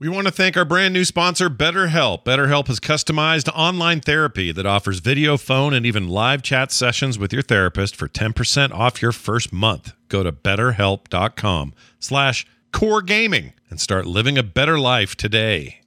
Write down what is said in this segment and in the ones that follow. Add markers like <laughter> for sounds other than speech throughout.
We want to thank our brand new sponsor, BetterHelp. BetterHelp has customized online therapy that offers video, phone, and even live chat sessions with your therapist for 10% off your first month. Go to betterhelp.com slash core gaming and start living a better life today.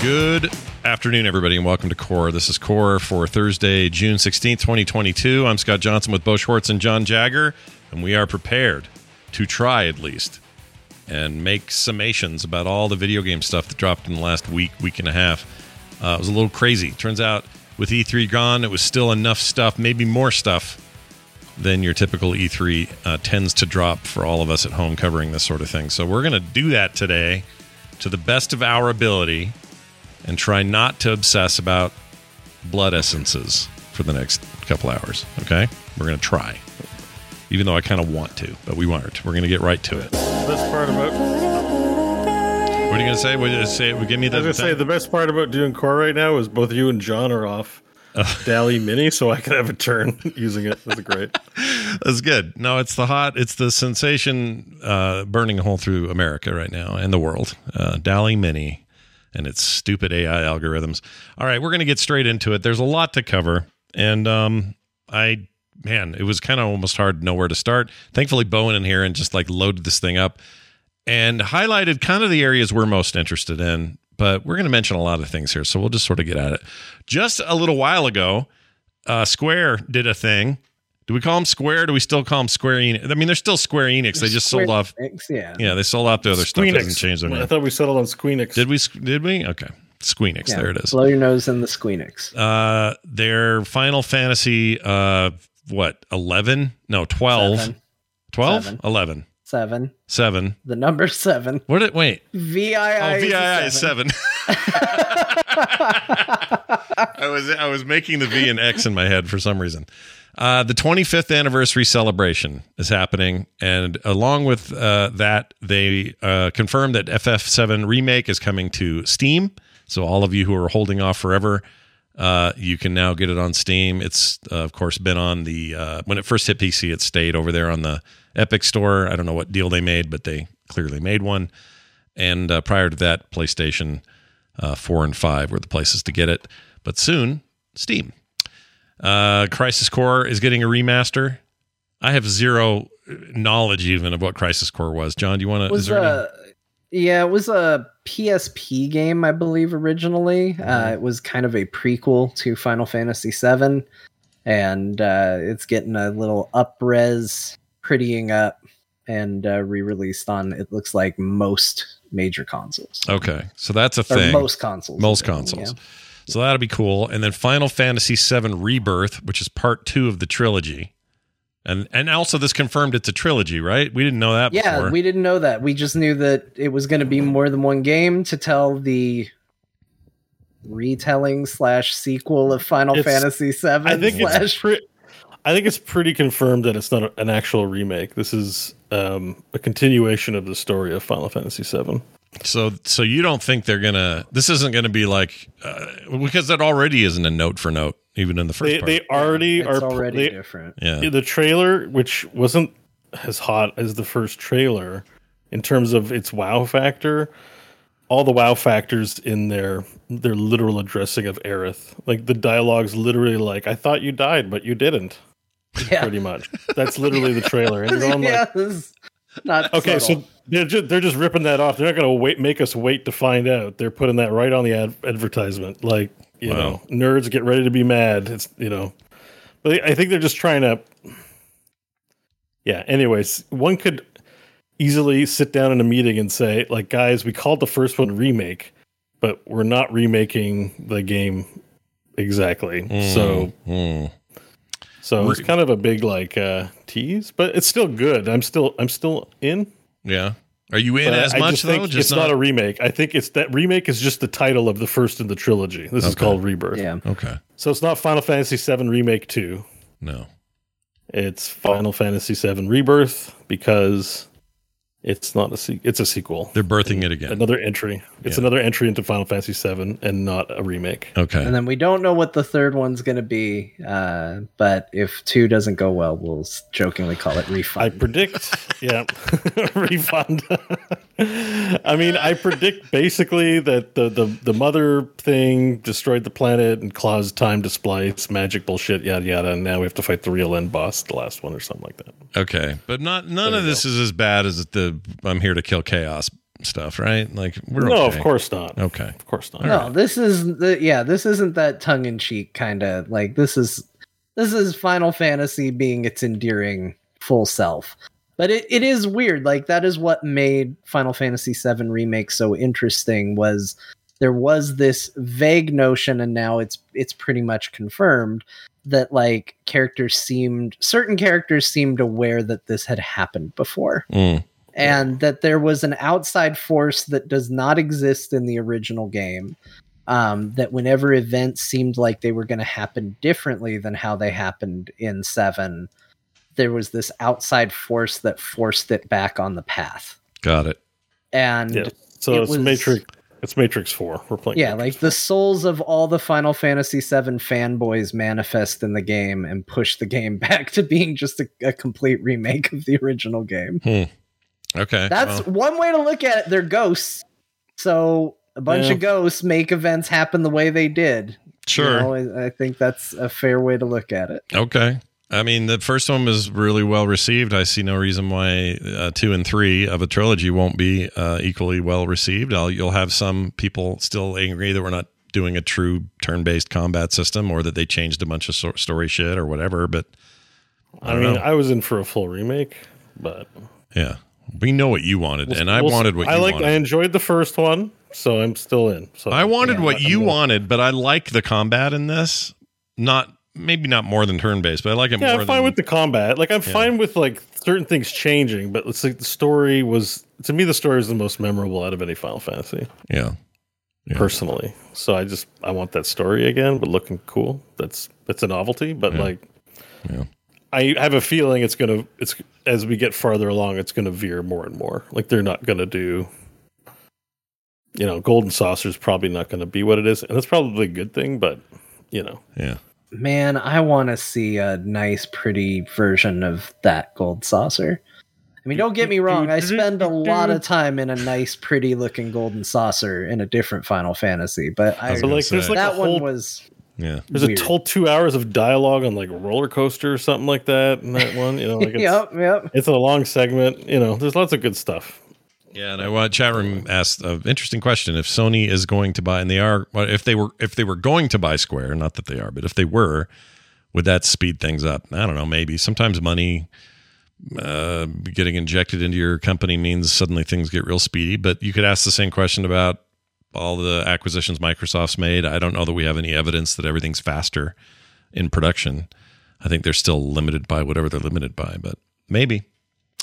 Good afternoon, everybody, and welcome to Core. This is Core for Thursday, June 16th, 2022. I'm Scott Johnson with Bo Schwartz and John Jagger, and we are prepared to try at least and make summations about all the video game stuff that dropped in the last week, week and a half. Uh, it was a little crazy. Turns out with E3 gone, it was still enough stuff, maybe more stuff than your typical E3 uh, tends to drop for all of us at home covering this sort of thing. So we're going to do that today to the best of our ability and try not to obsess about blood essences for the next couple hours. Okay? We're going to try. Even though I kind of want to, but we won't. We're going to get right to it. best part about What are you going to say? What are you going to say? Give me I the. was gonna say the best part about doing core right now is both you and John are off DALL-E Mini, so I can have a turn <laughs> using it. That's great. <laughs> That's good. No, it's the hot, it's the sensation uh, burning a hole through America right now and the world. Uh, DALL-E Mini and its stupid AI algorithms. All right, we're going to get straight into it. There's a lot to cover, and um, I man, it was kind of almost hard to know where to start. Thankfully, Bowen in here and just like loaded this thing up and highlighted kind of the areas we're most interested in. But we're going to mention a lot of things here, so we'll just sort of get at it. Just a little while ago, uh, Square did a thing. Do we call them Square? Do we still call them Square Enix? I mean, they're still Square Enix. They just sold off. Enix, yeah. Yeah, they sold off the other stuff. Squeenix. Doesn't change their name. I thought we settled on Squeenix. Did we? Did we? Okay, Squeenix. Yeah, There it is. Blow your nose in the Squeenix. Uh, their Final Fantasy, uh, what, 11? No, 12. Seven. 12? Seven. 11. Seven. 7. The number seven. What did, wait. VII. Oh, VII is 7. <laughs> <laughs> I was I was making the V and X in my head for some reason. Uh, the 25th anniversary celebration is happening, and along with uh, that, they uh, confirmed that FF7 remake is coming to Steam. So all of you who are holding off forever, uh, you can now get it on Steam. It's uh, of course been on the uh, when it first hit PC, it stayed over there on the Epic Store. I don't know what deal they made, but they clearly made one. And prior to that, PlayStation uh, 4 and 5 were the places to get it. But soon, Steam. Uh, Crisis Core is getting a remaster. I have zero knowledge even of what Crisis Core was. John, do you want to? was a yeah, it was a PSP game, I believe, originally. Uh, it was kind of a prequel to Final Fantasy VII, and uh, it's getting a little upres, prettying up, and uh, re-released on. It looks like most major consoles, okay, so that's a or thing. most consoles, Most consoles. yeah. So that'll be cool. And then Final Fantasy VII Rebirth, which is part two of the trilogy. And and also this confirmed it's a trilogy, right? We didn't know that Yeah, before. we didn't know that. We just knew that it was going to be more than one game to tell the retelling slash sequel of Final It's- Fantasy VII. I think it's slash pre- I think it's pretty confirmed that it's not a- an actual remake. This is um, a continuation of the story of Final Fantasy VII. So, so you don't think they're gonna? This isn't gonna be like uh, because that already isn't a note for note, even in the first They, part. they already it's are already they- different. yeah, the trailer, which wasn't as hot as the first trailer in terms of its wow factor, all the wow factors in their their literal addressing of Aerith. Like the dialogue's literally like, "I thought you died, but you didn't." Yeah, Pretty much. That's literally the trailer. And you're <laughs> going like, yeah, this is <laughs> not okay, subtle. so they're just, they're just ripping that off. They're not going to wait make us wait to find out. They're putting that right on the ad- advertisement. Like you Wow. know, nerds get ready to be mad. It's you know, but I think they're just trying to. Yeah. Anyways, one could easily sit down in a meeting and say, like, guys, we called the first one remake, but we're not remaking the game exactly. So Mm. So it's kind of a big like uh tease, but it's still good. I'm still I'm still in. yeah. Are you in But as I much just though? think it's not, a remake. I think it's that remake is just the title of the first in the trilogy. This is called Rebirth. yeah, okay. So it's not Final Fantasy VII Remake 2. No. It's Final Fantasy VII Rebirth because It's not a se- it's a sequel. They're birthing it again. Another entry. It's Yeah. another entry into Final Fantasy VII and not a remake. Okay. And then we don't know what the third one's going to be. Uh, but if two doesn't go well, we'll jokingly call it refund. I predict, yeah, <laughs> refund. <laughs> I mean, I predict basically that the, the the mother thing destroyed the planet and caused time to splice, magic bullshit, yada yada. And now we have to fight the real end boss, the last one, or something like that. Okay, but not none There of you this is as bad as the I'm here to kill chaos stuff, right? Like we're No, okay. of course not. Okay. Of course not. no, this is the yeah, this isn't that tongue in cheek kind of like this is this is Final Fantasy being its endearing full self. But it, it is weird. Like that is what made Final Fantasy VII remake so interesting was there was this vague notion and now it's it's pretty much confirmed that like characters seemed certain characters seemed aware that this had happened before Mm, and that there was an outside force that does not exist in the original game. Um, that whenever events seemed like they were going to happen differently than how they happened in Seven, there was this outside force that forced it back on the path. got it. And Yeah. So It it's was- Matrix. It's Matrix Four. We're playing. yeah, Matrix like the souls of all the Final Fantasy VII fanboys manifest in the game and push the game <laughs> back to being just a, a complete remake of the original game. Okay. That's well, one way to look at it. They're ghosts. So a bunch Yeah. of ghosts make events happen the way they did. You sure. know, I, I think that's a fair way to look at it. Okay. I mean, the first one was really well received. I see no reason why uh, two and three of a trilogy won't be uh, equally well received. I'll, you'll have some people still angry that we're not doing a true turn-based combat system, or that they changed a bunch of so- story shit or whatever. But I, don't mean, know. I was in for a full remake, but yeah, we know what you wanted, and I We'll- wanted what I you like. wanted. I enjoyed the first one, so I'm still in. So I wanted Yeah, what I'm you gonna- wanted, but I like the combat in this. Not maybe not more than turn-based, but I like it more. Yeah, more I'm fine than with the combat. Like I'm fine with like certain things changing, but it's like the story was to me the story is the most memorable out of any Final Fantasy yeah. Yeah. personally. So I just I want that story again, but looking cool. That's that's a novelty, but Yeah. like Yeah. I have a feeling it's gonna it's as we get farther along, it's gonna veer more and more. Like they're not gonna do you know, golden saucer is probably not going to be what it is, and that's probably a good thing. But you know, Yeah. Man, I want to see a nice, pretty version of that gold saucer. I mean, don't get me wrong. I spend a lot of time in a nice, pretty looking golden saucer in a different Final Fantasy, but I, was like there's say. like that a one was Yeah. there's weird. a whole two hours of dialogue on like a roller coaster or something like that in that one. You know, like <laughs> it's, yep, yep. it's a long segment. You know, there's lots of good stuff. Yeah, and I want chat room asked an interesting question. If Sony is going to buy, and they are, if they were, if they were going to buy Square, not that they are, but if they were, would that speed things up? I don't know. Maybe sometimes money uh, getting injected into your company means suddenly things get real speedy. But you could ask the same question about all the acquisitions Microsoft's made. I don't know that we have any evidence that everything's faster in production. I think they're still limited by whatever they're limited by, but maybe.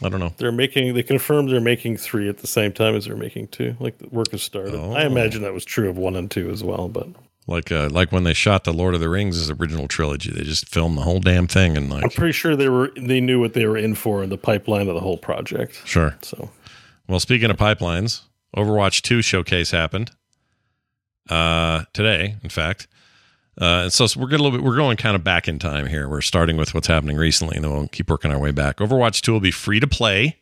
I don't know. They're making they confirmed they're making three at the same time as they're making two. Like the work has started. Oh. I imagine that was true of one and two as well. But Like uh, like when they shot the Lord of the Rings original trilogy, they just filmed the whole damn thing and like, I'm pretty sure they were they knew what they were in for in the pipeline of the whole project. sure. So Well, speaking of pipelines, Overwatch 2 showcase happened uh, today, in fact. Uh, and so, so we're getting a little bit, we're going kind of back in time here. We're starting with what's happening recently, and then we'll keep working our way back. Overwatch 2 will be free to play.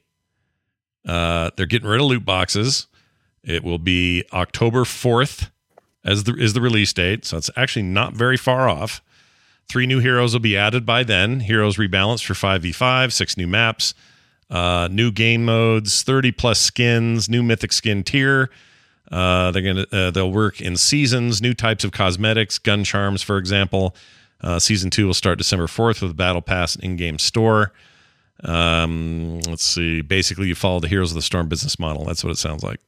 Uh, they're getting rid of loot boxes. It will be October 4th as the is the release date, so it's actually not very far off. Three new heroes will be added by then. Heroes rebalanced for 5v5, six new maps, uh, new game modes, 30 plus skins, new mythic skin tier. Uh, they're gonna uh, they'll work in seasons, new types of cosmetics, gun charms, for example. Uh, season two will start December 4th with a battle pass and in-game store. Um, let's see. Basically, you follow the Heroes of the Storm business model. That's what it sounds like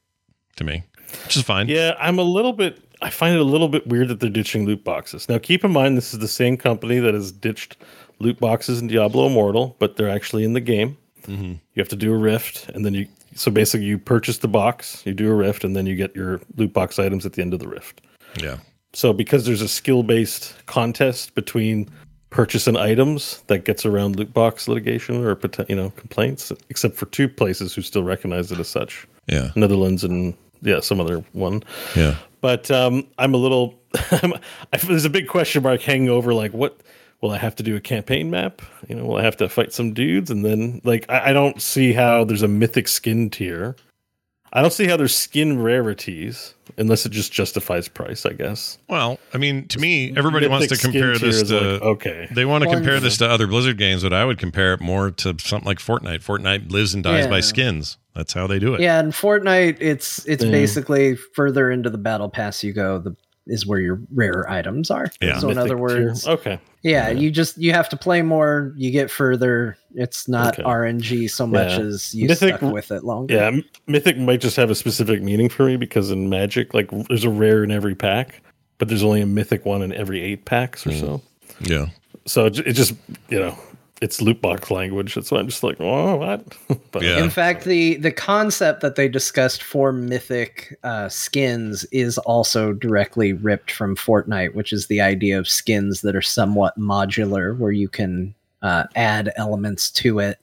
to me, which is fine. yeah, I'm a little bit. I find it a little bit weird that they're ditching loot boxes. Now, keep in mind this is the same company that has ditched loot boxes in Diablo Immortal, but they're actually in the game. Mm-hmm. You have to do a rift, and then you. So basically, you purchase the box, you do a rift, and then you get your loot box items at the end of the rift. Yeah. So because there's a skill based contest between purchasing items that gets around loot box litigation or you know complaints, except for two places who still recognize it as such: Yeah. Netherlands and yeah, some other one. Yeah. But um, I'm a little. <laughs> I, there's a big question mark hanging over. Like, what will I have to do a campaign map? You know, will I have to fight some dudes? And then, like, I, I don't see how there's a mythic skin tier. I don't see how there's skin rarities unless it just justifies price. I guess Well, I mean, to me, everybody wants to compare this to. like, okay. They want to Well, compare this to other Blizzard games, but I would compare it more to something like Fortnite. Fortnite lives and dies by skins. That's how they do it. Yeah, and Fortnite, it's it's Yeah. basically further into the battle pass you go, the is where your rare items are. Yeah. So in Mythic other tier. words, okay. yeah, you just you have to play more. You get further. It's not Okay. RNG so much Yeah. as you Mythic- stuck with it longer. Yeah, Mythic might just have a specific meaning for me because in Magic, like, there's a rare in every pack, but there's only a Mythic one in every eight packs or Mm. so. Yeah. So it, it just, you know, it's loot box language. That's why I'm just like, oh, what? <laughs> but Yeah. In fact, the the concept that they discussed for mythic uh, skins is also directly ripped from Fortnite, which is the idea of skins that are somewhat modular, where you can uh, add elements to it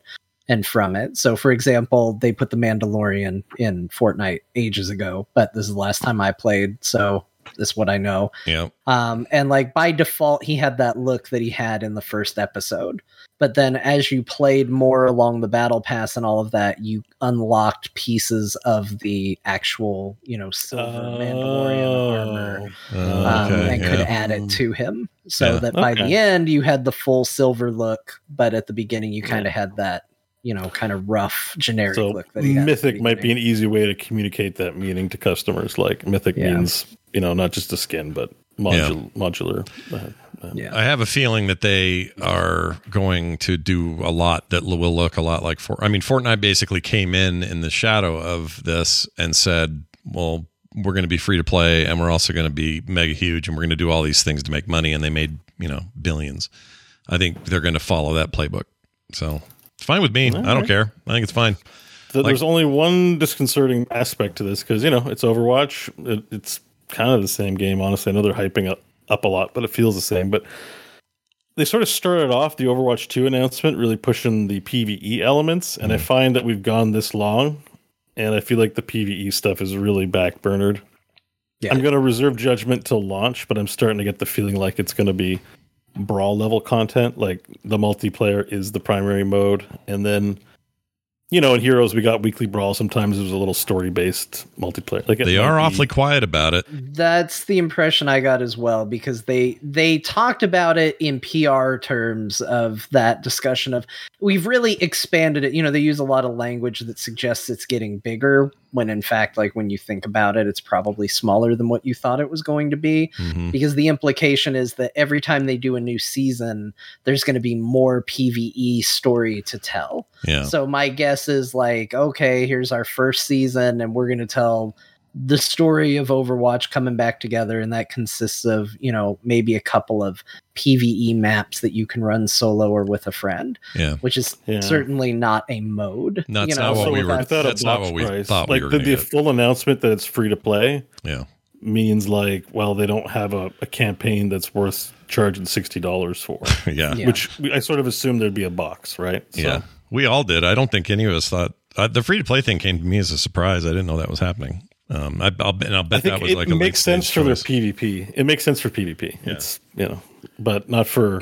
and from it. So, for example, they put the Mandalorian in Fortnite ages ago, but this is the last time I played, so this is what I know. Yeah. Um, and like by default, he had that look that he had in the first episode. But then as you played more along the battle pass and all of that, you unlocked pieces of the actual, you know, silver Mandalorian armor. Uh, Um, okay, and could add it to him. So Yeah. that by Okay. the end you had the full silver look, but at the beginning you kind of had that, you know, kind of rough generic so look that he had. at the Mythic might be an easy way to communicate that meaning to customers. Like Mythic Yeah. means, you know, not just a skin, but modul- modular. Uh, uh, Yeah. I have a feeling that they are going to do a lot that will look a lot like For. I mean, Fortnite basically came in in the shadow of this and said, "Well, we're going to be free to play, and we're also going to be mega huge, and we're going to do all these things to make money." And they made you know billions. I think they're going to follow that playbook. So it's fine with me. I don't right. care. I think it's fine. Th- There's only one disconcerting aspect to this because you know it's Overwatch. It, it's kind of the same game, honestly. I know they're hyping up up a lot, but it feels the same. But they sort of started off the Overwatch 2 announcement really pushing the PVE elements, and I mm-hmm. find that we've gone this long, and I feel like the PVE stuff is really backburnered. Yeah. I'm going to reserve judgment till launch, but I'm starting to get the feeling like it's going to be brawl level content. Like the multiplayer is the primary mode, and then you know, in Heroes we got weekly brawl. Sometimes it was a little story based multiplayer. Like They are be- awfully quiet about it. That's the impression I got as well because they they talked about it in PR terms of that discussion of we've really expanded it. You know, they use a lot of language that suggests it's getting bigger when in fact like when you think about it it's probably smaller than what you thought it was going to be Mhm. because the implication is that every time they do a new season there's going to be more PvE story to tell. Yeah. So my guess is like, okay, here's our first season, and we're going to tell the story of Overwatch coming back together, and that consists of you know maybe a couple of PVE maps that you can run solo or with a friend, Yeah. which is Yeah. certainly not a mode. That's you know, not what so we were- that's- that's not what we price, thought we like were the, gonna the full announcement that it's free to play Yeah. means like, well, they don't have a, a campaign that's worth charging sixty dollars for. <laughs> Yeah. Yeah. Which I sort of assumed there'd be a box, right? So, Yeah, we all did. I don't think any of us thought uh, the free to play thing came to me as a surprise. I didn't know that was happening. Um, I, I'll bet, and I'll bet I that was it like a makes sense stage for their choice. PvP. It makes sense for PvP. Yeah. It's you know, but not for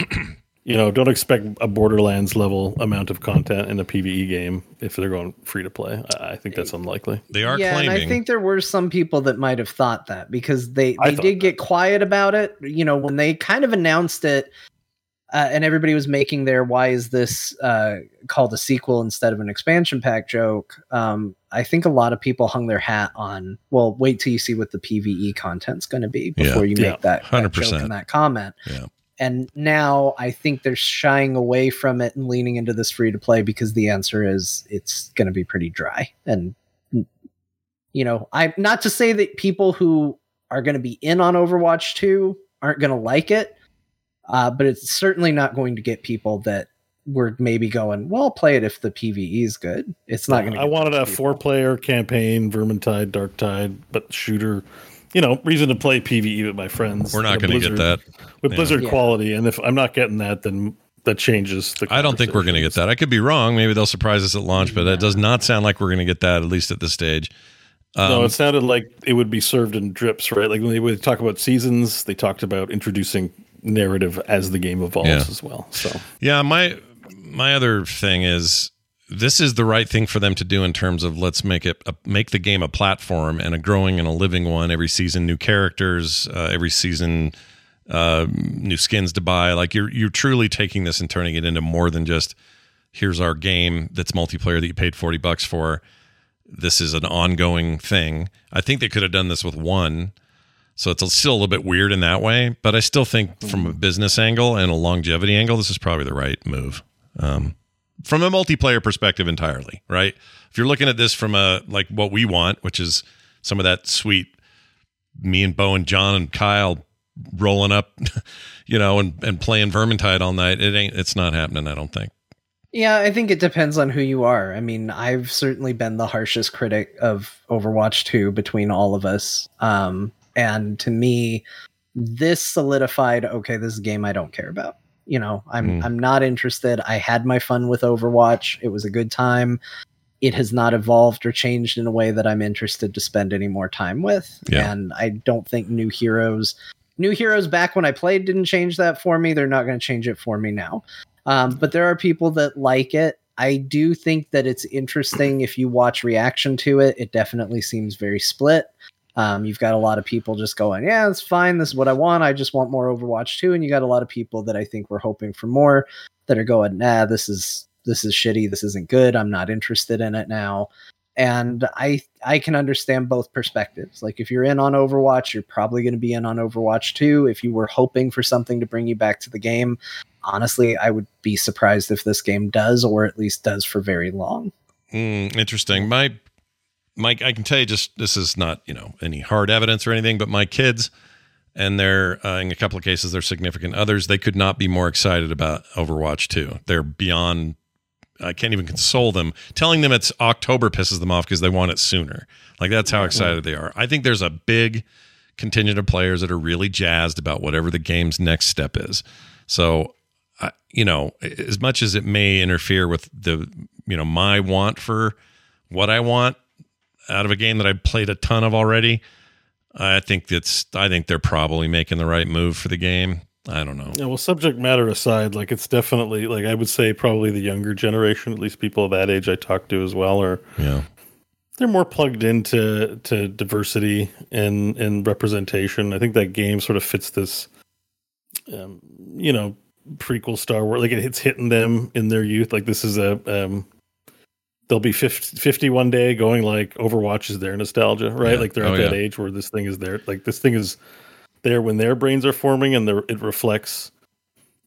you know. Don't expect a Borderlands level amount of content in a PVE game if they're going free to play. I, I think that's unlikely. They are yeah, claiming. and I think there were some people that might have thought that because they they did that. get quiet about it. You know, when they kind of announced it, uh, and everybody was making their "Why is this uh, called a sequel instead of an expansion pack?" joke. Um, I think a lot of people hung their hat on. Well, wait till you see what the PVE content's going to be before you Yeah, make that, that joke 100%. and that comment. Yeah. And now I think they're shying away from it and leaning into this free to play because the answer is it's going to be pretty dry. And you know, i'm not to say that people who are going to be in on Overwatch 2 aren't going to like it, uh, but it's certainly not going to get people that were maybe going, well, I'll play it if the PVE is good. It's not going to. I wanted a four player campaign, Vermintide, Darktide, but shooter you know, reason to play PVE with my friends. We're not with going to get Blizzard- that. with Yeah. Blizzard Yeah. quality, and if I'm not getting that, then that changes. the I don't think we're going to get that. I could be wrong. Maybe they'll surprise us at launch, but it does not sound like we're going to get that at least at this stage. Um, no, it sounded like it would be served in drips, right? Like when they would talk about seasons, they talked about introducing narrative as the game evolves Yeah. as well. So. Yeah, my my other thing is this is the right thing for them to do in terms of let's make it a, make the game a platform and a growing and a living one. Every season new characters uh, every season uh, new skins to buy. Like you're you're truly taking this and turning it into more than just here's our game that's multiplayer that you paid 40 bucks for. This is an ongoing thing. I think they could have done this with one so it's still a little bit weird in that way, but I still think from a business angle and a longevity angle, this is probably the right move. Um, from a multiplayer perspective entirely, right? If you're looking at this from a like what we want, which is some of that sweet me and Bo and John and Kyle rolling up, <laughs> you know, and, and playing Vermintide all night, it ain't it's not happening, I don't think. Yeah, I think it depends on who you are. I mean, I've certainly been the harshest critic of Overwatch 2 between all of us. Um, and to me, this solidified okay, this is a game I don't care about. You know, I'm Mm. I'm not interested. I had my fun with Overwatch. It was a good time. It has not evolved or changed in a way that I'm interested to spend any more time with. Yeah. And I don't think new heroes new heroes back when I played didn't change that for me. They're not going to change it for me now. Um, but there are people that like it. I do think that it's interesting if you watch reaction to it. It definitely seems very split. Um, you've got a lot of people just going, "Yeah, it's fine. This is what I want. I just want more Overwatch 2." And you got a lot of people that I think were hoping for more that are going, "Nah, this is this is shitty. This isn't good. I'm not interested in it now." And I I can understand both perspectives. Like if you're in on Overwatch, you're probably going to be in on Overwatch 2. If you were hoping for something to bring you back to the game, honestly, I would be surprised if this game does, or at least does for very long. Mm, interesting. My Mike, I can tell you just this is not you know any hard evidence or anything, but my kids and their uh, in a couple of cases their significant others they could not be more excited about Overwatch 2. They're beyond. I can't even console them. Telling them it's October pisses them off because they want it sooner. Like that's how excited they are. I think there's a big contingent of players that are really jazzed about whatever the game's next step is. So, I, you know, as much as it may interfere with the, you know, my want for what I want out of a game that I've played a ton of already, I think it's, I think they're probably making the right move for the game. I don't know. Yeah, well, subject matter aside, like it's definitely like I would say probably the younger generation, at least people of that age I talk to as well, are Yeah. they're more plugged into to diversity and and representation. I think that game sort of fits this, um, you know, prequel Star Wars. Like it, it's hitting them in their youth. Like this is a um, they'll be 50, 50 one day going like Overwatch is their nostalgia, right? Yeah. Like they're Oh, at that yeah. age where this thing is there. Like this thing is there when their brains are forming, and it reflects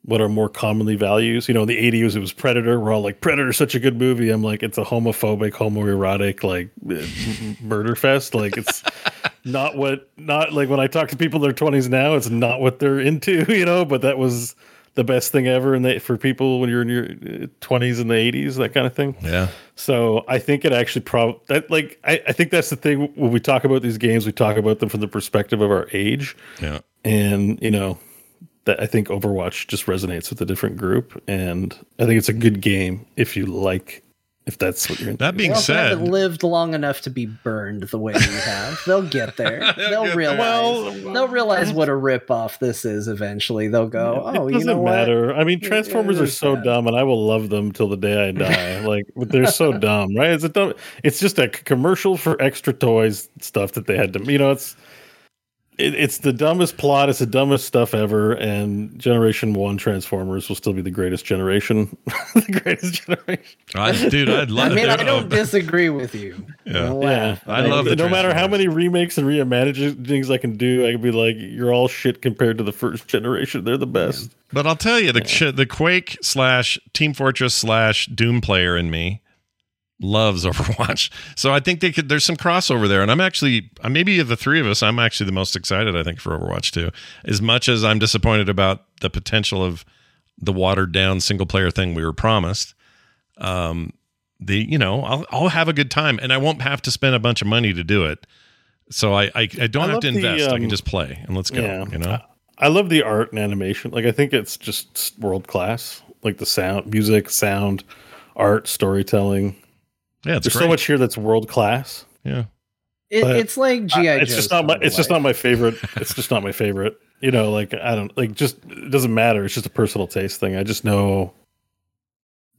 what are more commonly values. You know, in the 80s, it was Predator. We're all like, Predator's such a good movie. I'm like, it's a homophobic, homoerotic, like <laughs> murder fest. Like, it's <laughs> not what, not like when I talk to people in their 20s now, it's not what they're into, <laughs> you know, but that was the best thing ever. And they, for people when you're in your uh, 20s and the 80s, that kind of thing. Yeah. So I think it actually probably that like I, I think that's the thing when we talk about these games, we talk about them from the perspective of our age Yeah. and you know that I think Overwatch just resonates with a different group, and I think it's a good game if you like, if that's what you're into. That being They also said, haven't lived long enough to be burned the way we have. They'll get there. They'll <laughs> They'll, get there. realize. Well, they'll realize what a ripoff this is. Eventually, they'll go. Oh, it doesn't know what? matter. I mean, Transformers it are so bad. dumb, and I will love them till the day I die. <laughs> like, but they're so dumb, right? It's a dumb. It's just a commercial for extra toys stuff that they had to. You know, it's it, it's the dumbest plot. It's the dumbest stuff ever. And Generation One Transformers will still be the greatest generation. <laughs> the greatest generation. I, dude, I'd love I mean, to. I don't <laughs> disagree with you. Yeah. Don't Yeah. I love the no matter how many remakes and reimaginings I can do, I can be like, you're all shit compared to the first generation. They're the best. But I'll tell you, the ch- the Quake slash Team Fortress slash Doom player in me loves <laughs> Overwatch. So I think they could. There's some crossover there, and I'm actually uh, maybe of the three of us, I'm actually the most excited. I think for Overwatch 2. As much as I'm disappointed about the potential of the watered down single player thing we were promised. Um, the you know I'll I'll have a good time, and I won't have to spend a bunch of money to do it. So I I, I don't I have to the, invest. I can um, just play and let's go. yeah. You know. I love the art and animation. Like I think it's just world class. Like the sound, music, sound, art, storytelling. Yeah, it's There's great. so much here that's world class. Yeah. It, it's like GI. I- it's just not my. It's just not my favorite. It's just not my favorite. You know, like I don't like. Just it doesn't matter. It's just a personal taste thing. I just know.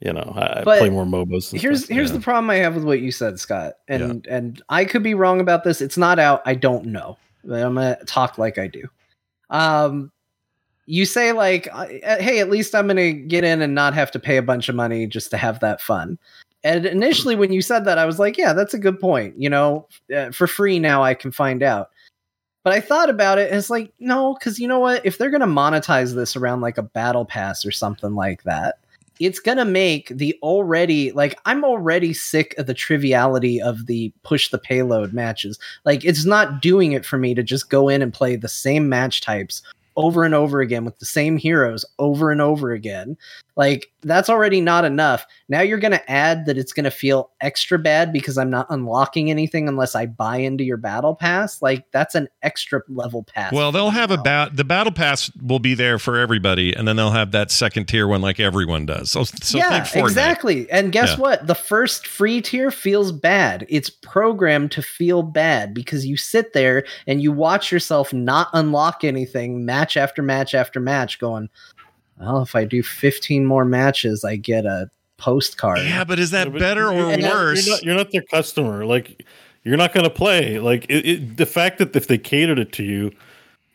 You know, I, I But play more MOBAs. Here's stuff. here's yeah. the problem I have with what you said, Scott, and and I could be wrong about this. It's not out. I don't know. But I'm gonna talk like I do. Um, you say like, uh, hey, at least I'm gonna get in and not have to pay a bunch of money just to have that fun. And initially, when you said that, I was like, yeah, that's a good point. You know, uh, for free now I can find out. But I thought about it, and it's like, no, because you know what? If they're gonna monetize this around like a battle pass or something like that, it's gonna make the already like I'm already sick of the triviality of the push the payload matches. Like it's not doing it for me to just go in and play the same match types over and over again with the same heroes over and over again. Like that's already not enough. Now you're going to add that it's going to feel extra bad because I'm not unlocking anything unless I buy into your battle pass. Like that's an extra level pass. Well, they'll have a bat. The battle pass will be there for everybody, and then they'll have that second tier one like everyone does. So, so yeah, exactly. And guess Yeah. what? The first free tier feels bad. It's programmed to feel bad because you sit there and you watch yourself not unlock anything match after match after match, going, well, if I do 15 more matches, I get a postcard. Yeah, but is that Yeah, but better or you're not- worse? You're not, you're not their customer. Like you're not going to play. Like it, it, the fact that if they catered it to you,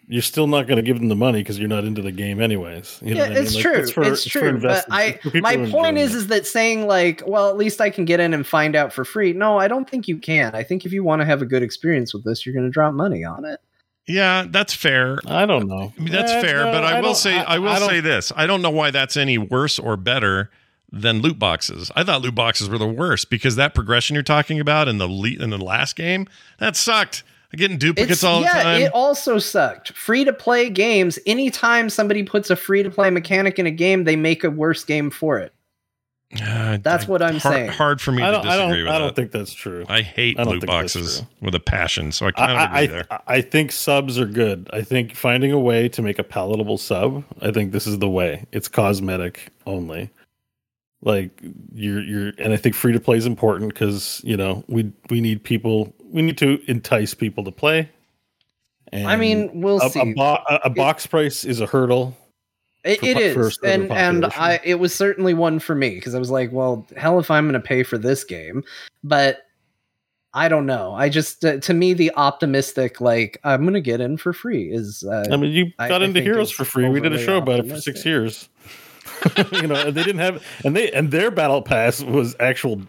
you're still not going to give them the money because you're not into the game anyways. You know yeah, what I it's mean? Like, true. it's for- it's for true. But. I, It's for people my point enjoying is, it. is that saying like, well, at least I can get in and find out for free. No, I don't think you can. I think if you want to have a good experience with this, you're going to drop money on it. Yeah, that's fair. I don't know. I mean, that's Eh, fair, no, but I, will say I, will don't- say this: I don't know why that's any worse or better than loot boxes. I thought loot boxes were the worst because that progression you're talking about in the le- in the last game that sucked. I'm getting duplicates all the time. yeah, time. it also sucked. Free to play games. Anytime somebody puts a free to play mechanic in a game, they make a worse game for it. Uh, That's I- what I'm hard, saying. Hard for me I to don't. I disagree don't. with I that. don't think that's true. I hate I loot boxes with a passion, so I kind of agree I, there. I, I think subs are good. I think finding a way to make a palatable sub. I think this is the way. It's cosmetic only. Like you're you're, and I think free to play is important because you know we we need people. We need to entice people to play. And I mean, we'll a, see. a, bo- a, a box price is a hurdle. It, it is, for a certain and and. I it was certainly one for me because I was like, well, hell, if I'm going to pay for this game, but I don't know. I just uh, to me the optimistic like I'm going to get in for free is. Uh, I mean, you got I into think Heroes for free. We did a show about it for six years. <laughs> you know, and they didn't have, and they and their battle pass was actual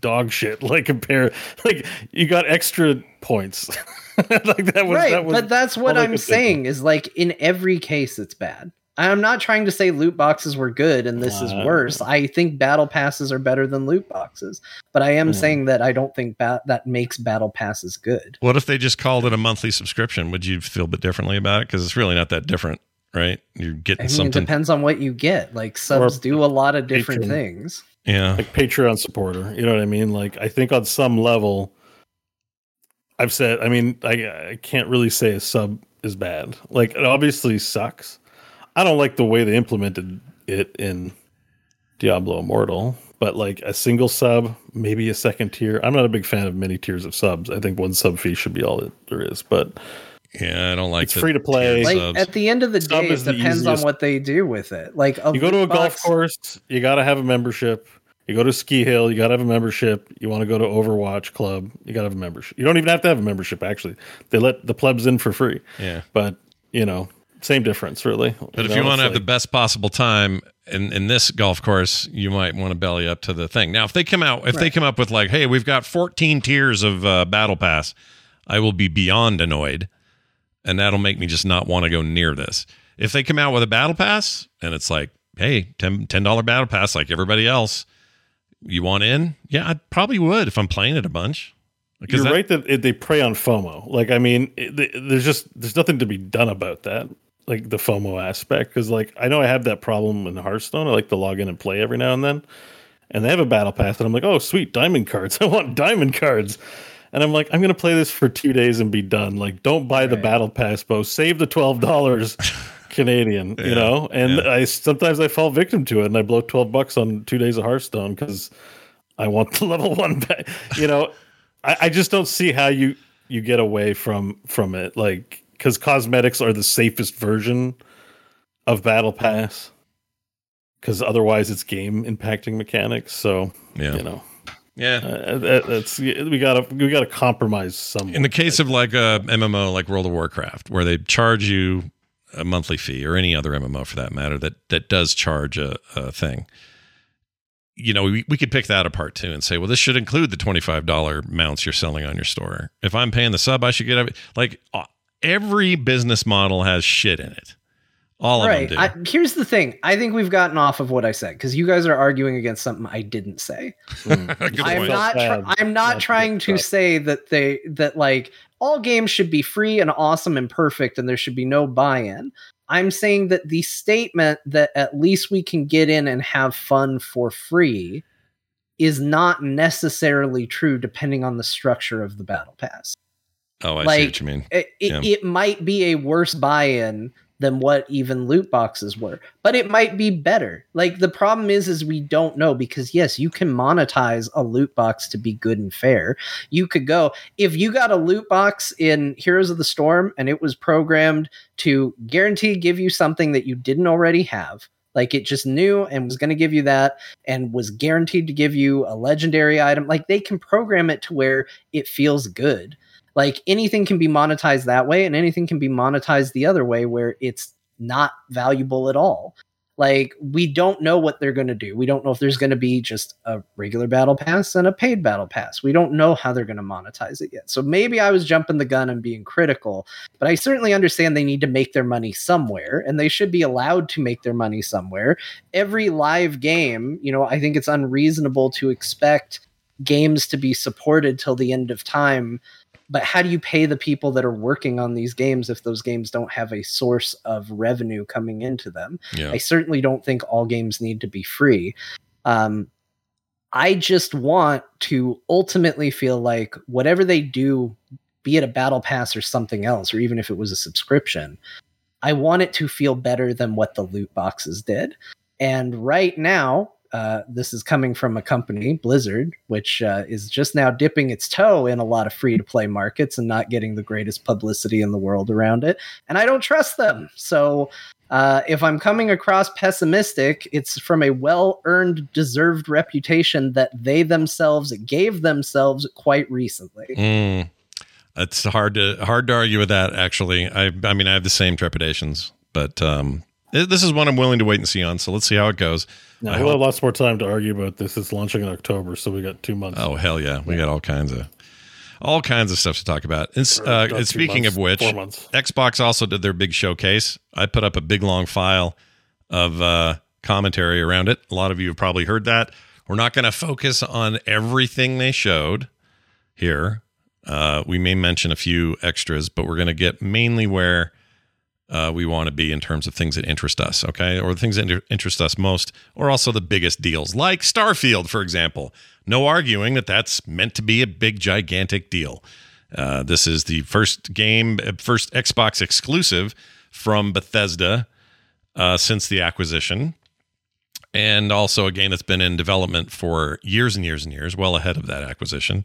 dog shit. Like compare, like you got extra points. <laughs> like that was right, that was. but that's what I I'm saying is like in every case it's bad. I'm not trying to say loot boxes were good and this is Uh, worse. I think battle passes are better than loot boxes, but I am Yeah. saying that I don't think ba- that makes battle passes good. What if they just called it a monthly subscription? Would you feel a bit differently about it? Because it's really not that different, right? You're getting I mean, it something. depends on what you get. Like subs do a lot of different Patreon. things. Yeah. like Patreon supporter. You know what I mean? Like I think on some level, I've said. I mean, I I can't really say a sub is bad. Like it obviously sucks. I don't like the way they implemented it in Diablo Immortal, but like a single sub, maybe a second tier. I'm not a big fan of many tiers of subs. I think one sub fee should be all that there is. But Yeah, I don't like it. It's free to play. Like subs. at the end of the Sub day, it the depends on what they do with it. Like you go to a loot golf course, you got to have a membership. You go to ski hill, you got to have a membership. You want to go to Overwatch Club, you got to have a membership. You don't even have to have a membership. Actually, they let the plebs in for free. yeah. But you know, same difference, really. But if you want to have the best possible time in, in this golf course, you might want to belly up to the thing. Now, if they come out, if they come up with like, hey, we've got 14 tiers of uh, battle pass, I will be beyond annoyed, and that'll make me just not want to go near this. If they come out with a battle pass and it's like, hey, 10 dollar battle pass like everybody else, you want in? Yeah, I probably would if I'm playing it a bunch. Because you're that- right that it, they prey on FOMO. Like, I mean, it, th- there's just there's nothing to be done about that. Like the FOMO aspect, because like I know I have that problem in Hearthstone. I like to log in and play every now and then, and they have a battle pass, and I'm like, oh sweet, diamond cards. <laughs> I want diamond cards, and I'm like, I'm gonna play this for two days and be done. Like, don't buy the battle pass, Bo. Save the twelve dollars <laughs> Canadian, Yeah, you know. And yeah. I sometimes I fall victim to it, and I blow twelve bucks on two days of Hearthstone because I want the <laughs> level one back. You know, I, I just don't see how you you get away from from it, like because cosmetics are the safest version of battle pass. Because otherwise, it's game impacting mechanics. So Yeah. you know, Yeah. uh, that, that's we gotta we gotta compromise some. In the case of like a MMO like World of Warcraft, where they charge you a monthly fee, or any other MMO for that matter, that that does charge a, a thing. You know, we, we could pick that apart too and say, well, this should include the twenty five dollar mounts you're selling on your store. If I'm paying the sub, I should get like uh, every business model has shit in it. All of right. them I, do. here's the thing. I think we've gotten off of what I said because you guys are arguing against something I didn't say. <laughs> Mm. I'm not. Felt Tr- I'm not not to trying to stuff. say that they that like all games should be free and awesome and perfect, and there should be no buy-in. I'm saying that the statement that at least we can get in and have fun for free is not necessarily true, depending on the structure of the battle pass. Oh, I see like- what you mean. It, it, Yeah. it might be a worse buy-in than what even loot boxes were but it might be better like the problem is is we don't know because yes you can monetize a loot box to be good and fair you could go if you got a loot box in heroes of the storm and it was programmed to guarantee give you something that you didn't already have like it just knew and was going to give you that and was guaranteed to give you a legendary item like they can program it to where it feels good like anything can be monetized that way and anything can be monetized the other way where it's not valuable at all. Like we don't know what they're going to do. We don't know if there's going to be just a regular battle pass and a paid battle pass. We don't know how they're going to monetize it yet. So maybe i was jumping the gun and being critical but i certainly understand they need to make their money somewhere and they should be allowed to make their money somewhere. Every live game you know i think it's unreasonable to expect games to be supported till the end of time but how do you pay the people that are working on these games if those games don't have a source of revenue coming into them? Yeah. i certainly don't think all games need to be free. Um, i just want to ultimately feel like whatever they do be it a battle pass or something else or even if it was a subscription i want it to feel better than what the loot boxes did. And right now uh, this is coming from a company, Blizzard, which uh, is just now dipping its toe in a lot of free to play markets and not getting the greatest publicity in the world around it. And I don't trust them. So uh, if I'm coming across pessimistic, it's from a well earned, deserved reputation that they themselves gave themselves quite recently. Mm. It's hard to hard to argue with that. Actually, I I mean I have the same trepidations, but um, this is one I'm willing to wait and see on. So let's see how it goes. No, I we'll have lots more time to argue about this. It's launching in October, so we got two months. Oh hell yeah, we got all kinds of all kinds of stuff to talk about. And, uh, and speaking months, of which. Xbox also did their big showcase. I put up a big long file of uh, commentary around it. A lot of you have probably heard that. We're not going to focus on everything they showed here. Uh, we may mention a few extras, but we're going to get mainly where uh, we want to be in terms of things that interest us, okay? Or the things that inter- interest us most, or also the biggest deals, like Starfield, for example. No arguing that that's meant to be a big, gigantic deal. Uh, this is the first game, uh, first Xbox exclusive from Bethesda uh, since the acquisition. And also a game that's been in development for years and years and years, well ahead of that acquisition.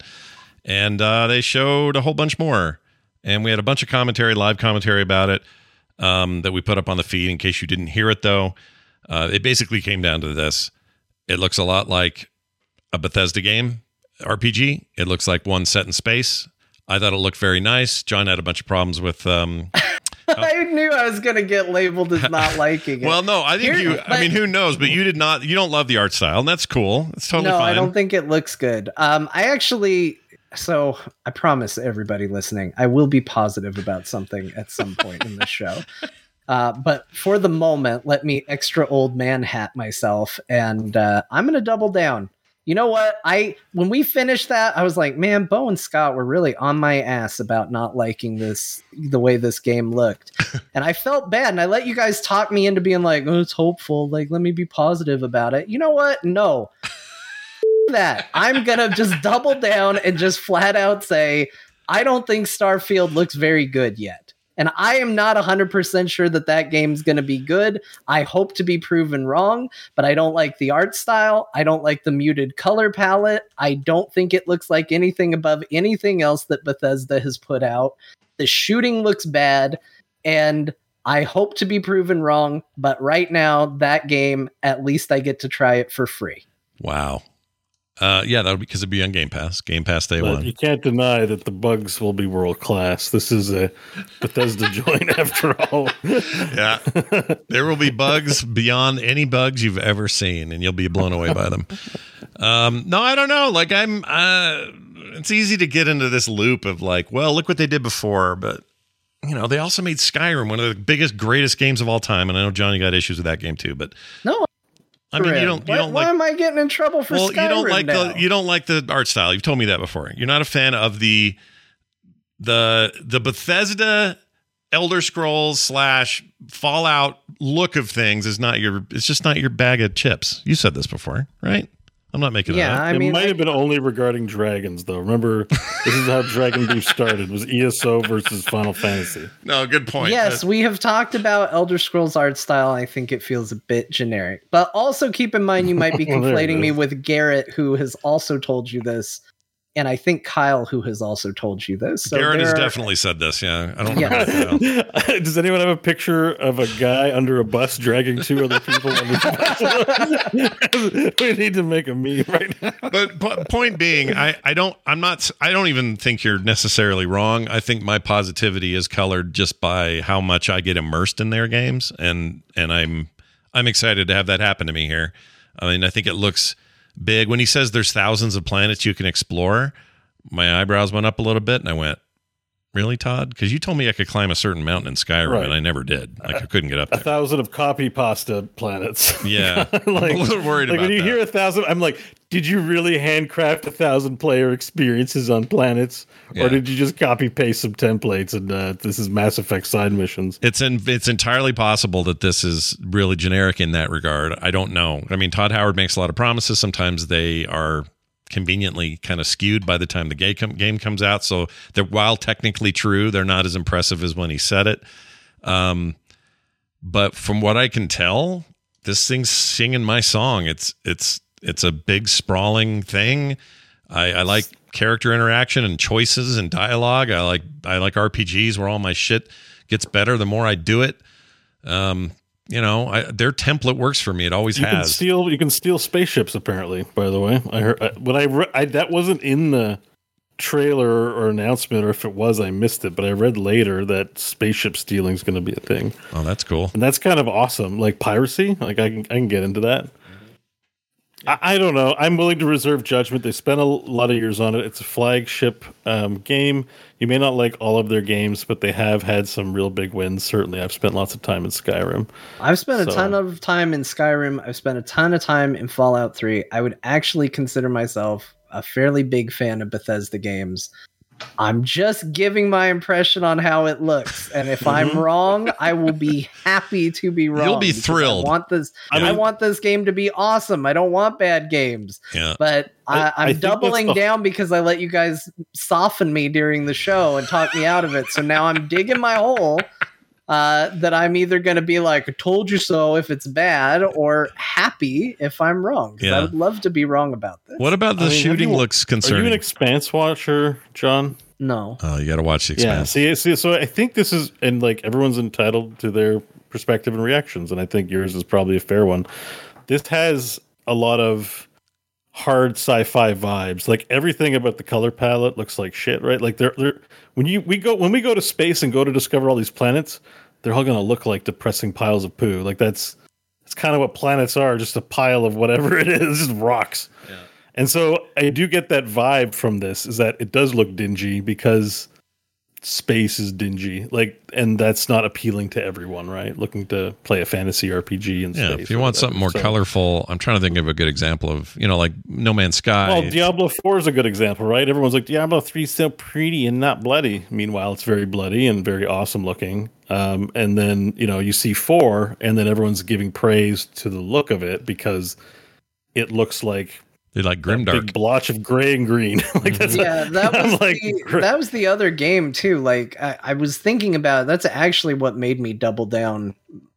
And uh, they showed a whole bunch more. And we had a bunch of commentary, live commentary about it um, that we put up on the feed in case you didn't hear it, though. Uh, it basically came down to this it looks a lot like a Bethesda game, RPG. It looks like one set in space. I thought it looked very nice. John had a bunch of problems with. Um, <laughs> I knew I was going to get labeled as not <laughs> liking it. well, no, I think Here- you. I mean, who knows? But you did not. You don't love the art style, and that's cool. It's totally no, fine. I don't think it looks good. Um, I actually, so I promise everybody listening, I will be positive about something at some point in the show. <laughs> Uh, but for the moment, let me extra old man hat myself, and uh, I'm going to double down. You know what? I when we finished that, I was like, man, Bo and Scott were really on my ass about not liking this the way this game looked. <laughs> and I felt bad. And I let you guys talk me into being like, oh, it's hopeful. Like, let me be positive about it. You know what? No. That. I'm gonna just double down and just flat out say I don't think Starfield looks very good yet. And I am not 100% sure that that game's going to be good. I hope to be proven wrong, but I don't like the art style. I don't like the muted color palette. I don't think it looks like anything above anything else that Bethesda has put out. The shooting looks bad, and I hope to be proven wrong, but right now, that game, at least I get to try it for free. Wow. Uh, yeah, that would because it'd be on Game Pass. Game Pass day But one. you can't deny that the bugs will be world class. This is a Bethesda <laughs> joint after all. Yeah, there will be bugs beyond any bugs you've ever seen, and you'll be blown away by them. Um, no, I don't know. Like I'm, uh, it's easy to get into this loop of like, well, look what they did before, but you know, they also made Skyrim one of the biggest, greatest games of all time, and I know Johnny got issues with that game too. But No, I mean, you don't, you why, don't why like. am I getting in trouble for Well, Skyrim you don't like now? the you don't like the art style. You've told me that before. You're not a fan of the the the Bethesda Elder Scrolls slash Fallout look of things is not your. It's just not your bag of chips. You said this before, right? I'm not making yeah, it up. I it mean, might I- have been only regarding dragons, though. Remember, this is how Dragon Beef started: was ESO versus Final Fantasy. No, good point. Yes, Uh, we have talked about Elder Scrolls art style. I think it feels a bit generic. But also keep in mind you might be Well, <laughs> there it conflating me with Garrett, who has also told you this. And I think Kyle, who has also told you this. So Garrett has are- definitely said this. Yeah, I don't Yeah. remember. <laughs> Does anyone have a picture of a guy under a bus dragging two other people? under the bus? <laughs> we need to make a meme right now. but po- point being, I, I don't I'm not I don't even think you're necessarily wrong. I think my positivity is colored just by how much I get immersed in their games, and and I'm I'm excited to have that happen to me here. I mean, I think it looks big when he says there's thousands of planets you can explore. My eyebrows went up a little bit, and I went. Really, Todd? Because you told me I could climb a certain mountain in Skyrim, Right. and I never did. Like I couldn't get up A thousand of copy pasta planets. <laughs> Yeah, like, <laughs> I'm a little worried like when you that. hear a thousand, I'm like, did you really handcraft a thousand player experiences on planets, Yeah. or did you just copy paste some templates and uh, this is Mass Effect side missions? It's in, it's entirely possible that this is really generic in that regard. I don't know. I mean, Todd Howard makes a lot of promises. Sometimes they are conveniently kind of skewed by the time the game, com- game comes out. So they're while technically true, they're not as impressive as when he said it. Um, but from what I can tell, this thing's singing my song. It's it's it's a big sprawling thing. I, I like character interaction and choices and dialogue. I like I like RPGs where all my shit gets better the more I do it. Um, you know, I, their template works for me. It always You can steal. You can steal spaceships. Apparently, by the way, I heard I, when I, re- I that wasn't in the trailer or announcement, or if it was, I missed it. But I read later that spaceship stealing is going to be a thing, oh, that's cool. and that's kind of awesome. Like piracy, like I can I can get into that. I, I don't know. I'm willing to reserve judgment. They spent a lot of years on it. It's a flagship um, game. You may not like all of their games, but they have had some real big wins. Certainly, I've spent lots of time in Skyrim. I've spent a ton of time in Skyrim. I've spent a ton of time in Fallout 3. I would actually consider myself a fairly big fan of Bethesda games. I'm just giving my impression on how it looks, and if I'm mm-hmm. wrong, I will be <laughs> happy to be wrong. You'll be thrilled. I want this. I mean, I, want this game to be awesome. I don't want bad games, Yeah. but I- I, I I'm doubling the- down because I let you guys soften me during the show and talk me out of it. So now I'm digging my hole uh, that I'm either going to be like, told you so if it's bad, or happy if I'm wrong. 'Cause Yeah. I would love to be wrong about this. What about the I mean, shooting you- looks Are you an Expanse watcher, John? No. oh, you got to watch the expanse. Yeah. See, see, so I think this is, and like everyone's entitled to their perspective and reactions, and I think yours is probably a fair one. This has a lot of hard sci-fi vibes. Like everything about the color palette looks like shit, right? Like they're, they're when you we go when we go to space and go to discover all these planets, they're all going to look like depressing piles of poo. Like that's that's kind of what planets are, just a pile of whatever <laughs> it is, just rocks. And so I do get that vibe from this is that it does look dingy because space is dingy. Like and that's not appealing to everyone, right? Looking to play a fantasy RPG in Yeah, if you want whatever. something more So- colorful, I'm trying to think of a good example of you know like No Man's Sky. Well, Diablo 4 is a good example, right? Everyone's like, Diablo 3 is so pretty and not bloody. Meanwhile, it's very bloody and very awesome looking. Um, and then, you know, you see 4, and then everyone's giving praise to the look of it because it looks like They like That grim dark. big blotch of gray and green. <laughs> like that's yeah, <laughs> that I'm was like, the, great. that was the other game too. Like I, I was thinking about that's actually what made me double down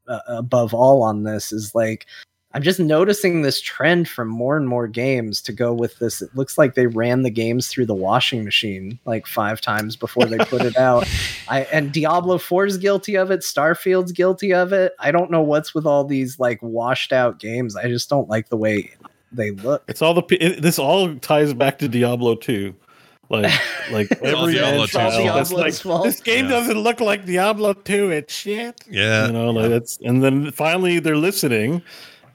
uh, above all on this is like I'm just noticing this trend from more and more games to go with this. It looks like they ran the games through the washing machine like five times before they put it <laughs> out. I and Diablo 4 is guilty of it. Starfield's guilty of it. I don't know what's with all these like washed out games. I just don't like the way they look. It's all the it, this all ties back to Diablo 2. Like <laughs> like every Diablo bench 2's that's. Diablo's like, fault. this game Yeah. doesn't look like Diablo 2. It's shit. yeah. You know, like that's and then finally they're listening,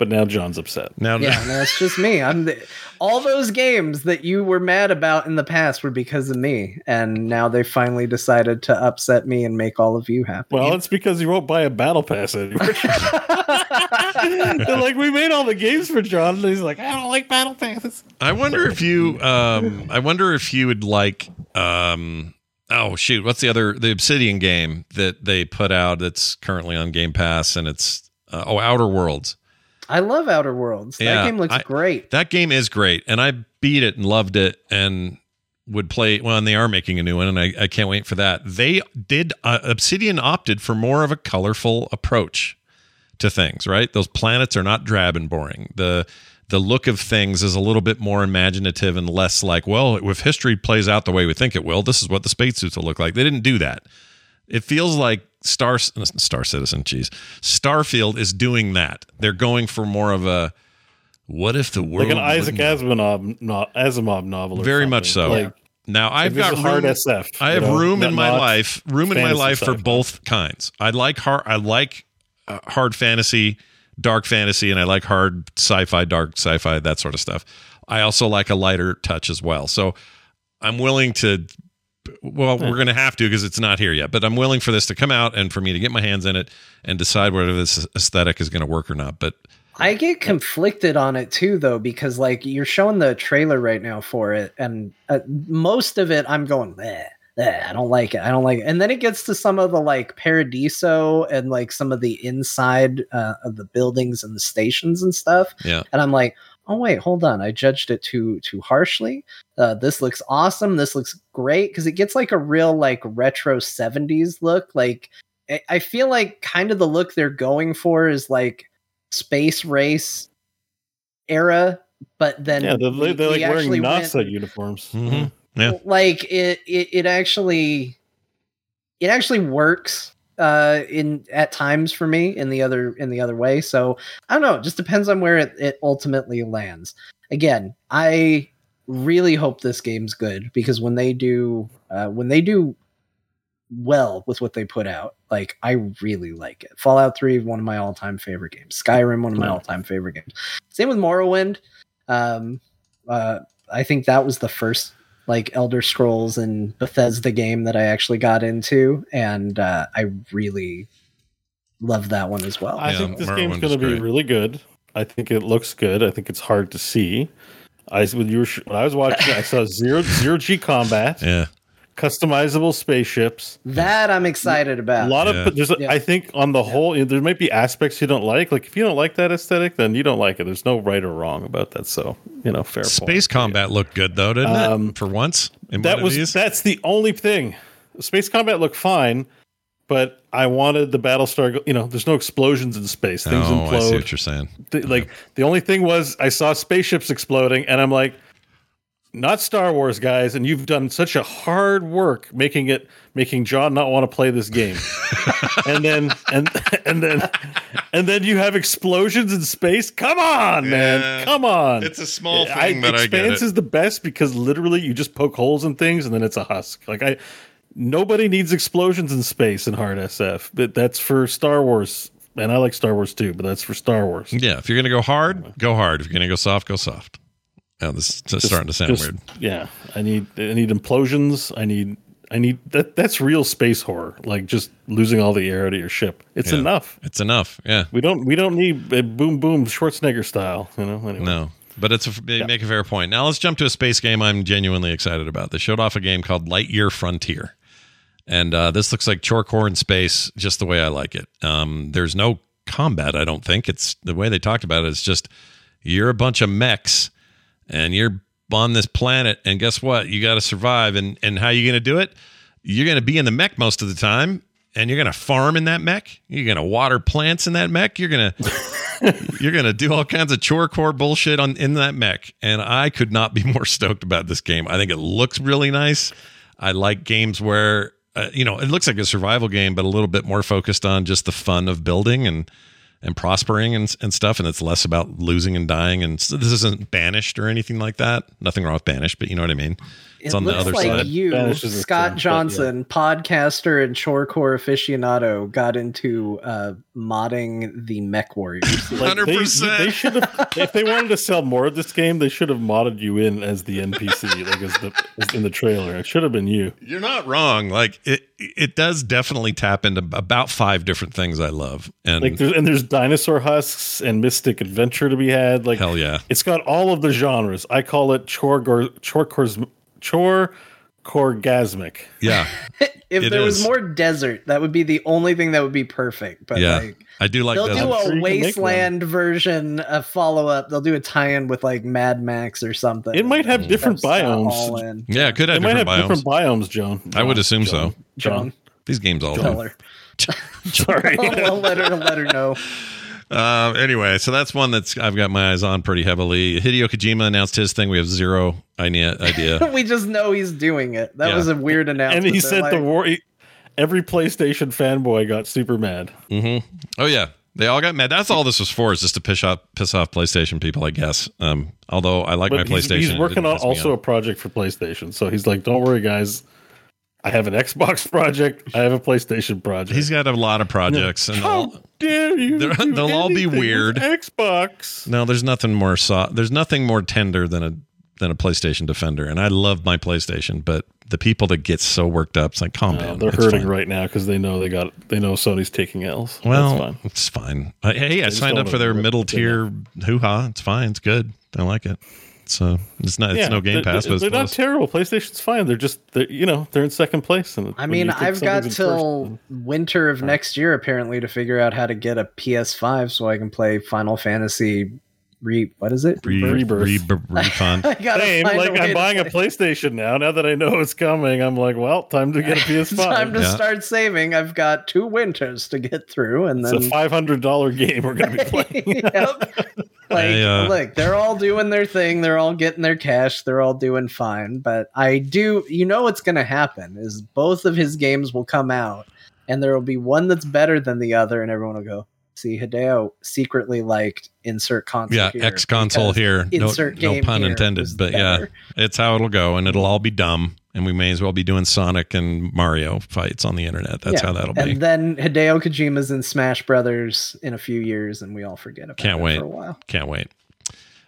but now John's upset. now, Yeah, no, it's just me. I'm the, all those games that you were mad about in the past were because of me, and now they finally decided to upset me and make all of you happy. Well, it's because you won't buy a battle pass anymore. <laughs> They're like, we made all the games for John, and he's like, I don't like battle passes. I wonder if you. Um, I wonder if you would like. Um, oh shoot! What's the other the Obsidian game that they put out that's currently on Game Pass and it's uh, oh Outer Worlds. I love Outer Worlds. Yeah, that game looks I- great. That game is great, and I beat it and loved it, and would play. Well, and they are making a new one, and I, I can't wait for that. They did. Uh, Obsidian opted for more of a colorful approach to things. Right, those planets are not drab and boring. The the look of things is a little bit more imaginative and less like, well, if history plays out the way we think it will, this is what the spacesuits will look like. They didn't do that. It feels like Star Star Citizen, geez, Starfield is doing that. They're going for more of a what if the world Like an Isaac Asimov, no, Asimov novel. Very much so. Like, Now I've got hard room, SF. I have know, room in my life, room in my life for both kinds. I like hard, I like uh, hard fantasy, dark fantasy, and I like hard sci-fi, dark sci-fi, that sort of stuff. I also like a lighter touch as well. So I'm willing to. Well, we're going to have to because it's not here yet. But I'm willing for this to come out and for me to get my hands in it and decide whether this aesthetic is going to work or not. But I get conflicted on it too, though, because like you're showing the trailer right now for it, and uh, most of it I'm going, "Bleh, bleh, I don't like it, I don't like it. And then it gets to some of the like Paradiso and like some of the inside uh, of the buildings and the stations and stuff, yeah, and I'm like, oh wait, hold on, I judged it too too harshly. Uh, this looks awesome. This looks great because it gets like a real like retro '70s look. Like I- I feel like kind of the look they're going for is like space race era, but then Yeah, they're, they're we like actually wearing went- NASA uniforms. Mhm. Yeah. like it, it it actually it actually works uh in at times for me in the other in the other way. So i don't know it just depends on where it, it ultimately lands. Again i really hope this game's good because when they do uh when they do well with what they put out like i really like it. Fallout 3 one of my all-time favorite games. Skyrim one of my all-time favorite games. Same with morrowind. Um uh i think that was the first like Elder Scrolls and Bethesda game that I actually got into, and uh, I really love that one as well. I Yeah, think this Morrowind game's going to be really good. I think it looks good. I think it's hard to see. I when you were when I was watching, I saw zero zero G combat, yeah, customizable spaceships. that I'm excited about. A lot Yeah. of there's, Yeah. I think on the whole, there might be aspects you don't like. Like if you don't like that aesthetic, then you don't like it. There's no right or wrong about that. So you know, fair. space point. combat looked good though, didn't Um, it? For once, in That one of was these? that's the only thing. Space combat looked fine, but I wanted the Battlestar. You know, there's no explosions in space. Things oh, I see implode. what you're saying. the, like the only thing was I saw spaceships exploding, and I'm like, not Star Wars guys, and you've done such a hard work making it, making John not want to play this game, <laughs> and then and and then and then you have explosions in space. Come on, Yeah. man, come on. It's a small thing, I, but I get Expanse is the best because literally you just poke holes in things, and then it's a husk. Like I. Nobody needs explosions in space in hard SF, but that's for Star Wars, and I like Star Wars too. But that's for Star Wars. Yeah, if you're gonna go hard, go hard. If you're gonna go soft, go soft. Oh, this is Just- starting to sound just- weird. Yeah, I need I need implosions. I need I need that. That's real space horror. Like just losing all the air out of your ship. It's Yeah. enough. It's enough. Yeah. We don't we don't need a boom boom Schwarzenegger style. You know. Anyway. No. But it's a, they make a fair point. Now let's jump to a space game I'm genuinely excited about. They showed off a game called Lightyear Frontier. And uh, this looks like Chorecore in space, just the way I like it. Um, there's no combat, I don't think. It's the way they talked about it. It's just you're a bunch of mechs and you're on this planet, and guess what? You got to survive, and and how you going to do it? You're going to be in the mech most of the time, and you're going to farm in that mech. You're going to water plants in that mech. You're going <laughs> to you're going to do all kinds of chore core bullshit on in that mech. And I could not be <laughs> more stoked about this game. I think it looks really nice. I like games where uh, you know it looks like a survival game, but a little bit more focused on just the fun of building and and prospering and, and stuff. And it's less about losing and dying. And so this isn't banished or anything like that. Nothing wrong with banished, but you know what I mean. It's it on the looks other like side. you, Spanish Scott thing, but Johnson, podcaster and chorecore aficionado, got into uh, modding the Mech Warriors. <laughs> Like, 100%. They, should have. if they wanted to sell more of this game, they should have modded you in as the NPC, like as the as in the trailer. It should have been you. You're not wrong. Like it, it does definitely tap into about five different things I love. And Like there's and there's dinosaur husks and mystic adventure to be had. Like hell yeah, it's got all of the genres. I call it chore chore cores chore corgasmic. yeah, <laughs> if It there was more desert, that would be the only thing that would be perfect. But yeah. like, I do like they'll that. do a sure you can make wasteland version, a follow up. They'll do a tie in with like Mad Max or something. It might have different That's, all biomes. yeah, it could have It might different have biomes. different biomes, Joan. I would John, assume so. John. John, These games all tell <laughs> her. Sorry. <laughs> I'll let her let her know. Uh, anyway, so that's one that's I've got my eyes on pretty heavily. Hideo Kojima announced his thing. We have zero idea. idea. <laughs> we just know he's doing it. That Yeah. was a weird announcement. and he They're said the like, war. Every PlayStation fanboy got super mad. Mm-hmm. Oh yeah, they all got mad. That's all this was for, is just to piss off piss off PlayStation people, I guess. Um, although I like my But he's, PlayStation. he's working on also a project for PlayStation. So he's like, "Don't worry, guys. I have an Xbox <laughs> project. I have a PlayStation project." He's got a lot of projects, and How all, dare you? They'll all be weird. Xbox. no, there's nothing more soft. There's nothing more tender than a than a PlayStation Defender, and I love my PlayStation, but the people that get so worked up, it's like calm No, down. they're hurting fine. right now because they know they got they know Sony's taking L's. Well, That's fine. it's fine. Uh, hey, I signed up for their middle tier hoo ha. It's fine. It's good. I like it. So it's not. It's Yeah, no Game they're- Pass, but it's they're not terrible. PlayStation's fine. They're just they're, you know they're in second place. And I mean, I've got somebody's till first, winter of next year apparently to figure out how to get a PS5 so I can play Final Fantasy. Re what is it? Re- Rebirth. re- refund. <laughs> I gotta Same, find like way I'm to buying a PlayStation now. Now that I know it's coming, I'm like, well, time to get a <laughs> PS5. Time to Yeah. start saving. I've got two winters to get through, and it's then a five hundred dollar game we're gonna be <laughs> playing. Like, I, uh, look, they're all doing their thing. They're all getting their cash. They're all doing fine. But I do, you know, what's going to happen is both of his games will come out, and there will be one that's better than the other, and everyone will go, "See, Hideo secretly liked insert console." Yeah, X console here. No, insert no game pun intended. But yeah, it's how it'll go, and it'll all be dumb, and we may as well be doing Sonic and Mario fights on the internet. That's Yeah, how that'll be. And then Hideo Kojima's in Smash Brothers in a few years, and we all forget about Can't it wait. for a while. Can't wait.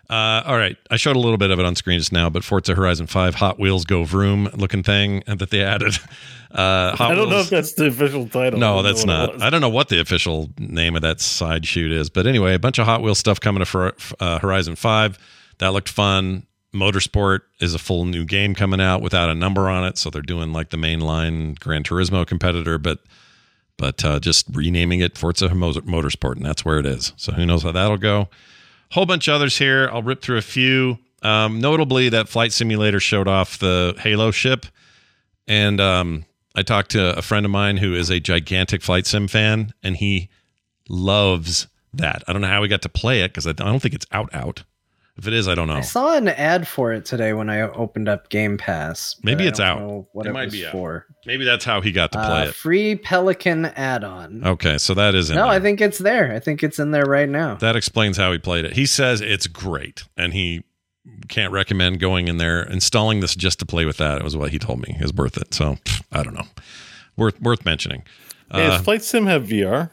Uh, all right, I showed a little bit of it on screen just now, but Forza Horizon Five Hot Wheels Go Vroom looking thing that they added. <laughs> Uh, I don't know if that's the official title. No, that's not. I don't know what the official name of that side shoot is, but anyway, a bunch of Hot Wheels stuff coming to for, uh, Horizon Five. That looked fun. Motorsport is a full new game coming out without a number on it, so they're doing like the mainline Gran Turismo competitor, but but uh, just renaming it Forza Motorsport, and that's where it is. So who knows how that'll go? Whole bunch of others here. I'll rip through a few. Um, notably, that Flight Simulator showed off the Halo ship, and um, I talked to a friend of mine who is a gigantic flight sim fan, and he loves that. I don't know how he got to play it because I don't think it's out out. If it is, I don't know. I saw an ad for it today when I opened up Game Pass. but Maybe I it's don't out. know What It it, might was be out. for? Maybe that's how he got to play Uh, it. Free Pelican add-on. Okay, so that is in no, there. I think it's there. I think it's in there right now. that explains how he played it. He says it's great, and he can't recommend going in there installing this just to play with that. It was what he told me is worth it. So I don't know, worth worth mentioning. Hey, Uh, does Flight Sim have VR?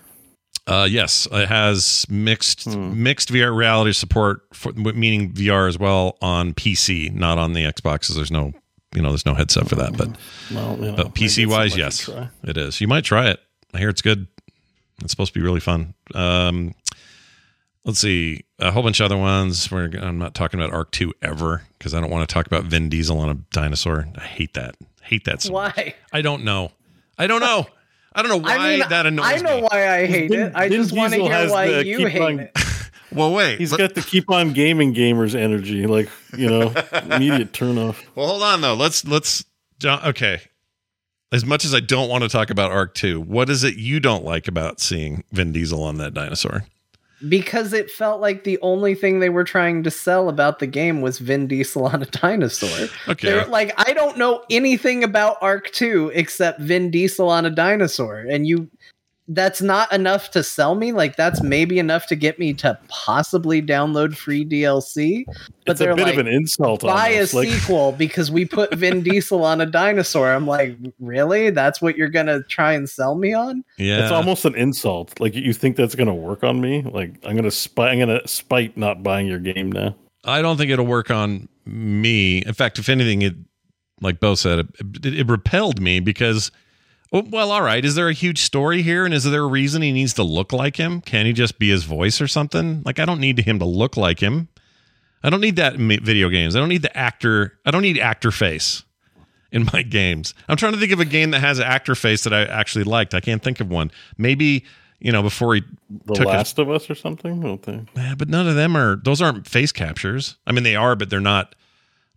Uh, yes, it has mixed Hmm. mixed VR reality support, for, meaning VR as well on PC, not on the Xboxes. There's no, you know, there's no headset for that, but Well, you know, but PC wise, yes, it is. You might try it. I hear it's good. It's supposed to be really fun. Um, let's see, a whole bunch of other ones. We're, I'm not talking about Ark Two ever because I don't want to talk about Vin Diesel on a dinosaur. I hate that. hate that. So much. Why? I don't know. I don't know. I don't know why I mean, that annoys me. I know me. why I hate Vin- it. I Vin just want to hear why you hate on- it. <laughs> Well, wait. He's let- got the keep on gaming gamers energy, like you know, <laughs> immediate turn off. well, hold on though. Let's let's. John, okay. As much as I don't want to talk about Ark Two, what is it you don't like about seeing Vin Diesel on that dinosaur? Because it felt like the only thing they were trying to sell about the game was Vin Diesel on a dinosaur. Okay. They're like, I don't know anything about Ark 2 except Vin Diesel on a dinosaur. And you that's not enough to sell me. Like that's maybe enough to get me to possibly download free DLC. But it's a they're bit like, of an insult. buy a almost. like, sequel <laughs> because we put Vin Diesel on a dinosaur. I'm like, really? That's what you're gonna try and sell me on? Yeah. It's almost an insult. Like you think that's gonna work on me? Like I'm gonna spite. I'm gonna spite not buying your game now. I don't think it'll work on me. In fact, if anything, it like Bo said, it, it, it repelled me because. Well, all right. Is there a huge story here, and is there a reason he needs to look like him? Can he just be his voice or something? Like, I don't need him to look like him. I don't need that in video games. I don't need the actor. I don't need actor face in my games. I'm trying to think of a game that has an actor face that I actually liked. I can't think of one. Maybe you know before he The took a- Last of Us or something. Don't they? Eh, but none of them are those aren't face captures. I mean they are, but they're not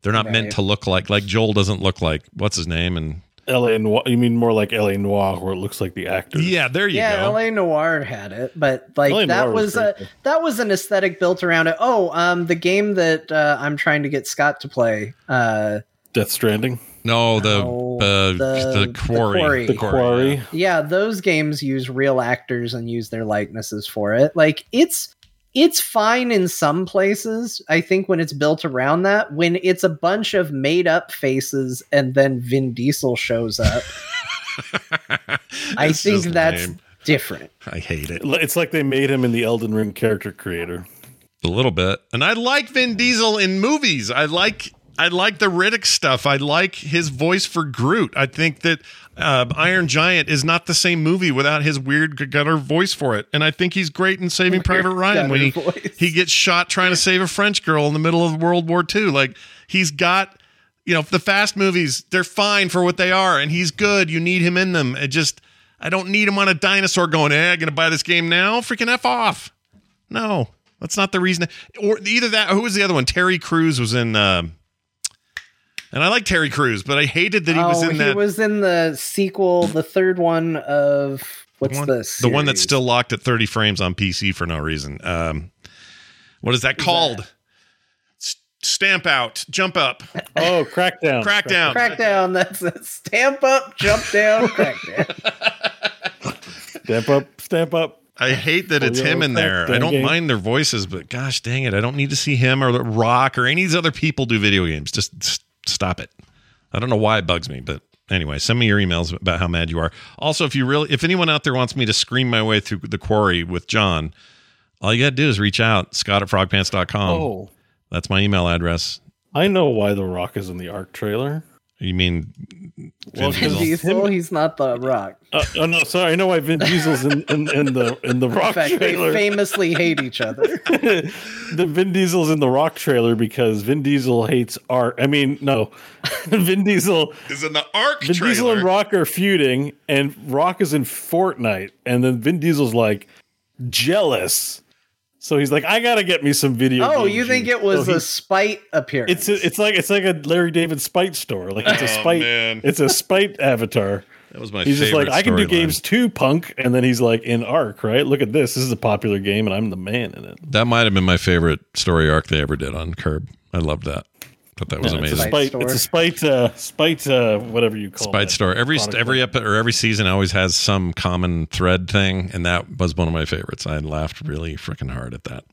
they're not meant to look like like Joel doesn't look like what's his name and L.A. Noire. You mean more like L.A. Noire, where it looks like the actors? Yeah, there you yeah, go. LA Noire had it, but like LA that Noire was was a cool. that was an aesthetic built around it. Oh, um, the game that uh, I'm trying to get Scott to play. Uh, Death Stranding. no, the No, uh, the, the- the quarry. the Quarry. The Quarry. yeah, those games use real actors and use their likenesses for it. Like it's it's fine in some places. I think when it's built around that, when it's a bunch of made up faces and then Vin Diesel shows up, <laughs> I think that's lame. different. I hate it It's like they made him in the Elden Ring character creator. a little bit. And I like Vin Diesel in movies. I like I like the Riddick stuff. I like his voice for Groot. I think that uh, Iron Giant is not the same movie without his weird gutter voice for it. And I think he's great in Saving Private Ryan when he voice. he gets shot trying to save a French girl in the middle of World War II. Like he's got, you know, the fast movies, they're fine for what they are, and he's good. You need him in them. It just, I don't need him on a dinosaur going, eh, I'm gonna buy this game now. Freaking F off. No, that's not the reason. Or either that, or who was the other one? Terry Crews was in, um and I like Terry Crews, but I hated that he was oh, in he that. was in the sequel, the third one of what's one, the the one that's still locked at 30 frames on PC for no reason. Um, what is that called? S- Stamp out, jump up, Oh, Crackdown. <laughs> crackdown. Crackdown. That's it. Stamp up, jump down, <laughs> crackdown. Stamp up, stamp up. I hate that it's him in there. I don't game. mind their voices, but gosh dang it, I don't need to see him or Rock or any of these other people do video games. Just s- stop it. I don't know why it bugs me, but anyway, send me your emails about how mad you are. Also, if you really, if anyone out there wants me to scream my way through the quarry with John, all you got to do is reach out, Scott at frogpants.com. Oh, That's my email address. I know why The Rock is in the Ark trailer. You mean Vin Vin Diesel? Diesel, he's not the Rock. Uh, oh no, sorry. I know why Vin Diesel's in, in, in the in the <laughs> In Rock fact, they famously hate each other. <laughs> the Vin Diesel's in the Rock trailer because Vin Diesel hates art. I mean, no, <laughs> Vin Diesel, is in the Ark Vin Diesel and Rock are feuding, and Rock is in Fortnite, and then Vin Diesel's like jealous, so he's like, I gotta get me some video. Oh, game you think juice." it was So a spite appearance? It's a, it's like it's like a Larry David spite store. Like it's a Oh, spite. man. It's a spite avatar. That was my He's just like, I can do storyline. games too, punk. And then he's like, in Ark, right? Look at this. This is a popular game, and I'm the man in it. That might have been my favorite story arc they ever did on Curb. I loved that. Thought that was Yeah, amazing. It's a spite. Spite It's a spite. Uh, spite. Uh, whatever you call Spite that. story. Every product every line. epi- or every season always has some common thread thing, and that was one of my favorites. I laughed really freaking hard at that.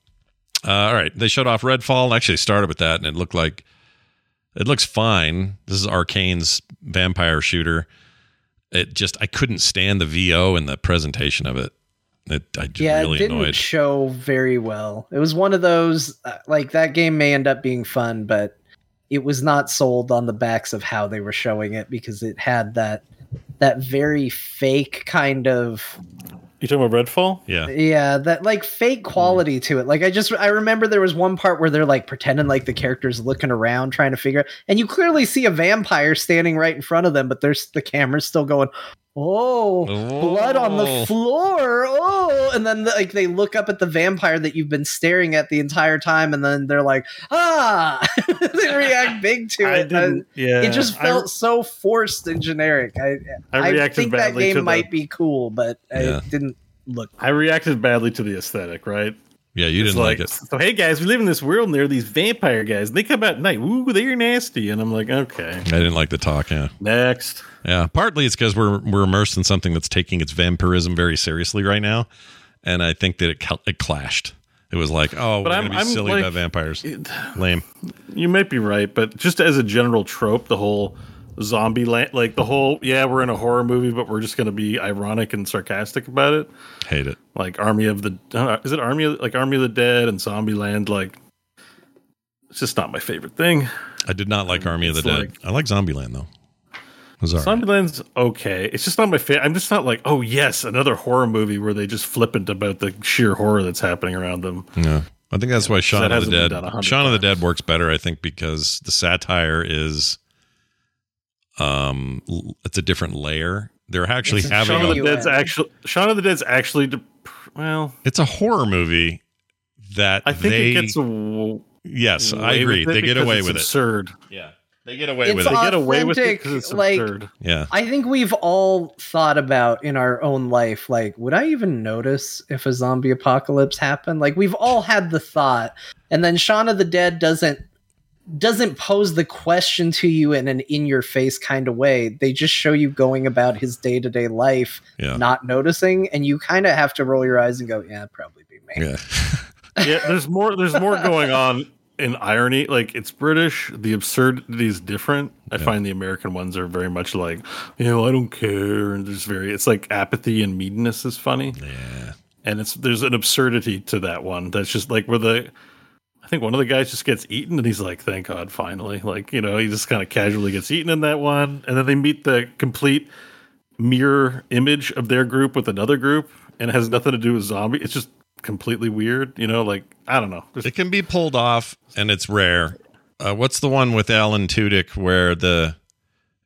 Uh, all right, they showed off Redfall. Actually, started with that, and it looked like it looks fine. This is Arkane's vampire shooter. It just I couldn't stand the VO and the presentation of it. It I just yeah, really it didn't annoyed. show very well. It was one of those uh, like that game may end up being fun, but it was not sold on the backs of how they were showing it because it had that that very fake kind of You talking about Redfall? yeah, yeah that like fake quality to it like i just i remember there was one part where they're like pretending like the character's looking around trying to figure out and you clearly see a vampire standing right in front of them but there's the camera's still going oh, blood on the Oh. floor. Oh, and then like they look up at the vampire that you've been staring at the entire time, and then they're like, ah, <laughs> they react big to I it. didn't. Yeah, it just I- felt so forced and generic. I I I, reacted think that badly to game the- might be cool, but Yeah. it didn't look. I reacted badly to the aesthetic, right? Yeah, you It's didn't like, it. So hey guys, we live in this world, and there are these vampire guys. They come out at night. Ooh, they're nasty, and I'm like, okay, I didn't like the talk. Yeah, next. Yeah. Partly it's because we're we're immersed in something that's taking its vampirism very seriously right now, and I think that it it clashed. It was like, oh, But we're I'm- gonna be I'm silly like- about vampires. Lame. You might be right, but just as a general trope, the whole zombie land, like the whole, yeah, we're in a horror movie, but we're just going to be ironic and sarcastic about it. Hate it. Like Army of the, uh, is it Army of, like Army of the Dead and Zombie Land? Like, it's just not my favorite thing. I did not like Army of the Dead. like- I like Zombieland though. It was all right. Zombie Land's okay. It's just not my favorite. I'm just not like, oh yes, another horror movie where they just flippant about the sheer horror that's happening around them. Yeah. I think that's why Shaun that of the Dead done a hundred Shaun of the. Dead works better, I think, because the satire is um it's a different layer. They're actually It's having Shaun of the Dead's actually Shaun of the Dead's actually dep- well. it's a horror movie that I think they it gets a Yes, I agree. They get away it's with it. absurd. Yeah. They get away It's with They it. odd- get away with it Authentic, because it's like- absurd. Yeah. I think we've all thought about in our own life, like, would I even notice if a zombie apocalypse happened? Like, we've all had the thought, and then Shaun of the Dead doesn't doesn't pose the question to you in an in your face kind of way. They just show you going about his day to day life, Yeah. not noticing, and you kind of have to roll your eyes and go, "Yeah, it'd probably be me." Yeah. <laughs> yeah, there's more. There's more going on in irony. Like it's British. The absurdity is different. I Yeah. find the American ones are very much like, you know, I don't care. And there's very. It's like apathy and meanness is funny, Yeah. and it's there's an absurdity to that one. That's just like where the. I think one of the guys just gets eaten, and he's like, "Thank God, finally!" Like you know, he just kind of casually gets eaten in that one, and then they meet the complete mirror image of their group with another group, and it has nothing to do with zombie. It's just completely weird, you know. Like I don't know. Just- It can be pulled off and it's rare. Uh, what's the one with Alan Tudyk where the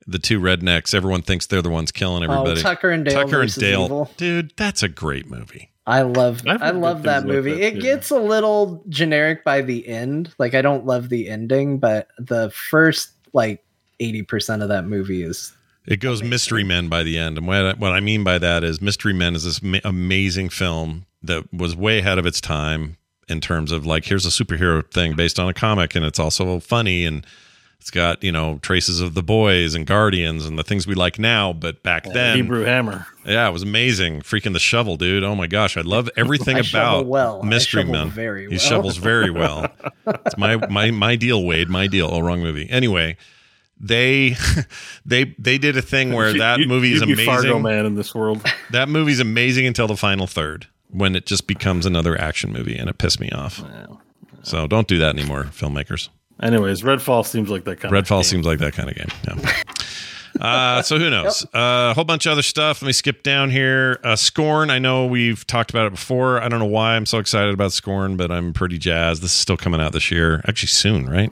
the two rednecks, everyone thinks they're the ones killing everybody. Oh, Tucker and Dale Tucker and Dale. Evil. Dude, that's a great movie. I love I've I love that things about movie. that, it too. gets a little generic by the end. Like I don't love the ending, but the first like 80% of that movie is It goes Mystery Men by the end. And what I, what I mean by that is Mystery Men is this ma- amazing film that was way ahead of its time in terms of like, here's a superhero thing based on a comic and it's also funny and it's got, you know, traces of the boys and guardians and the things we like now. But back then, Hebrew Hammer. yeah, it was amazing. Freaking the shovel, dude. Oh my gosh. I love everything <laughs> I about well. Mystery shovel Men. very He shovels very well. <laughs> it's my, my, my deal, Wade. My deal. Oh, wrong movie. Anyway, they <laughs> they they did a thing where You- that you- movie is you'd Fargo amazing. man in this world. That movie's amazing until the final third when it just becomes another action movie and it pissed me off. So don't do that anymore, filmmakers. Anyways, Redfall seems like that kind of Redfall game. seems like that kind of game. Yeah. <laughs> Uh, so who knows? Uh, a whole bunch of other stuff. Let me skip down here. Uh, Scorn. I know we've talked about it before. I don't know why I'm so excited about Scorn, but I'm pretty jazzed. This is still coming out this year. Actually, soon, right?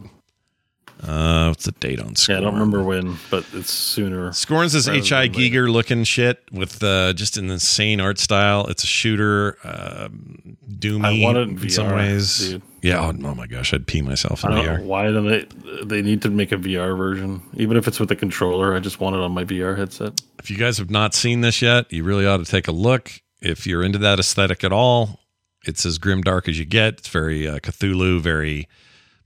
Uh, what's the date on Yeah, I don't remember when, but it's sooner. Scorn's this H.I. Giger looking shit with uh, just an insane art style. It's a shooter, um, doomy I want it in in some ways. dude. Yeah. Oh, oh my gosh, I'd pee myself in I don't VR. know why do they they need to make a VR version, even if it's with a controller. I just want it on my VR headset. If you guys have not seen this yet, you really ought to take a look. If you're into that aesthetic at all, it's as grim dark as you get. It's very uh, Cthulhu, very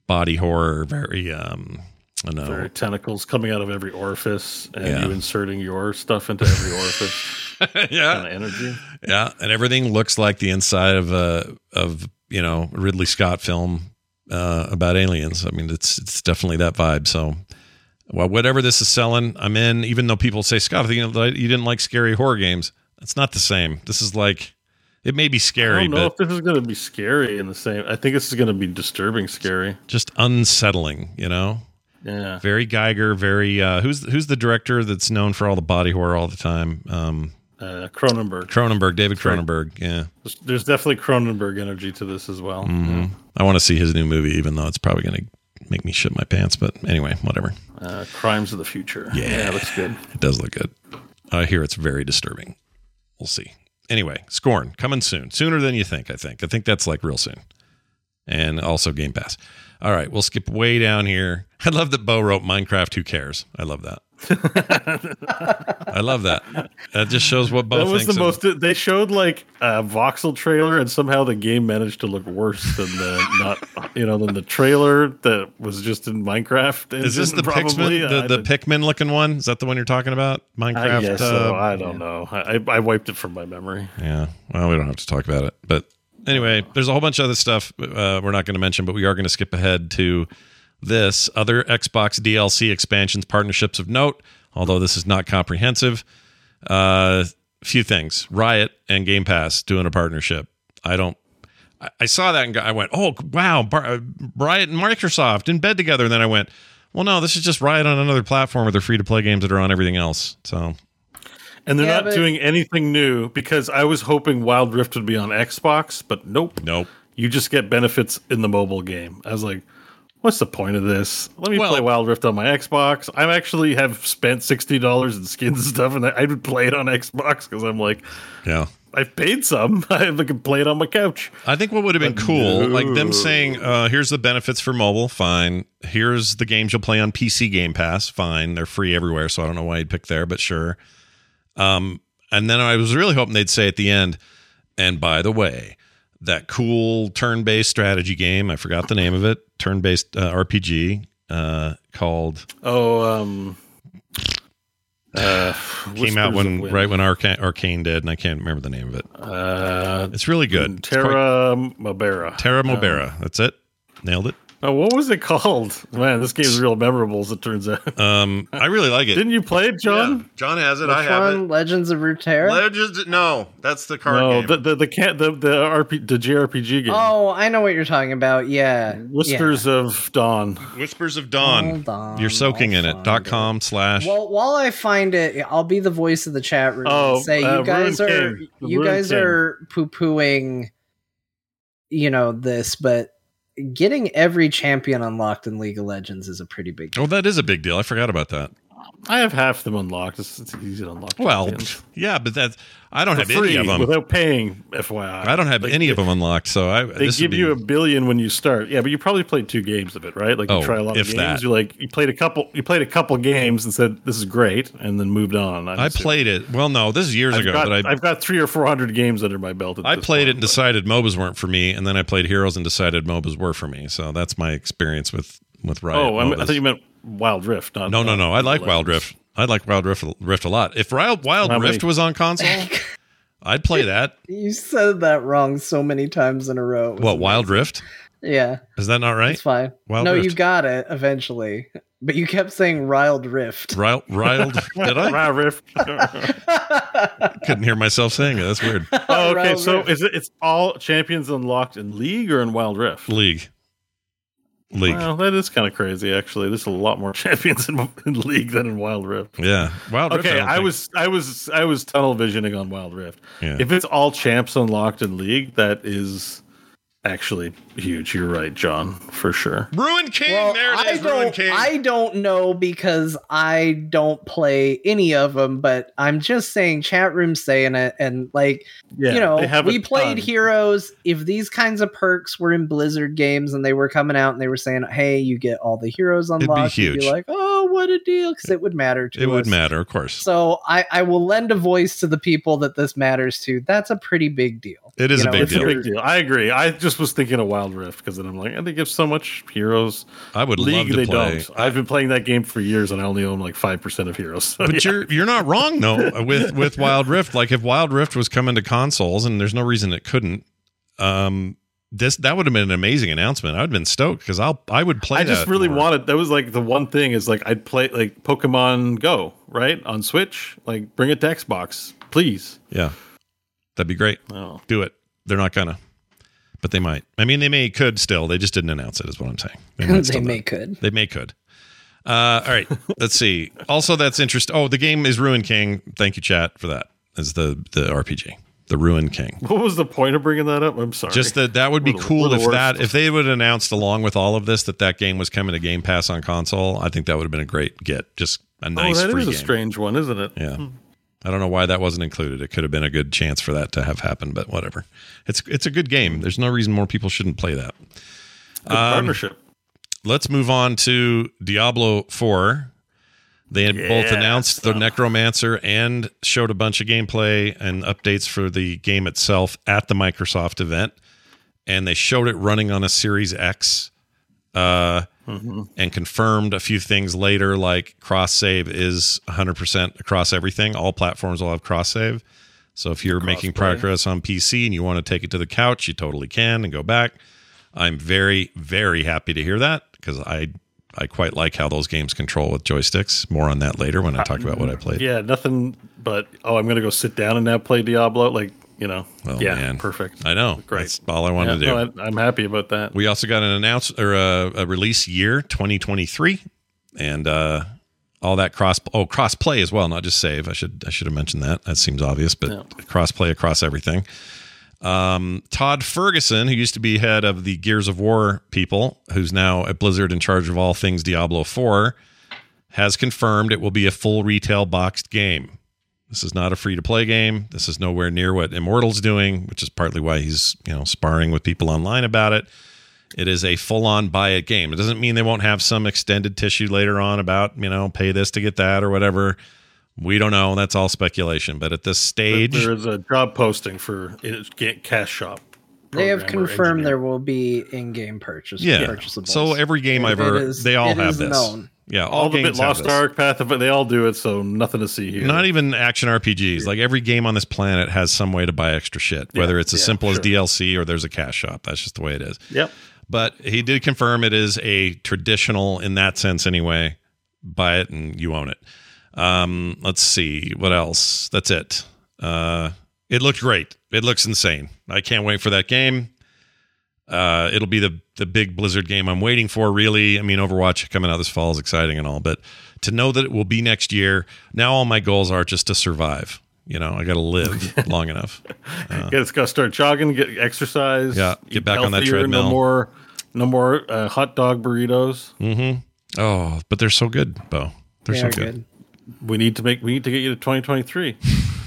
body horror, very um, I know. Are tentacles coming out of every orifice, and Yeah. you inserting your stuff into every <laughs> orifice. yeah, kind of energy. Yeah, and everything looks like the inside of a of you know Ridley Scott film uh, about aliens. I mean, it's it's definitely that vibe. So, well, whatever this is selling, I'm in. Even though people say Scott, you know, you didn't like scary horror games. It's not the same. This is like it may be scary. I don't know if this is going to be scary in the same. I think this is going to be disturbing scary. just unsettling. You know, Yeah. very Geiger. Very uh, who's who's the director that's known for all the body horror all the time? Um, Uh, Cronenberg. Cronenberg, David. Cronenberg. Yeah. There's, definitely Cronenberg energy to this as well. hmm I want to see his new movie, even though it's probably going to make me shit my pants. But anyway, whatever. Uh, Crimes of the Future. Yeah. looks good. It does look good. I hear it's very disturbing. We'll see. Anyway, Scorn coming soon, sooner than you think. I think. I think that's like real soon, and also Game Pass. All right, we'll skip way down here. <laughs> I love that Bo wrote Minecraft. Who cares? I love that. I love that. That just shows what Bo That was the of- most. They showed like a voxel trailer, and somehow the game managed to look worse than the not you know than the trailer that was just in Minecraft. Is this the probably. Pikmin, the, the Pikmin looking one? Is that the one you're talking about? Minecraft. I guess so. uh, I don't know. I, I I wiped it from my memory. Yeah. Well, we don't have to talk about it. But anyway, there's a whole bunch of other stuff uh, we're not going to mention, but we are going to skip ahead to this other Xbox DLC expansions partnerships of note, although this is not comprehensive. A uh, few things Riot and Game Pass doing a partnership. I don't. I- I saw that and I went, oh, wow, Bar- uh, Riot and Microsoft in bed together. And then I went, well, no, this is just Riot on another platform with their free to play games that are on everything else. So, And they're Yeah, not but- doing anything new because I was hoping Wild Rift would be on Xbox, but nope. nope. You just get benefits in the mobile game. I was like, what's the point of this? Let me Well- play Wild Rift on my Xbox. I actually have spent sixty dollars in skins and stuff, and I would play it on Xbox because I'm like, Yeah. I've paid some. <laughs> I can play it on my couch. I think what would have been But cool, like them saying, uh, "Here's the benefits for mobile, fine. Here's the games you'll play on PC Game Pass, fine. They're free everywhere, so I don't know why you'd pick there, but sure." Um, and then I was really hoping they'd say at the end, "And by the way, that cool turn-based strategy game, I forgot the name of it, turn-based uh, RPG uh, called Oh, um, uh, <sighs> came out when right when Arcane, Arcane did, and I can't remember the name of it. Uh, It's really good. It's quite- Terra Mobera. Terra Mobera. That's it. Nailed it. Oh, what was it called? <laughs> Man, this game's real memorable, as it turns out. <laughs> Um, I really like it. Didn't you play it, John? Yeah, John has it. Which I have one? Legends of Runeterra? it. Legends. No, that's the card No, game. the the the, can, the the RP the JRPG game. oh, I know what you're talking about. Yeah. Whispers of Dawn. Whispers of Dawn. Hold on, You're soaking I'll in it. Dot com slash. Well, while I find it, I'll be the voice of the chat room. Oh, and say uh, you guys Ruined are King. You Ruined guys King. are poo pooing, you know this, but getting every champion unlocked in League of Legends is a pretty big. oh, that is a big deal. I forgot about that. I have half them unlocked. It's, it's easy to unlock. Well, champions. yeah, but that's I don't For have any of them. without paying. FYI, I don't have Like, any of them unlocked. So I They this give be, you a billion when you start. Yeah, but you probably played two games of it, right? Like you Oh, try a lot of that. games. You like you played a couple. You played a couple games and said this is great, and then moved on. I assuming. played it. Well, no, this is years I've ago. got, but I I've got three or four hundred games under my belt. At I played point, it and but- decided MOBAs weren't for me, and then I played Heroes and decided MOBAs were for me. So that's my experience with with Riot. Oh, I, I thought you meant Wild Rift. Not, No, no, no. I like Wild Rift. I like Wild Rift, Rift a lot. If Wild, Wild How many- Rift was on console, <laughs> I'd play that. You said that wrong so many times in a row. It was What Wild amazing. Rift? Yeah, Is that not right? it's fine. Wild no, you got it eventually, but you kept saying Wild Rift. Wild, Wild <laughs> did I? Wild Rift. <laughs> Couldn't hear myself saying it. That's weird. oh, okay. Wild So Rift. is it? It's all champions unlocked in League or in Wild Rift? League, League. Well, that is kind of crazy. Actually, there's a lot more <laughs> champions in, in League than in Wild Rift. yeah, Wild Rift. Okay, don't I was, I was, I was tunnel visioning on Wild Rift. Yeah. If it's all champs unlocked in League, that is actually huge. You're right, John, for sure. Ruined King. Well, there it I is. Ruin don't. King. I don't know because I don't play any of them. But I'm just saying, chat room saying it, and like Yeah, you know, they have a we played ton. Heroes. If these kinds of perks were in Blizzard games and they were coming out and they were saying, "Hey, you get all the heroes be unlocked," you'd huge. be like, "Oh, what a deal!" Because it would matter to it would matter, of course. So I, I will lend a voice to the people that this matters to. That's a pretty big deal. It is You a know, big It's deal. a big deal. I agree. I just was thinking of Wild Rift because then I'm like, and they give so much heroes. I would League, love to they play. don't. I've been playing that game for years, and I only own like five percent of heroes. So, <laughs> But yeah. you're you're not wrong though <laughs> with with Wild Rift. Like if Wild Rift was coming to consoles, and there's no reason it couldn't. Um, this that would have been an amazing announcement. I'd have been stoked because I'll I would play. I just really more. wanted. That was like the one thing is like I'd play like Pokemon Go right on Switch. Like bring it to Xbox, please. Yeah, that'd be great. Oh, Do it. They're not gonna, but they might. I mean, they may could still. They just didn't announce it. Is what I'm saying. might <laughs> they may not. could. They may could. Uh, all right. <laughs> let's see. Also, that's interesting. Oh, the game is Ruined King. Thank you, chat, for that. Is the the RPG the Ruined King? what was the point of bringing that up? I'm sorry. Just that that would be We're cool we're if worst. that if they would have announced along with all of this that that game was coming to Game Pass on console. I think that would have been a great get. Just a oh, nice that free is a game. strange one, isn't it? yeah. I don't know why that wasn't included. It could have been a good chance for that to have happened, but whatever. It's it's a good game. There's no reason more people shouldn't play that. Good partnership. Let's move on to Diablo 4. They had both Yeah, announced the. Necromancer and showed a bunch of gameplay and updates for the game itself at the Microsoft event. And they showed it running on a Series X uh, Mm-hmm. and confirmed a few things later, like cross save is 100% across everything. All platforms will have cross save. So if you're making Crossplay. progress on PC and you want to take it to the couch, you totally can and go back. I'm very, very happy to hear that because I I quite like how those games control with joysticks. More on that later when I talk about what I played. Yeah, nothing but oh, I'm gonna go sit down and now play Diablo. Like you know, Oh, yeah, man. perfect. I know. Great. That's all I wanted Yeah, to do. no, I, I'm happy about that. we also got an announce or a, a release year 2023 and uh all that cross oh cross play as well not just save i should i should have mentioned that that seems obvious but Yeah. cross play across everything um Rod Fergusson who used to be head of the gears of war people who's now at blizzard in charge of all things diablo 4 has confirmed it will be a full retail boxed game this is not a free to play game. This is nowhere near what Immortal's doing, which is partly why he's, you know, sparring with people online about it. It is a full on buy it game. It doesn't mean they won't have some extended tissue later on about, you know, pay this to get that or whatever. We don't know. That's all speculation. But at this stage, There is a job posting for it, cash shop. They have confirmed there will be in-game purchase. yeah. purchasables. So every game It- I've ever, it is- they all have this. known. Yeah, all, all the bit games have Lost. Ark Path, but they all do it, so nothing to see here. Not even action RPGs. Like every game on this planet has some way to buy extra shit, whether it's as yeah, simple as. DLC or there's a cash shop. That's just the way it is. Yep. But he did confirm it is a traditional in that sense anyway. Buy it and you own it. Um, let's see what else. That's it. Uh, it looked great. It looks insane. I can't wait for that game. Uh, it'll be the the big Blizzard game I'm waiting for. Really, I mean, Overwatch coming out this fall is exciting and all, but to know that it will be next year, now all my goals are just to survive. You know, I got to live <laughs> long enough. Yeah, it's got to start jogging, get exercise. Yeah, get eat back on that treadmill. No more, no more uh, hot dog burritos. Mm-hmm. Oh, but they're so good, Bo. They're They so good. good. We need to make. We need to get you to 2023.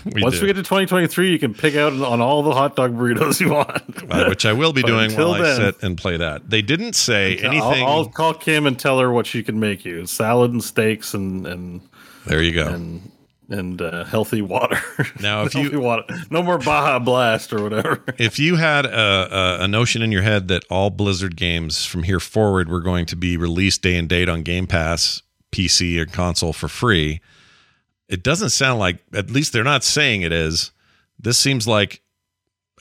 <laughs> We Once do. we get to 2023, you can pick out on all the hot dog burritos you want. <laughs> Uh, which I will be doing while I sit and play that. They didn't say anything. I'll, I'll call Kim and tell her what she can make you: salad and steaks and and there you go. and and uh, healthy water. <laughs> Now, if you- water, no more Baja Blast or whatever. if you had a, a, a notion in your head that all Blizzard games from here forward were going to be released day and date on Game Pass, PC, or console for free, it doesn't sound like, at least they're not saying it is. This seems like.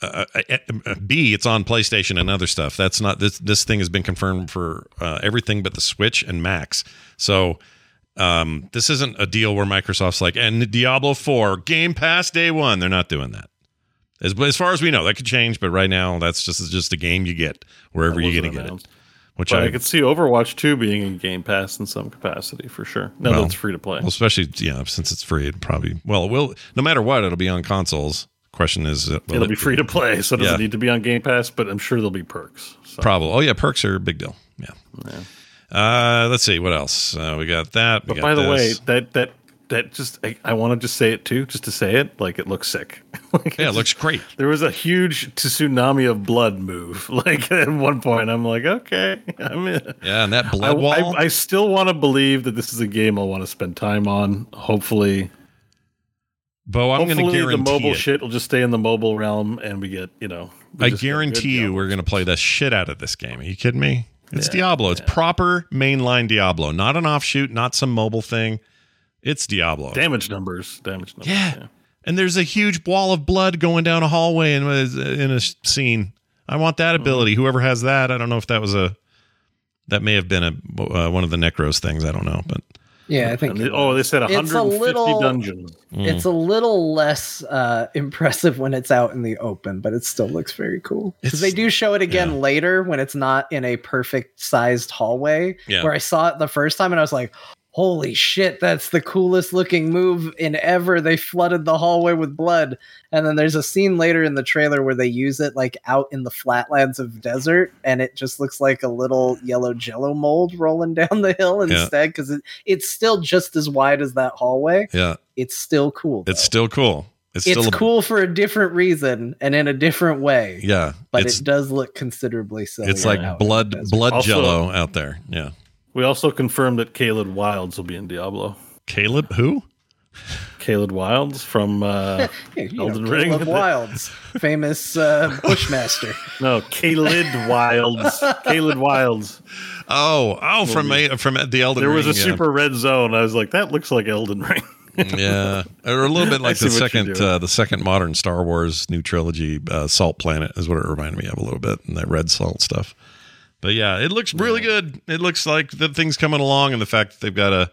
Uh, uh, uh, B, it's on PlayStation and other stuff. That's not this. This thing has been confirmed for uh, everything but the Switch and Macs. So um, this isn't a deal where Microsoft's like, and Diablo Four Game Pass day one. They're not doing that. As, as far as we know, that could change, but right now that's just just a game you get wherever you're going Wasn't to get it. Which I, I could see Overwatch 2 being in Game Pass in some capacity for sure. Now Well, that it's free to play. well, especially yeah, since it's free, it probably well, it will no matter what, it'll be on consoles. Question is, uh, will It'll it be free to play, so it doesn't Yeah. need to be on Game Pass, but I'm sure there'll be perks. So. Probably. Oh yeah, perks are a big deal. Yeah. Uh, let's see what else. Uh, we got that. We But got by the way, that that that just I, I want to just say it too, just to say it, like it looks sick. <laughs> like yeah, it looks great. There was a huge tsunami of blood move. <laughs> Like at one point, I'm like, okay, <laughs> I'm in. Yeah, and that I, blood wall. I, I still want to believe that this is a game I'll want to spend time on. Hopefully, Bo, I'm going to hopefully the mobile it. shit will just stay in the mobile realm, and we get you know. I just get good guarantee you, we're going to play the shit out of this game. Are you kidding me? It's Yeah, Diablo. It's proper mainline Diablo, not an offshoot, not some mobile thing. It's Diablo. damage numbers. Damage numbers. Yeah. And there's a huge wall of blood going down a hallway in, in a scene. I want that Mm-hmm. ability. Whoever has that, I don't know if that was a that may have been a uh, one of the Necros things. I don't know, but Yeah, I think And they- oh, they said It's a 150 little- dungeons. Mm. it's a little less uh, <laughs> impressive when it's out in the open, but it still looks very cool. Because they do show it again yeah. later when it's not in a perfect sized hallway. Yeah. Where I saw it the first time and I was like, holy shit, that's the coolest looking move in ever. They flooded the hallway with blood. And then there's a scene later in the trailer where they use it like out in the flatlands of desert and it just looks like a little yellow jello mold rolling <laughs> down the hill instead because it, it's still just as wide as that hallway. Yeah, It's still cool. it's still cool. It's, it's still a- cool for a different reason and in a different way. Yeah, But it does look considerably silly. it's like blood blood Also- jello out there. Yeah, We also confirmed that Caleb Wilds will be in Diablo. Caleb who? Caleb Wilds from uh, <laughs> Yeah, you know, Elden Ring. Caleb <laughs> Wilds, famous uh, bushmaster. no Caleb Wilds. Caleb Wilds. Oh, oh, from a, from the Elden There Ring. was a yeah. super red zone. I was like, that looks like Elden Ring. yeah, or a little bit <laughs> like see the second uh, the second modern Star Wars new trilogy, uh, Salt Planet, is what it reminded me of a little bit, and that red salt stuff. But yeah, it looks really good. It looks like the thing's coming along, and the fact that they've got a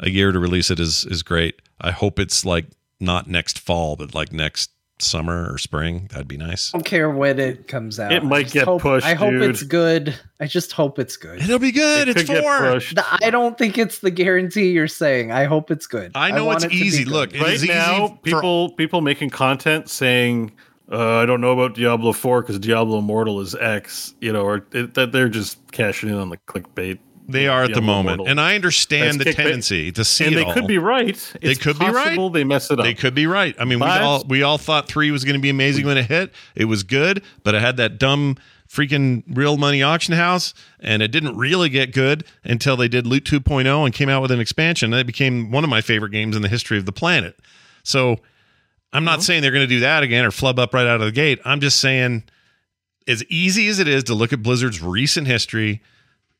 a year to release it is is great. I hope it's like not next fall, but like next summer or spring. That'd be nice. I don't care when it comes out. It I might get hope, pushed, I hope dude. it's good. I just hope it's good. It'll be good. It it's could get four. pushed. The- I don't think it's the guarantee you're saying. I hope it's good. I know want it's it easy. Look, it right is easy now, for- people people making content saying, uh, "I don't know about Diablo Four because Diablo Immortal is X," you know, or it, that they're just cashing in on the clickbait. they are at the moment, Immortal. and I understand the That's kickbait. tendency to see and they all. could be right. They It's could be right. They mess it up. They could be right. I mean, we all we all thought three was going to be amazing when it hit. It was good, but it had that dumb freaking real money auction house, and it didn't really get good until they did Loot 2.0 and came out with an expansion. And it became one of my favorite games in the history of the planet. So I'm not saying they're going to do that again or flub up right out of the gate. I'm just saying, as easy as it is to look at Blizzard's recent history,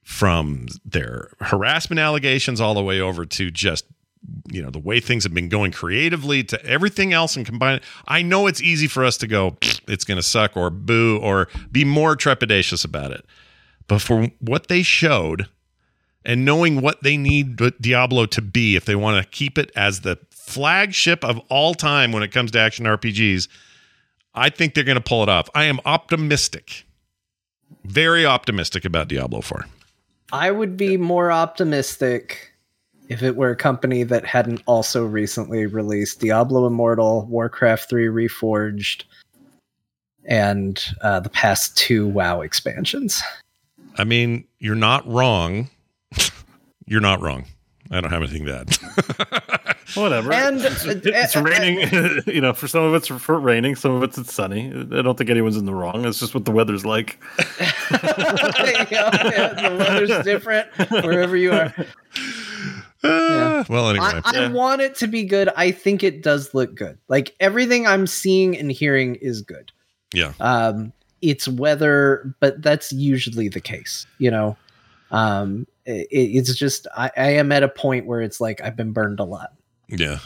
from their harassment allegations all the way over to just you know the way things have been going creatively to everything else and combine it i know it's easy for us to go it's going to suck or boo or be more trepidatious about it but for what they showed and knowing what they need diablo to be if they want to keep it as the flagship of all time when it comes to action rpgs i think they're going to pull it off i am optimistic very optimistic about diablo 4 I would be more optimistic if it were a company that hadn't also recently released Diablo Immortal, Warcraft 3 Reforged, and uh, the past two WoW expansions. I mean, you're not wrong. <laughs> you're not wrong. I don't have anything to add. <laughs> Whatever. And- <laughs> it's, uh, it's uh, raining. <laughs> you know, for some of it's for raining, some of it's it's sunny. I don't think anyone's in the wrong. It's just what the weather's like. <laughs> Yeah, yeah, the weather's different wherever you are. Uh, well, anyway. I, I Yeah. want it to be good. I think it does look good. Like everything I'm seeing and hearing is good. yeah. um it's weather, but that's usually the case you know um it, it's just I, I am at a point where it's like i've been burned a lot Yeah.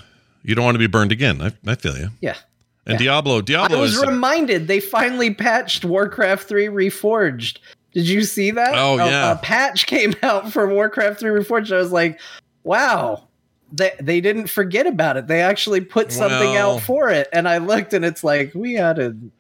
You don't want to be burned again. I, I feel you. yeah And Yeah. Diablo, i was is. Uh, reminded they finally patched warcraft 3 reforged did you see that Oh, A- yeah. a, patch <laughs> came out for warcraft 3 reforged i was like wow they, they didn't forget about it they actually put something Well- out for it and i looked and it's like we added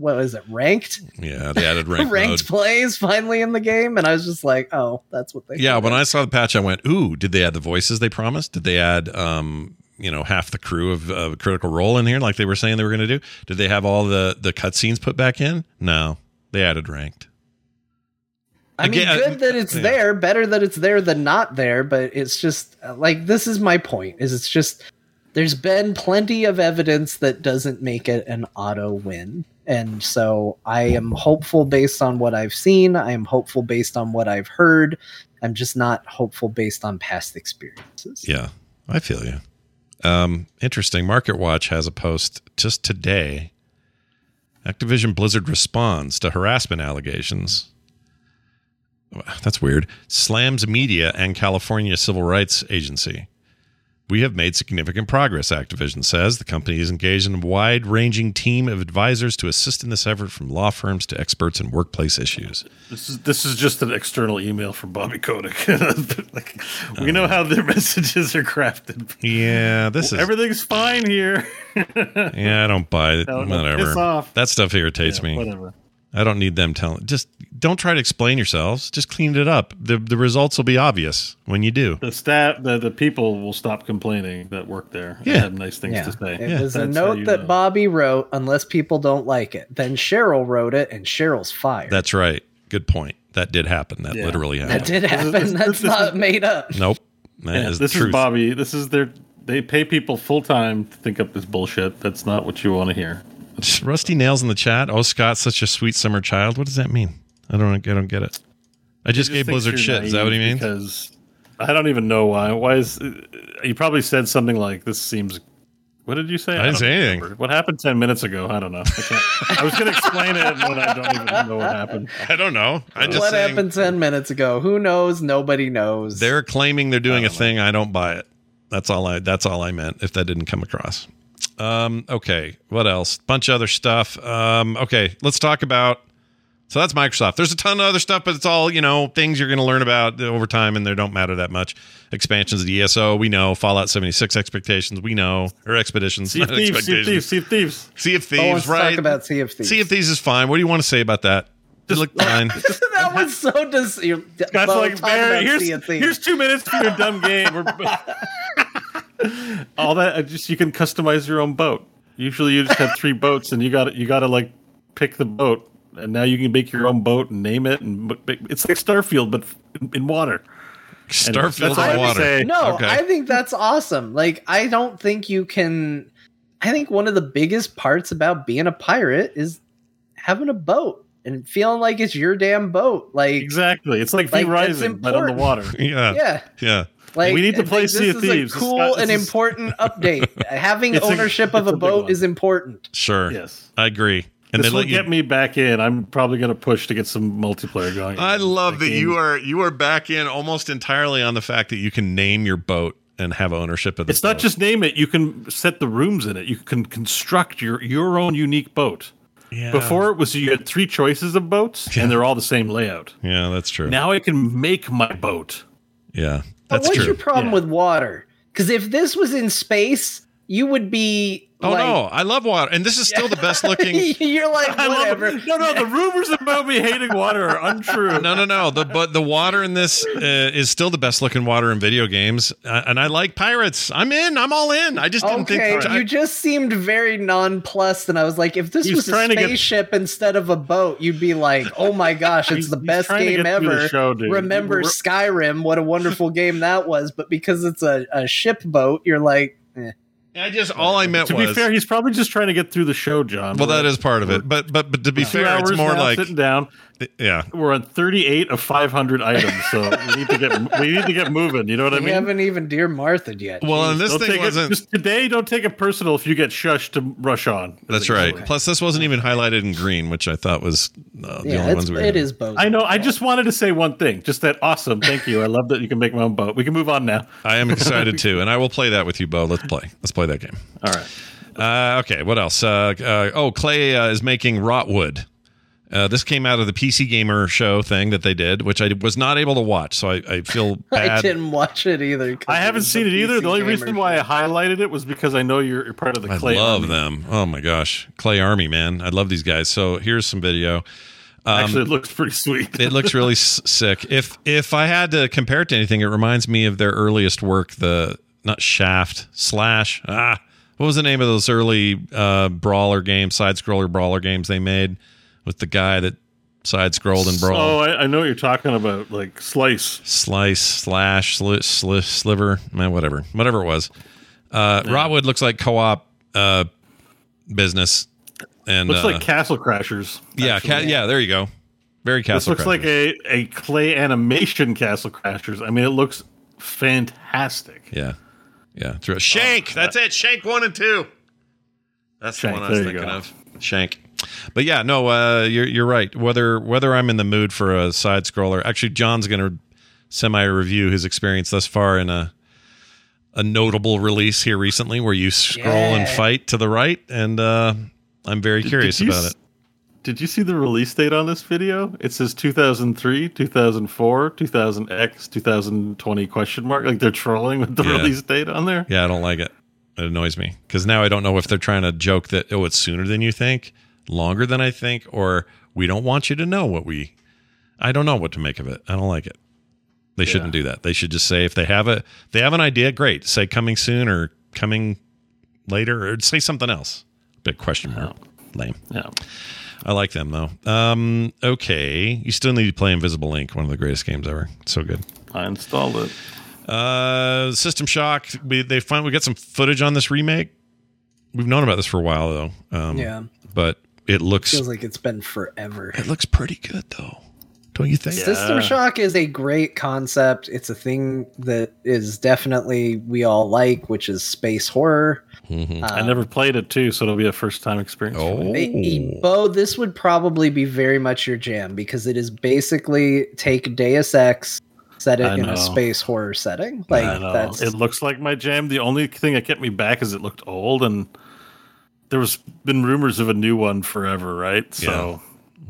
what is it ranked yeah, they added <laughs> rank ranked mode. plays finally in the game, and I was just like, oh, that's what they. Yeah, when I saw the patch, I went, "Ooh, did they add the voices they promised? Did they add, um, you know, half the crew of uh, Critical Role in here, like they were saying they were going to do? Did they have all the the cutscenes put back in? No, they added ranked. I mean, Again, good that it's yeah. there. Better that it's there than not there. But it's just uh, like this is my point. Is it's just there's been plenty of evidence that doesn't make it an auto win, and so I am hopeful based on what I've seen. I am hopeful based on what I've heard. I'm just not hopeful based on past experiences. Yeah, I feel you. Um, interesting. Market Watch has a post just today. Activision Blizzard responds to harassment allegations. That's weird. Slams media and California Civil Rights Agency. We have made significant progress, Activision says. The company is engaged in a wide ranging team of advisors to assist in this effort from law firms to experts in workplace issues. This is this is just an external email from Bobby Kotick. <laughs> like, we know how their <laughs> messages are crafted. Yeah, this is. Everything's fine here. Yeah, I don't buy it. <laughs> No, Whatever. That stuff irritates Yeah, me. Whatever. I don't need them telling. Just don't try to explain yourselves. Just clean it up. the The results will be obvious when you do. The staff, the, the people will stop complaining that work there. and Yeah. have nice things Yeah. to say. It Yeah, was a that's how note that know. Bobby wrote, unless people don't like it. Then Cheryl wrote it, and Cheryl's fired. That's right. Good point. That did happen. That Yeah. literally happened. that did happen. this- That's this is- not made up. Nope. That Yeah, is this the truth. is Bobby. This is their. They pay people full time to think up this bullshit. That's not what you want to hear. Rusty nails in the chat. Oh, Scott's such a sweet summer child. What does that mean? I don't. I don't get it. I just, He gave Blizzard shit. Is that what he means? Because I don't even know why. Why is he probably said something like this? Seems. What did you say? I didn't don't say anything. remember. What happened ten minutes ago? I don't know. I, I was going to explain it, and I don't even know what happened. I don't know. I just what saying happened 10 minutes ago? Who knows? Nobody knows. They're claiming they're doing a know. thing. I don't buy it. That's all I. That's all I meant. If that didn't come across. Um. Okay. What else? Bunch of other stuff. Um. Okay. Let's talk about. So that's Microsoft. There's a ton of other stuff, but it's all you know things you're going to learn about over time, and they don't matter that much. Expansions of the ESO, we know. Fallout 76 expectations, we know. Or expeditions, See not thieves, see expectations. thieves, see thieves. Sea of Thieves, right? talk about Sea of Thieves. Sea of Thieves is fine. What do you want to say about that? It looked fine. <laughs> that was so dis- you're, That's like talk Barry, here's, Sea of Thieves. here's two minutes for your dumb game. <laughs> <laughs> We're- All that uh, just you can customize your own boat. Usually you just have three <laughs> boats and you got to you got to like pick the boat and now you can make your own boat and name it and but- but it's like Starfield but in, in water. Starfield that's all I of have water. say. No, Okay. I think that's awesome. Like, I don't think you can. I think one of the biggest parts about being a pirate is having a boat and feeling like it's your damn boat. Like, Exactly. It's like, Like, V Rising but on the water. <laughs> Yeah. yeah, Yeah. Like We need to play Sea of this is Thieves. A This cool got- and is- important <laughs> update. Having It's a- ownership of a a boat one. is important. Sure. Yes. I agree. And this they will let you get me back in. I'm probably going to push to get some multiplayer going. I love that game- you are you are back in almost entirely on the fact that you can name your boat and have ownership of the It's not just name it. You can set the rooms in it. You can construct your your own unique boat. yeah. Before it was you had three choices of boats, and they're all the same layout. Yeah, that's true. Now I can make my boat. yeah. But what's true. your problem Yeah. with water? Because if this was in space, you would be. oh like, no, I love water. And this is still the best looking <laughs> You're like <laughs> I love whatever. it. No, no, the rumors about me hating water are untrue. No, no, no. The but the water in this uh, is still the best looking water in video games, uh, and I like pirates. I'm in. I'm all in. I just didn't Okay, think. I- you just seemed very nonplussed, and I was like, if this He's was a trying to get- spaceship instead of a boat, you'd be like, oh my gosh, it's He's- the best game get through the ever. show. Remember We're- Skyrim? What a wonderful game that was. But because it's a, a ship boat, you're like, eh. I just all I meant was To was. be fair, he's probably just trying to get through the show, John. well, that We're- part of it. But but but to be fair, hours it's more now like sitting down. Yeah. We're on 38 of 500 items, so we need to get we need to get moving. You know what I mean? we haven't even Dear Martha yet. Well, and this Don't thing take wasn't. it, just today. Don't take it personal if you get shushed to rush on. That's right. Plus, this wasn't even highlighted in green, which I thought was uh, the yeah, only it's, ones we were. it is both. I know. I just wanted to say one thing. Just that awesome. Thank you. I love that you can make my own boat. We can move on now. I am excited too, and I will play that with you, Bo. Let's play. Let's play that game. All right. Uh, okay, what else? Uh, uh, oh, Klei uh, is making Rotwood. Uh, this came out of the PC Gamer show thing that they did, which I was not able to watch, so I, I feel <laughs> I didn't watch it either. I haven't seen a it either. The only gamer reason why I highlighted it was because I know you're, you're part of the I Klei. I love Army. them. Oh my gosh, Klei Army, man, I love these guys. So here's some video. Actually, it looks pretty sweet. It looks really <laughs> s- sick. If if I had to compare it to anything, it reminds me of their earliest work, the not Shaft slash ah. What was the name of those early uh, brawler games, side scroller brawler games they made with the guy that side scrolled and brawled? oh, I, I know what you're talking about. Like slice. slice slash sli, sli, sliver man whatever whatever it was uh rotwood looks like co-op uh business and Looks uh, like Castle Crashers. yeah ca- yeah there you go very Castle. This looks like a, a clay animation Castle Crashers. I mean, it looks fantastic. yeah yeah shank that's it shank one and two that's Shank, the one i was thinking of shank but yeah no uh you're you're right whether whether i'm in the mood for a side scroller actually john's gonna semi review his experience thus far in a a notable release here recently where you scroll and fight to the right and uh i'm very curious Did about s- it Did you see the release date on this video? It says 2003, 2004, 2000X, 2020 question mark. Like they're trolling with the Yeah. release date on there. yeah i don't like it it annoys me because now i don't know if they're trying to joke that oh it's sooner than you think longer than i think or We don't want you to know what we. I don't know what to make of it. I don't like it. They shouldn't do that. They should just say if they have a they have an idea, great. Say coming soon or coming later, or say something else. Big question mark. Lame. Yeah. I like them though. Um, okay, you still need to play Invisible Inc, one of the greatest games ever. So good. I installed it. Uh, System Shock. We they find we got some footage on this remake. We've known about this for a while though. Um, Yeah. but it looks Feels like it's been forever. it looks pretty good though. Don't you think? Yeah. System Shock is a great concept. It's a thing that is definitely we all like, which is space horror. Mhm. I never played it too, so it'll be a first time experience. for me. Oh, Bo, this would probably be very much your jam because it is basically take Deus Ex, set it I in know. a space horror setting. Like I that's It looks like my jam. The only thing that kept me back is it looked old, and there was been rumors of a new one forever, right? So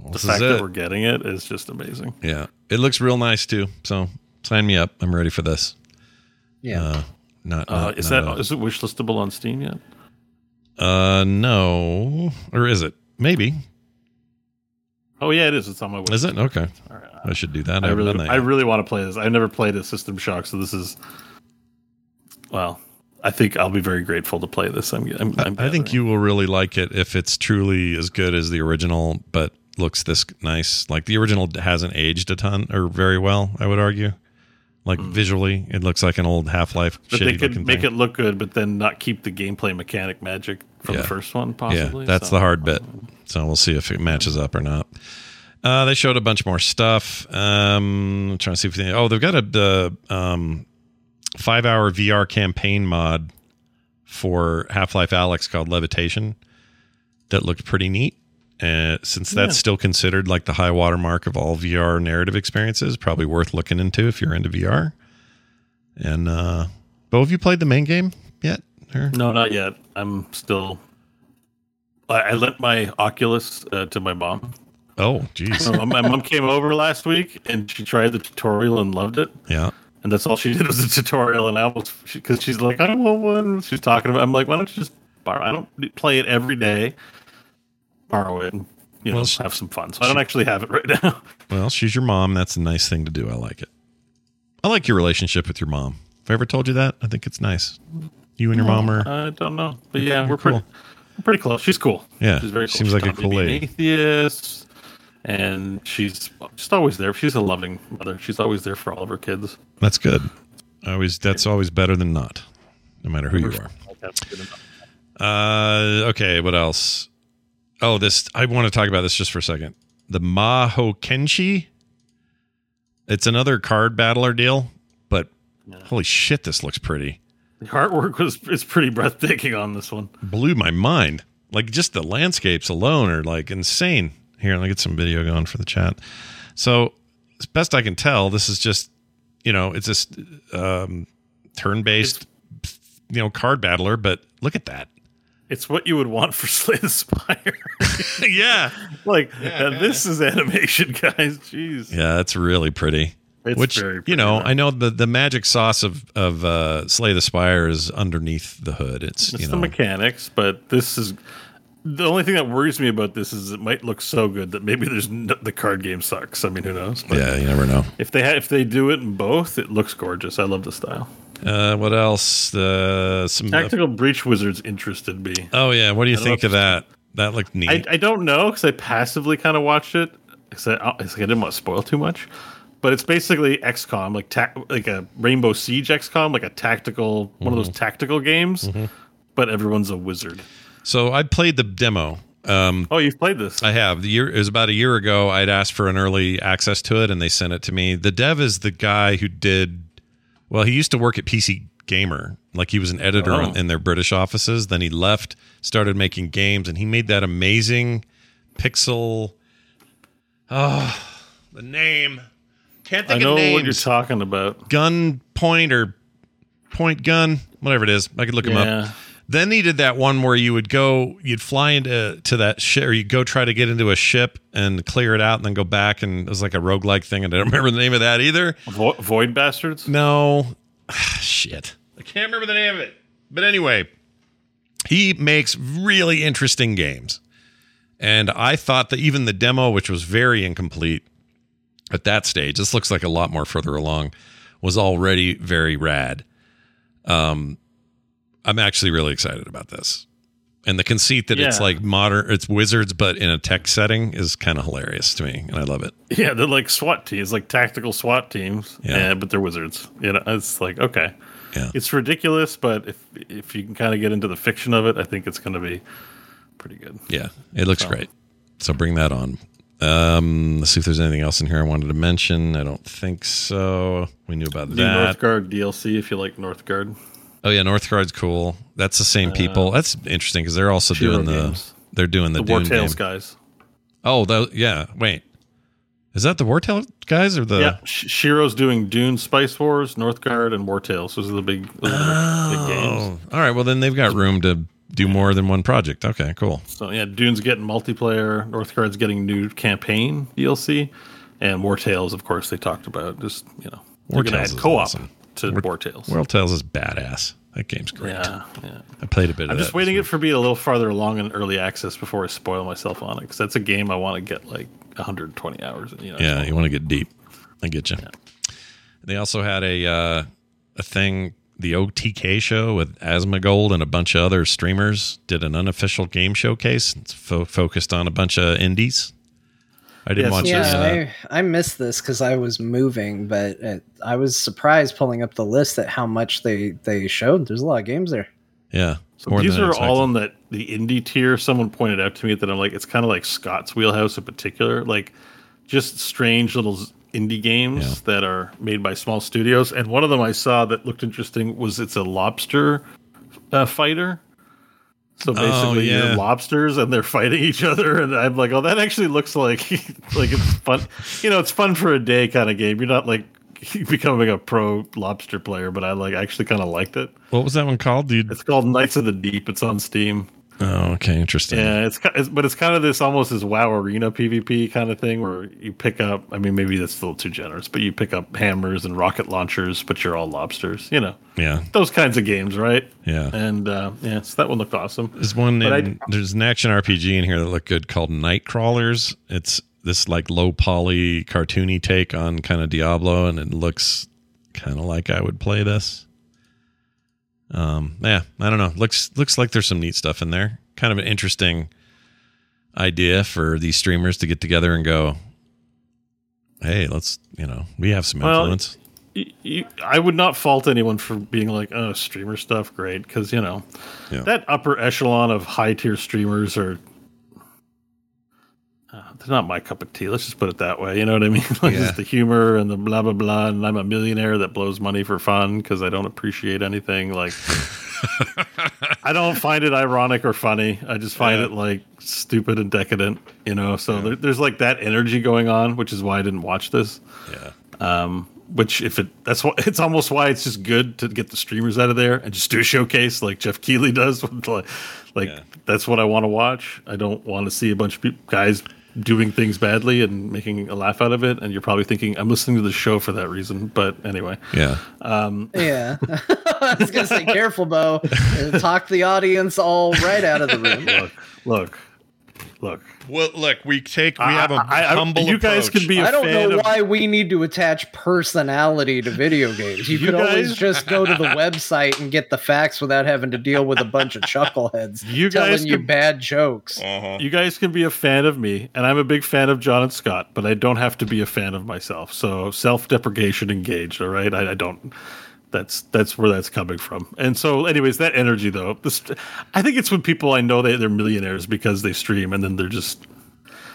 the this is fact that we're getting it is just amazing. yeah, it looks real nice too. So sign me up. I'm ready for this. yeah. Uh, not, Uh, not- is not that a- is it wish listable on Steam yet? Uh, no, or is it? Maybe Oh yeah, it is. It's on my wish. is it? Okay, All right. I should do that. I, I really, that I really want to play this. I've never played a System Shock, so this is. Well, I think I'll be very grateful to play this. I'm. I'm, I'm I think you will really like it if it's truly as good as the original, but looks this nice. Like the original hasn't aged a ton or very well. I would argue. Like visually, it looks like an old Half Life. But they could make thing. it look good, but then not keep the gameplay mechanic magic from Yeah. the first one. Possibly. yeah, that's so. the hard bit. So we'll see if it matches up or not. Uh, they showed a bunch more stuff. Um, I'm trying to see if they, oh, they've got a the um, five hour VR campaign mod for Half Life Alyx called Levitation that looked pretty neat. Uh, since that's Yeah. still considered like the high watermark of all VR narrative experiences, probably worth looking into if you're into VR. And uh, Bo, have you played the main game yet? Or? No, not yet. I'm still. I, I lent my Oculus uh, to my mom. Oh, geez. <laughs> So my mom came over last week and she tried the tutorial and loved it. yeah. And that's all she did was a tutorial. And I was because she's like, I don't want one. She's talking about. I'm like, why don't you just borrow? I don't play it every day. Borrow it and you know she- have some fun. So I don't actually have it <laughs> right now. Well, she's your mom. That's a nice thing to do. I like it. I like your relationship with your mom. If I ever told you that, I think it's nice. You and your mm, mom are. I don't know, but yeah, we're pretty, we're pretty close. She's cool. Yeah, she's very cool. seems She like a cool lady. Atheist, and she's just always there. She's a loving mother. She's always there for all of her kids. That's good. Always. That's always better than not, no matter who you are. That's good enough. Uh, okay. What else? Oh, this. I want to talk about this just for a second. The Mahokenshi. It's another card battler deal, but holy shit, this looks pretty. The artwork was is pretty breathtaking on this one. blew my mind. Like just the landscapes alone are like insane. Here, let me get some video going for the chat. So, as best I can tell, this is just you know it's this um, turn-based you know card battler. But look at that. It's what you would want for <laughs> Slay the Spire. <laughs> yeah, like uh, this is animation, <laughs> guys. Jeez, yeah, that's really pretty. It's Which very you know. I know the the magic sauce of of uh, Slay the Spire is underneath the hood. It's, it's you the mechanics, but this is the only thing that worries me about this is it might look so good that maybe there's no, the card game sucks. I mean, who knows? But yeah, you never know. if they ha- if they do it in both, it looks gorgeous. I love the style. Uh, what else? Uh, some Tactical Breach Wizards interested me. Oh yeah, what do you think of that? That looked neat. I, I don't know because I passively kind of watched it. Cause I, I, like I didn't want to spoil too much, but it's basically XCOM, like ta- like a Rainbow Siege XCOM, like a tactical one of those tactical games. But everyone's a wizard. So I played the demo. Um, Oh, you've played this? I have. The year it was about a year ago. I'd asked for an early access to it, and they sent it to me. The dev is the guy who did. Well, he used to work at PC Gamer, like he was an editor Oh. in their British offices. Then he left, started making games, and he made that amazing pixel. Oh, the name can't think I know of names. what you're talking about. gun point or point gun, whatever it is. I could look him up. Then he did that one where you would go, you'd fly into to that ship, or you go try to get into a ship and clear it out, and then go back, and it was like a roguelike thing, and I don't <laughs> remember the name of that either. Vo- Void Bastards. No, <sighs> shit, I can't remember the name of it. But anyway, he makes really interesting games, And I thought that even the demo, which was very incomplete at that stage, this looks like a lot more further along, was already very rad. Um, I'm actually really excited about this. And the conceit that it's like modern, it's wizards, but in a tech setting is kind of hilarious to me. And I love it. Yeah, they're like SWAT teams, like tactical SWAT teams. Yeah. Yeah, but they're wizards. You know, it's like okay, Yeah. it's ridiculous, but if if you can kind of get into the fiction of it, I think it's going to be pretty good. Yeah, it looks great. So bring that on. Um, let's see if there's anything else in here I wanted to mention. I don't think so. We knew about New that. Northgard DLC if you like Northgard. Oh yeah, Northgard's cool. That's the same uh, people. That's interesting because they're also Shiro doing the games. they're doing the, The Wartales game. guys. Oh, that, yeah. Wait, is that the Wartales guys or the? yeah, Shiro's doing Dune, Spice Wars, Northgard, and Wartales. Those are the big, those the big oh. games. Oh, all right. Well, then they've got room to do more than one project. Okay, cool. So yeah, Dune's getting multiplayer. Northgard's getting new campaign DLC, and Wartales, of course, they talked about. Just you know, they're War going to Tales add co-op awesome. To War- Wartales. World Tales is badass. That game's great. yeah, yeah. I played a bit I'm that. just waiting it for being a little farther along in early access before I spoil myself on it because that's a game I want to get like 120 hours. in, You know, Yeah, you want to get deep. I get you. They also had a uh, a thing, the OTK show with Asmongold and a bunch of other streamers did an unofficial game showcase. It's fo- focused on a bunch of indies. I didn't Yes, watch Yeah, any. Yeah, I, I missed this because I was moving, but it, I was surprised pulling up the list at how much they they showed. There's a lot of games there. Yeah, So these are all expected. in that the indie tier. Someone pointed out to me that I'm like, it's kind of like Scott's wheelhouse in particular, like just strange little indie games Yeah. that are made by small studios. And one of them I saw that looked interesting was it's a lobster uh, fighter. So oh, basically, Oh, yeah. you're lobsters and they're fighting each other, and I'm like, oh, that actually looks like <laughs> like it's fun. You know, it's fun for a day kind of game. You're not like <laughs> becoming a pro lobster player, but I like actually kind of liked it. What was that one called, dude? It's called Knights of the Deep. It's on Steam. Oh, okay, interesting. Yeah, it's, it's but it's kind of this almost this WoW arena PvP kind of thing where you pick up. I mean, maybe that's a little too generous, but you pick up hammers and rocket launchers, but you're all lobsters. You know Yeah, those kinds of games, right? yeah. And uh, yeah, so that one looked awesome. There's one. In, there's an action RPG in here that looked good called Night Crawlers. It's this like low poly cartoony take on kind of Diablo, and it looks kind of like I would play this. Um, yeah, I don't know. Looks looks like there's some neat stuff in there. Kind of an interesting idea for these streamers to get together and go, "Hey, let's you know we have some Well, influence." You, I would not fault anyone for being like, "Oh, streamer stuff, great," because you know Yeah. that upper echelon of high tier streamers are. They're not my cup of tea. Let's just put it that way. You know what I mean? <laughs> like Yeah. just the humor and the blah blah blah. And I'm a millionaire that blows money for fun because I don't appreciate anything. Like <laughs> I don't find it ironic or funny. I just find Yeah. it like stupid and decadent. You know. So there, there's like that energy going on, which is why I didn't watch this yeah, um, which if it that's what <laughs> it's almost why it's just good to get the streamers out of there and just do a showcase like Jeff Keighley does. With like, like Yeah. that's what I want to watch. I don't want to see a bunch of guys doing things badly and making a laugh out of it. And you're probably thinking I'm listening to the show for that reason. But anyway, yeah. Um, yeah, <laughs> I was gonna say, careful, Bo. <laughs> Talk the audience all right out of the room. look, look, look. Well, look, we take we I- have a I- I- humble. you guys approach. can be a I don't fan know of- why we need to attach personality to video games. You, You could always guys- just go to the <laughs> website and get the facts without having to deal with a bunch of chuckleheads You telling guys you could- bad jokes. Uh-huh. You guys can be a fan of me, and I'm a big fan of John and Scott, but I don't have to be a fan of myself. So self-deprecation engaged. All right, I, I don't. That's that's where that's coming from. And so, anyways, that energy though, this, I think it's when people I know they they're millionaires because they stream, and then they're just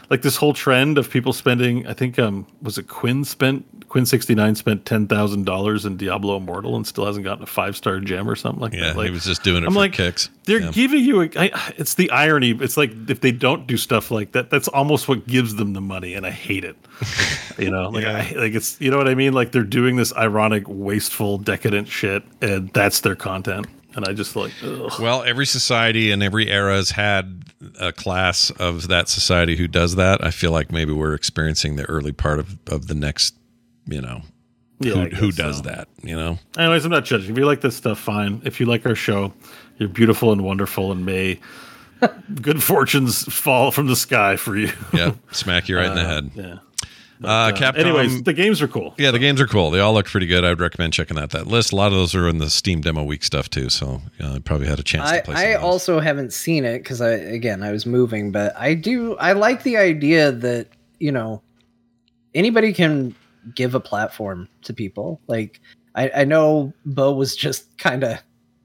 like this whole trend of people spending. I think um was it Quinn spent Quinn sixty nine spent ten thousand dollars in Diablo Immortal and still hasn't gotten a five star gem or something like Yeah, that. Like, he was just doing it I'm for like, kicks. they're Yeah. giving you a. I, it's the irony. It's like if they don't do stuff like that, that's almost what gives them the money, and I hate it. <laughs> You know, like I, like it's you know what I mean. Like they're doing this ironic, wasteful, decadent shit, and that's their content. And I just like, ugh. Well, every society and every era has had a class of that society who does that. I feel like maybe we're experiencing the early part of, of the next, you know, Yeah, who, who does so. that, you know? Anyways, I'm not judging. If you like this stuff, fine. If you like our show, you're beautiful and wonderful, and may <laughs> good fortunes fall from the sky for you. Yeah, smack you right in the head. Yeah. Uh, Capcom. Anyways, the games are cool. yeah, the games are cool. They all look pretty good. I would recommend checking out that list. A lot of those are in the Steam demo week stuff too, so uh, I probably had a chance I, to play. some I those. also haven't seen it because I again I was moving, but I do I like the idea that you know anybody can give a platform to people. Like I, I know Bo was just kind of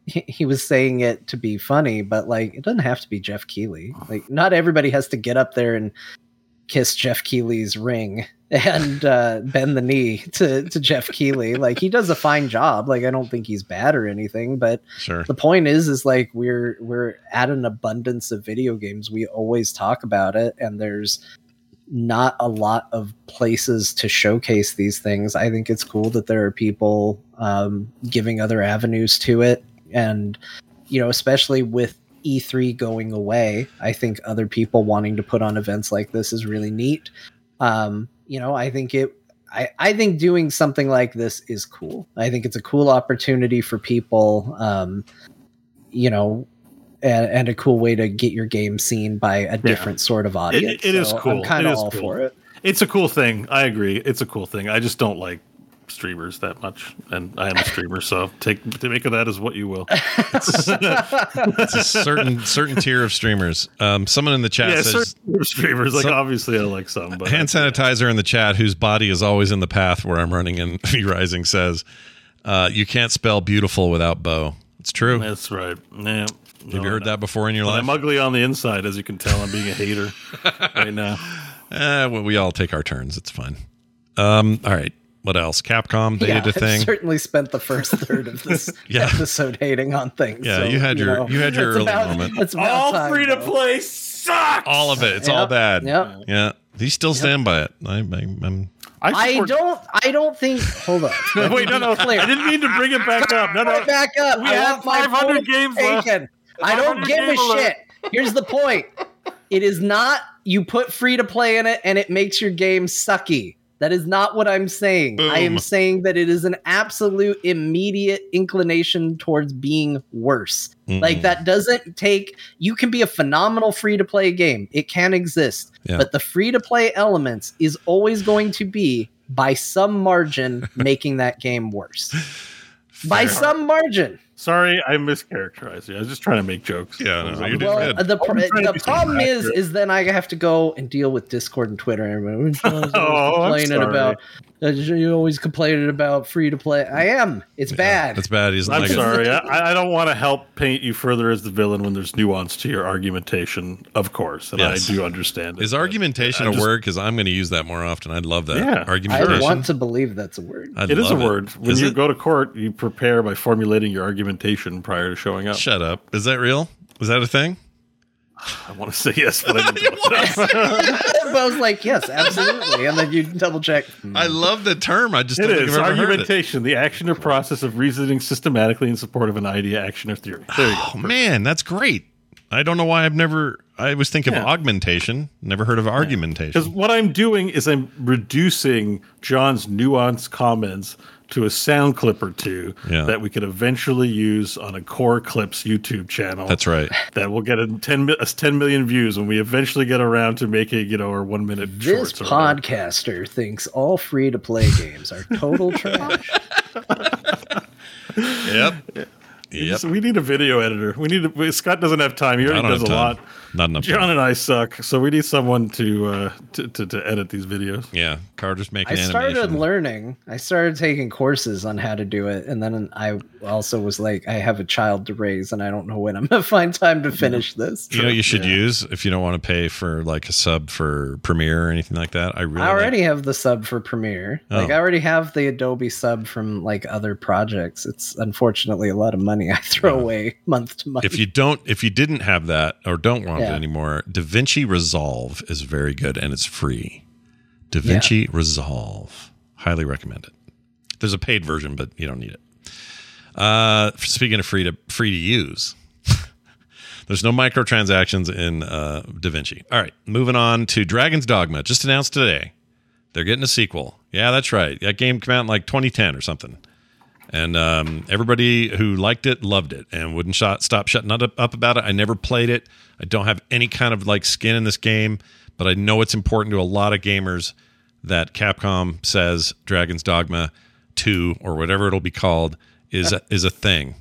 he, he was saying it to be funny, but like it doesn't have to be Jeff Keighley. Like not everybody has to get up there and kiss Jeff Keighley's ring <laughs> and uh, bend the knee to to Jeff Keighley. Like he does a fine job. Like I don't think he's bad or anything, but sure. the point is is like we're we're at an abundance of video games we always talk about it and there's not a lot of places to showcase these things. I think it's cool that there are people um, giving other avenues to it. And you know especially with e3 going away i think other people wanting to put on events like this is really neat. Um, you know i think it I, I think doing something like this is cool. I think it's a cool opportunity for people, um, you know, and, and a cool way to get your game seen by a different sort of audience. it is So cool. I'm kind of all cool. for it. It's a cool thing. I agree. It's a cool thing. I just don't like streamers that much, and I am a streamer, so take to make of that as what you will. <laughs> It's a certain certain tier of streamers. Um, someone in the chat yeah, says certain streamers. Like So- obviously, I like some, but hand sanitizer in the chat, whose body is always in the path where I'm running. And <laughs> V Rising says, uh, "You can't spell beautiful without bow." It's true. that's right. Yeah. Have you heard that before in your But life? I'm ugly on the inside, as you can tell. I'm being a hater <laughs> right now. Eh, well, we all take our turns. It's fine. Um, all right. What else? Capcom. They yeah, did a thing. I've certainly spent the first third of this <laughs> Yeah. episode hating on things. Yeah, so, you had your- know, you had your it's early about- moment. It's All time, free to play sucks. All of it. It's all bad. Yep. Yeah. You still stand by it. I, I, I'm. I support- don't. I don't think. Hold on. <laughs> Let Wait, me no, no. clear. I didn't mean to bring it back up. No, no. Right back up. We I have 500 point games left. I don't give a shit. Here's the point. It is not you put free to play in it and it makes your game sucky. That is not what I'm saying. I am saying that it is an absolute immediate inclination towards being worse. Like Mm-mm. that doesn't take you can be a phenomenal free to play game. It can exist. Yeah. But the free to play elements is always going to be by some margin <laughs> making that game worse. by some margin. Sorry, I mischaracterized you. I was just trying to make jokes. Yeah, no, you're Well, good. the, pr- I'm trying to the problem is, accurate. is then I have to go and deal with Discord and Twitter. And everyone, <laughs> "Oh, I'm complaining about uh, you always complaining about free to play. I am. It's bad. It's bad. He's I'm like, sorry. I, I don't want to help paint you further as the villain when there's nuance to your argumentation, of course, and Yes. I do understand it. Is argumentation I a just- word? Because I'm going to use that more often. I'd love that. Yeah. argumentation. I want to believe that's a word. I'd It is a love word. When Is you it? go to court, you prepare by formulating your argumentation prior to showing up. Shut up. Is that real? Is that a thing? I want to say yes, but I didn't it <laughs> up. I was like, yes, absolutely. And then you double check. Hmm. I love the term. I just It don't is I've heard it. argumentation, the action or process of reasoning systematically in support of an idea, action, or theory. There you Oh go. man, that's great. I don't know why I've never. I was thinking Yeah. of augmentation. Never heard of Because argumentation. Because what I'm doing is I'm reducing John's nuanced comments to a sound clip or two Yeah. that we could eventually use on a Core Clips YouTube channel. That's right. That will get a 10, mi- us 10 million views when we eventually get around to making, you know, our one minute This shorts. or whatever. podcaster thinks all free to play <laughs> games are total trash. Yep. <laughs> Yep. So we need a video editor. We need a, Scott doesn't have time. He already does a time. lot. Not enough. John time. and I suck, so we need someone to uh, to, to, to edit these videos. Yeah, Carter's making I started animation. learning. I started taking courses on how to do it, and then I also was like, I have a child to raise, and I don't know when I'm gonna <laughs> find time to finish this. you know, you should Yeah. use if you don't want to pay for like a sub for Premiere or anything like that. I really I like- already have the sub for Premiere. Like Oh. I already have the Adobe sub from like other projects. It's unfortunately a lot of money I <laughs> throw away month to month. if you don't if you didn't have that or don't want it Yeah. anymore davinci resolve is very good and it's free. Davinci resolve. Highly recommend it. There's a paid version but you don't need it. Uh speaking of free to free to use <laughs> there's no microtransactions in uh davinci all right moving on to dragon's dogma just announced today. They're getting a sequel. Yeah that's right. That game came out in like 2010 or something And um, everybody who liked it loved it and wouldn't shot, stop shutting up, up about it. I never played it. I don't have any kind of like skin in this game, but I know it's important to a lot of gamers that Capcom says Dragon's Dogma 2 or whatever it'll be called is a, is a thing.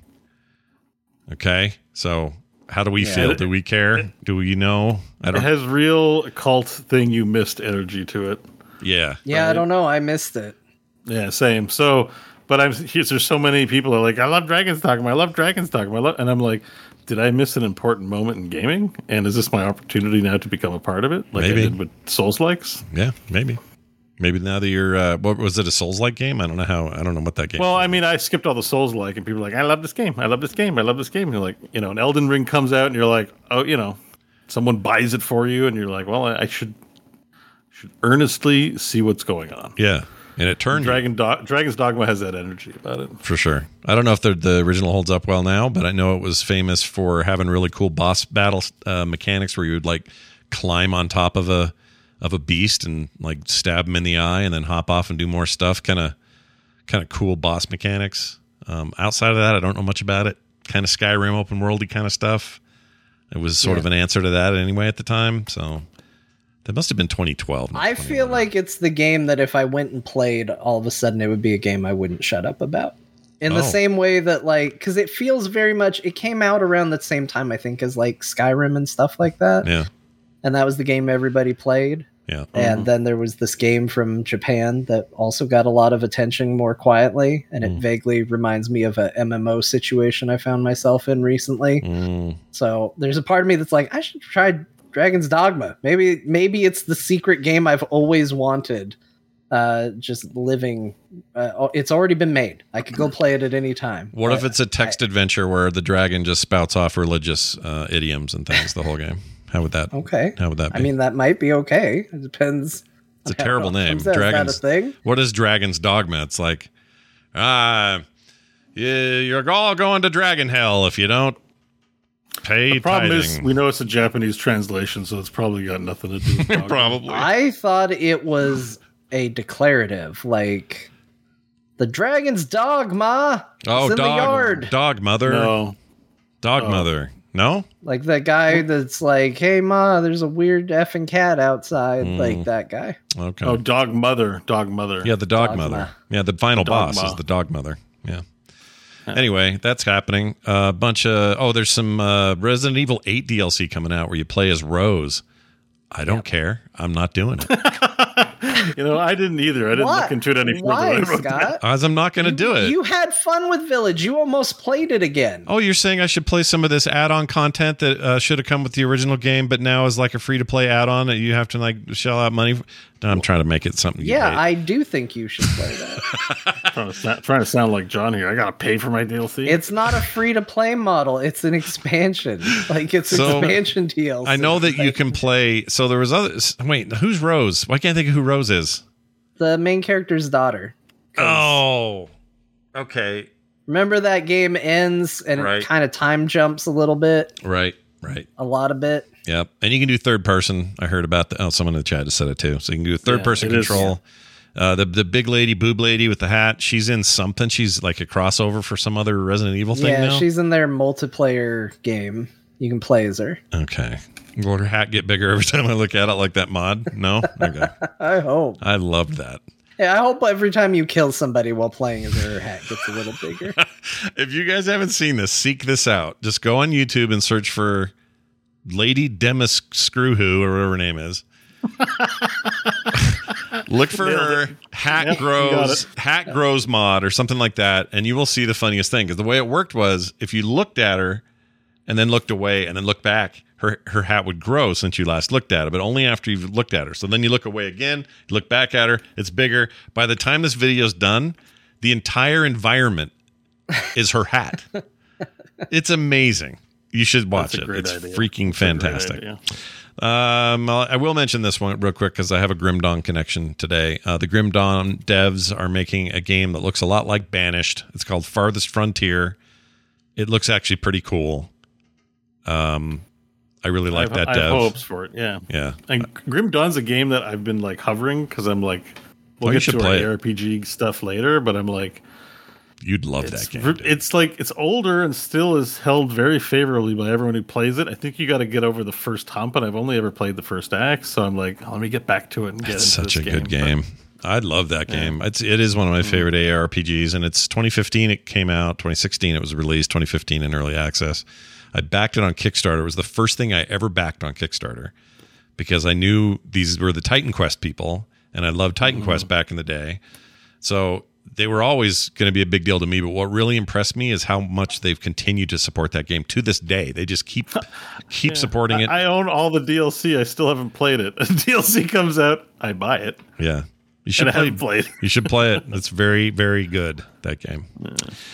Okay? So how do we Yeah. feel? Do we care? Do we know? I It don't has real cult thing you missed energy to it. Yeah. Yeah, I don't know. I missed it. Yeah, same. So, but I'm there's so many people are like, I love Dragon's Dogma, I love Dragon's Dogma, I love, and I'm like, did I miss an important moment in gaming? And is this my opportunity now to become a part of it, like Maybe. I did with Souls likes? Yeah, maybe. Maybe now that you're uh what was it a Souls like game? I don't know how I don't know what that game Well, I mean, I skipped all the Souls like, and people are like, I love this game, I love this game, I love this game. And you're like, you know, an Elden Ring comes out, and you're like, oh, you know, someone buys it for you, and you're like, well, I, I should should earnestly see what's going on. Yeah. And it turned Dragon Do- Dragon's Dogma has that energy about it. for sure. I don't know if the the original holds up well now, but I know it was famous for having really cool boss battle uh, mechanics where you would like climb on top of a of a beast and like stab him in the eye and then hop off and do more stuff. Kind of kind of cool boss mechanics. Um, outside of that, I don't know much about it. Kind of Skyrim open worldy kind of stuff. It was sort Yeah. of an answer to that anyway at the time. So that must have been 2012. I feel like it's the game that if I went and played, all of a sudden it would be a game I wouldn't shut up about. In the Oh. same way that, like, because it feels very much, it came out around the same time, I think, as like Skyrim and stuff like that. yeah, And that was the game everybody played. yeah. And then there was this game from Japan that also got a lot of attention more quietly. And it Mm. vaguely reminds me of a MMO situation I found myself in recently. Mm, So there's a part of me that's like, I should try Dragon's Dogma. Maybe maybe it's the secret game I've always wanted. Uh, just living. Uh, it's already been made. I could go play it at any time. What if it's a text adventure where the dragon just spouts off religious uh, idioms and things the whole game? How would that? okay? How would that be? I mean, that might be okay. It depends. it's a terrible <laughs> name. comes out. Is that Dragons. a thing? What is Dragon's Dogma? It's like, ah, yeah, you're all going to Dragon Hell if you don't pay The problem is, we know it's a Japanese translation, so it's probably got nothing to do with <laughs> Dogma. Probably. I thought it was a declarative, like the dragon's dogma. oh, it's in dog, the yard. dog mother, No, dog Oh. mother. No, Like that guy that's like, "Hey, ma, there's a weird effing cat outside." Mm. Like that guy. okay. oh, dog mother, dog mother. Yeah, the dog Dogma. mother. Yeah, the final boss is the dog mother. Yeah. Anyway, that's happening. A uh, bunch of oh, there's some uh, Resident Evil 8 DLC coming out where you play as Rose. I don't care. I'm not doing it. <laughs> You know, I didn't either. I didn't What? look into it any further. Why, further. Scott? As I'm not going to do it. You had fun with Village. You almost played it again. oh, you're saying I should play some of this add-on content that uh, should have come with the original game, but now is like a free-to-play add-on that you have to like shell out money. For? No, I'm trying to make it something. Yeah, hate. I do think you should play that. <laughs> trying, to sound, trying to sound like John here. I gotta pay for my DLC. it's not a free to play model. It's an expansion. <laughs> Like it's So, expansion DLC. I know that you can play. So there was others. Wait, who's Rose? Why can't I think of who Rose is? the main character's daughter. Oh, okay. Remember that game ends and Right. it kind of time jumps a little bit, Right, right. a lot of bit. Yep. And you can do third person. I heard about the oh, someone in the chat just said it too. So you can do third person it is. control. Uh, the the big lady, boob lady with the hat. She's in something. She's like a crossover for some other Resident Evil thing Yeah, now. she's in their multiplayer game. You can play as her. okay. Will her hat get bigger every <laughs> time I look at it like that mod? No. Okay. <laughs> I hope. I love that. Yeah, I hope every time you kill somebody while playing as her hat gets a little bigger. <laughs> If you guys haven't seen this, seek this out. Just go on YouTube and search for Lady Demis Screwwho or whatever her name is. <laughs> Look for Nailed her it. hat Yep, grows hat grows mod or something like that, and you will see the funniest thing. Because the way it worked was if you looked at her and then looked away and then looked back, her her hat would grow since you last looked at it, but only after you've looked at her. So then you look away again, you look back at her, it's bigger. By the time this video's done, the entire environment is her hat. <laughs> it's amazing. You should watch it. It's idea. freaking That's fantastic. Um, I'll- mention this one real quick because I have a Grim Dawn connection today. Uh, the Grim Dawn devs are making a game that looks a lot like Banished. It's called Farthest Frontier. It looks actually pretty cool. Um, I really like I have, that I dev. have hopes for it. Yeah. Yeah, And Grim Dawn's a game that I've been like hovering because I'm like, Oh, we'll you get to our play it. ARPG stuff later, but I'm like, You'd love It's, that game. dude. it's like it's older and still is held very favorably by everyone who plays it. I think you got to get over the first hump, and I've only ever played the first act, so I'm like, let me get back to it and get into such a this good game. game. I love that game. It's it is one of my mm. favorite ARPGs, and it's 2015. It came out 2016. It was released 2015 in early access. I backed it on Kickstarter. It was the first thing I ever backed on Kickstarter because I knew these were the Titan Quest people, and I loved Titan mm. Quest back in the day. So they were always going to be a big deal to me. But what really impressed me is how much they've continued to support that game to this day. They just keep <laughs> keep supporting it. I, I own all the DLC. I still haven't played it. <laughs> DLC comes out, I buy it, yeah, you should and play. played. You should play it. <laughs> It's very very good. That game.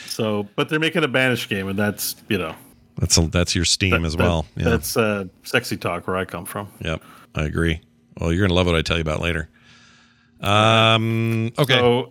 So, but they're making a Banish game, and that's you know That's a, that's your Steam as that- well. Yeah. That's uh, sexy talk where I come from. Yep. I agree. Well, you're gonna love what I tell you about later. Um. Okay. So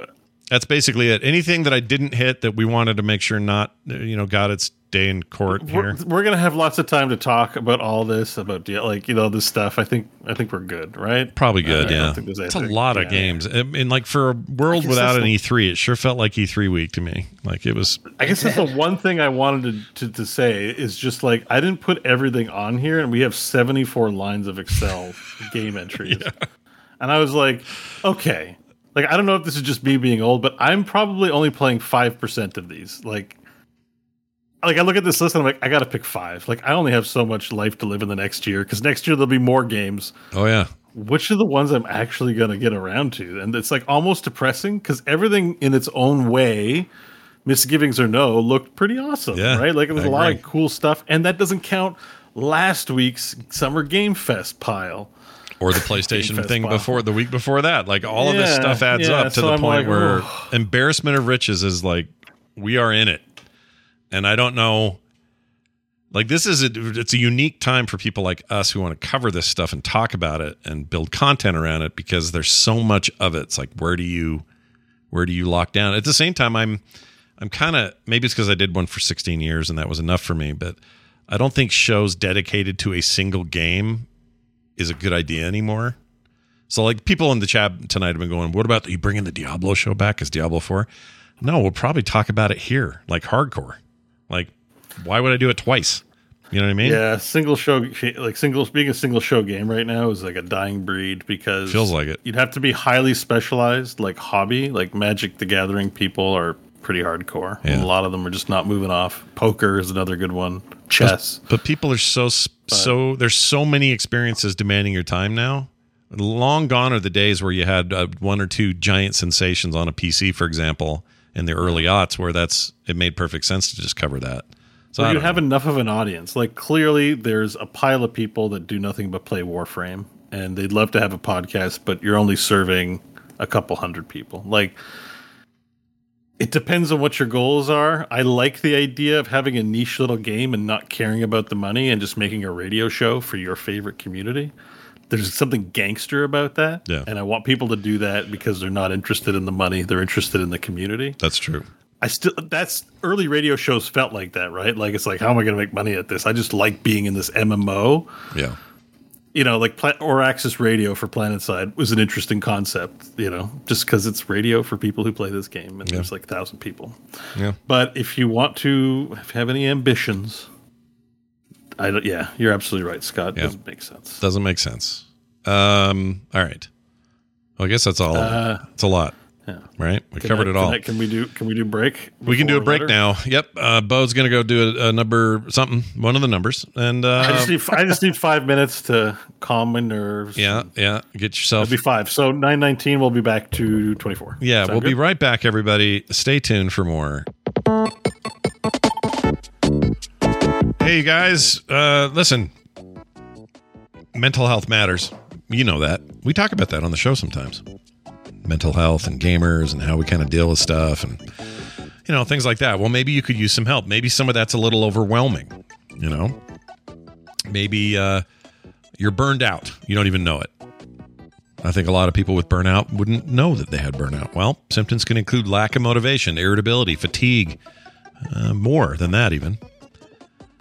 that's basically it. Anything that I didn't hit that we wanted to make sure not, you know, got its day in court we're, here. we're gonna have lots of time to talk about all this about the- like you know this stuff. I think I think we're good, right? Probably good. I don't yeah. think there's It's a lot of yeah. games. I mean, like for a world without an the- E3, it sure felt like E3 week to me. Like it was. I guess that's the <laughs> one thing I wanted to, to, to say is just like I didn't put everything on here, and we have 74 lines of Excel <laughs> game entries. And I was like, okay, like I don't know if this is just me being old, but I'm probably only playing five percent of these. Like, like I look at this list and I'm like, I got to pick five. Like I only have so much life to live in the next year because next year there'll be more games. Oh yeah. Which are the ones I'm actually going to get around to? And it's like almost depressing because everything in its own way, misgivings or no, looked pretty awesome. Yeah, right? Like it was I a lot of cool stuff, and that doesn't count last week's Summer Game Fest pile. Or the PlayStation thing pile. before the week before that. Like all of this stuff adds yeah, up to so the I'm point like, where embarrassment of riches is like we are in it. And I don't know like this is a it's a unique time for people like us who want to cover this stuff and talk about it and build content around it because there's so much of it. It's like where do you where do you lock down? At the same time I'm I'm kind of maybe it's because I did one for 16 years and that was enough for me, but I don't think shows dedicated to a single game is a good idea anymore. So like people in the chat tonight have been going, what about you bringing the Diablo show back as Diablo 4? No, we'll probably talk about it here, like hardcore. Like, why would I do it twice? You know what I mean? Yeah, single show like single being a single show game right now is like a dying breed because Feels like it. You'd have to be highly specialized, like hobby, like Magic the Gathering. People are pretty hardcore. Yeah. A lot of them are just not moving off. Poker is another good one. Chess. But people are so so there's so many experiences demanding your time now. Long gone are the days where you had uh, one or two giant sensations on a PC, for example, in the early aughts, where that's it made perfect sense to just cover that. So you have know. enough of an audience. Like clearly, there's a pile of people that do nothing but play Warframe, and they'd love to have a podcast, but you're only serving a couple hundred people. Like, it depends on what your goals are. I like the idea of having a niche little game and not caring about the money and just making a radio show for your favorite community. There's something gangster about that, Yeah. and I want people to do that because they're not interested in the money; they're interested in the community. that's true. I still that's early radio shows felt like that, right? Like it's like how am I going to make money at this? I just like being in this MMO. Yeah. You know, like Pla- or Access Radio for PlanetSide was an interesting concept. You know, just because it's radio for people who play this game, and there's like a thousand people. Yeah. But if you want to you have any ambitions, I don't. Yeah, you're absolutely right, Scott. Yeah. Doesn't make sense. Doesn't make sense. Um. All right. Well, I guess that's all. Uh, it's a lot, yeah. right? We Can covered I- it all. Can, I- can we do? Can we do break? we can do a break letter? now. Yep. Uh, Bo's gonna go do a, a number something, one of the numbers, and uh, I just need. I just need five minutes to calm my nerves. yeah, yeah. Get yourself. It'll be five. So nine nineteen. We'll be back to twenty four. Yeah, we'll be right back, everybody. Stay tuned for more. Hey, you guys. Uh, listen, mental health matters. You know that. We talk about that on the show sometimes. Mental health and gamers and how we kind of deal with stuff and, you know, things like that. Well, maybe you could use some help. Maybe some of that's a little overwhelming, you know? Maybe uh, you're burned out. You don't even know it. I think a lot of people with burnout wouldn't know that they had burnout. Well, symptoms can include lack of motivation, irritability, fatigue, uh, more than that, even.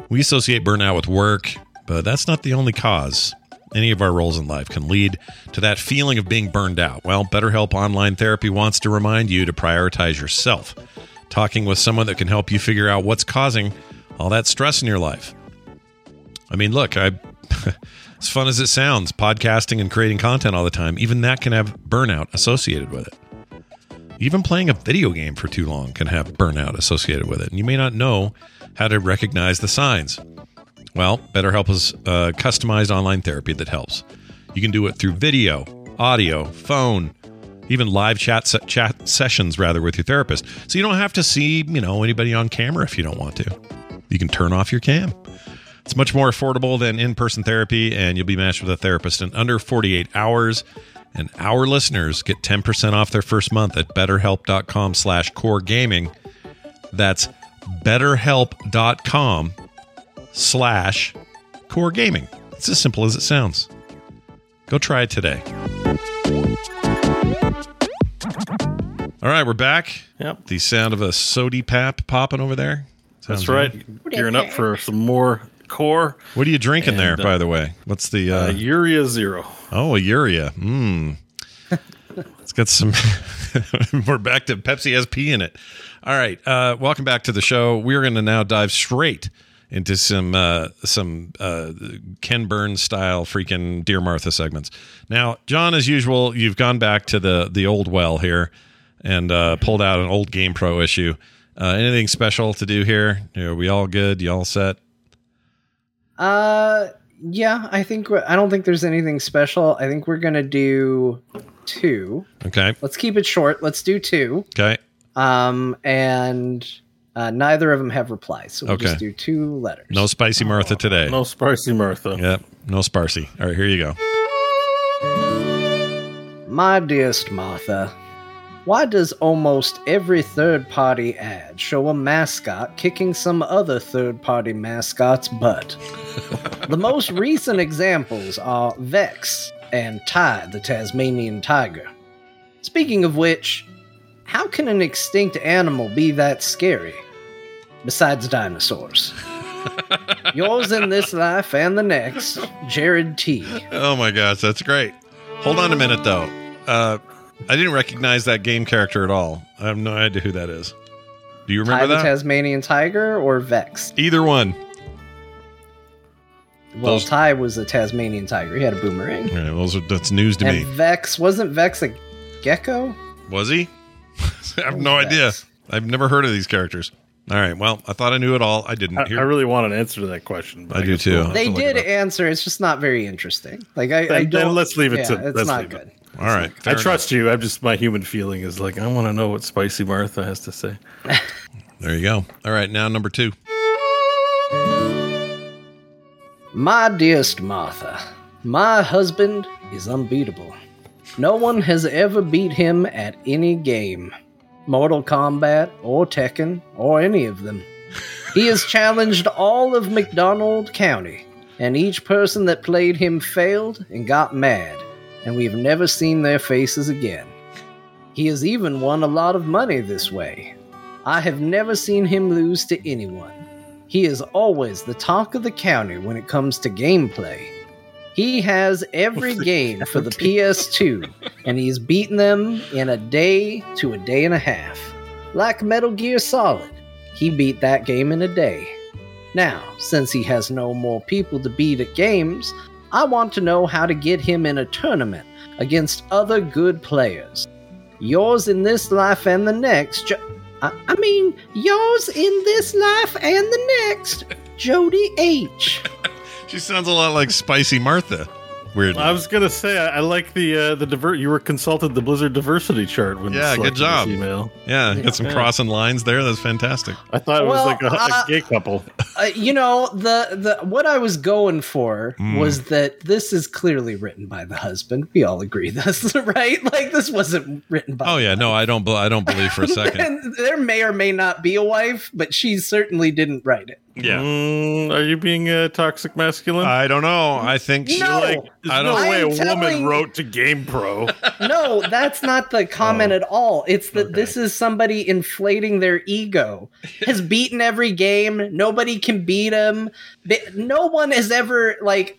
We associate burnout with work, but that's not the only cause. Any of our roles in life can lead to that feeling of being burned out. Well, BetterHelp Online Therapy wants to remind you to prioritize yourself. talking with someone that can help you figure out what's causing all that stress in your life. I mean, look, I <laughs> as fun as it sounds, podcasting and creating content all the time, even that can have burnout associated with it. Even playing a video game for too long can have burnout associated with it, and you may not know how to recognize the signs. Well, BetterHelp is uh, customized online therapy that helps. You can do it through video, audio, phone, even live chat se- chat sessions rather with your therapist. So you don't have to see, you know, anybody on camera if you don't want to. You can turn off your cam. It's much more affordable than in-person therapy and you'll be matched with a therapist in under 48 hours. And our listeners get 10% off their first month at betterhelp.com slash core gaming. That's betterhelp.com slash core gaming. It's as simple as it sounds. Go try it today. All right, we're back. Yep. The sound of a sody pap popping over there. Sounds That's right. Gearing up for some more core. What are you drinking there, uh, by the way? What's the uh, Uh, Urea Zero. oh a urea? Mmm. <laughs> it's got some. <laughs> we're back to Pepsi SP in it. All right. Uh, welcome back to the show. We're going to now dive straight into some uh, some uh, Ken Burns style freaking Dear Martha segments. Now, John, as usual, you've gone back to the the old well here and uh, pulled out an old GamePro issue. Uh, anything special to do here? Are we all good? You all set? Uh, yeah, I think I don't think there's anything special. I think we're gonna do two. Okay. Let's keep it short. Let's do two. Okay. Um, and uh, neither of them have replies, so we'll Okay. just do two letters. No spicy Martha today. No spicy Martha. Yep. No Sparcy. All right, here you go. My dearest Martha, why does almost every third party ad show a mascot kicking some other third party mascot's butt? <laughs> the most recent examples are Vexx and Ty, the Tasmanian tiger. Speaking of which, how can an extinct animal be that scary? Besides dinosaurs. <laughs> Yours in this life and the next, Jared T. Oh my gosh, that's great. Hold on a minute though. Uh, I didn't recognize that game character at all. I have no idea who that is. Do you Ty remember the that? Tasmanian tiger or Vexx? Either one. Well, Those- Ty was a Tasmanian tiger. He had a boomerang. All right, those are that's news to and me. Vexx wasn't Vexx a gecko? Was he? <laughs> I have no Vexx. idea. I've never heard of these characters. All right. Well, I thought I knew it all. I didn't. I, Here- I really want an answer to that question. But I do too. we'll They to did it answer. It's just not very interesting. Like I, I Then- then don't. let's leave it yeah, to- It's let's not leave it. good. all right. I fair trust you. I'm just my human feeling is like I want to know what spicy Martha has to say. <laughs> There you go. All right. Now number two. My dearest Martha, my husband is unbeatable. No one has ever beat him at any game. Mortal Kombat or Tekken or any of them. He has challenged all of McDonald County, and each person that played him failed and got mad, and we've never seen their faces again. He has even won a lot of money this way. I have never seen him lose to anyone. He is always the talk of the county when it comes to gameplay. He has every <laughs> game for the PS2, and he's beaten them in a day to a day and a half. Like Metal Gear Solid, he beat that game in a day. Now, since he has no more people to beat at games, I want to know how to get him in a tournament against other good players. Yours in this life and the next. Jo- I, I mean, yours in this life and the next, Jody H. She sounds a lot like Spicy Martha. Weird. I was gonna say I, I like the uh, the divert. You were consulted the Blizzard diversity chart when Yeah, good selecting this job. Email. yeah, got some crossing lines there. That's fantastic. I thought it was Well, like a, a uh, gay couple. <laughs> Uh, you know the the what I was going for Mm. was that this is clearly written by the husband. We all agree <laughs> this, right? Like this wasn't written by. Oh yeah, no, I don't. be- I don't believe for a <laughs> second. And there may or may not be a wife, but she certainly didn't write it. Yeah. Mm, are you being uh, toxic masculine? I don't know. I think she, No. like. There's I no don't. way a I'm woman telling- wrote to GamePro. <laughs> No, that's not the comment Oh. at all. It's that Okay. this is somebody inflating their ego. Has beaten every game. Nobody can beat him. No one has ever like.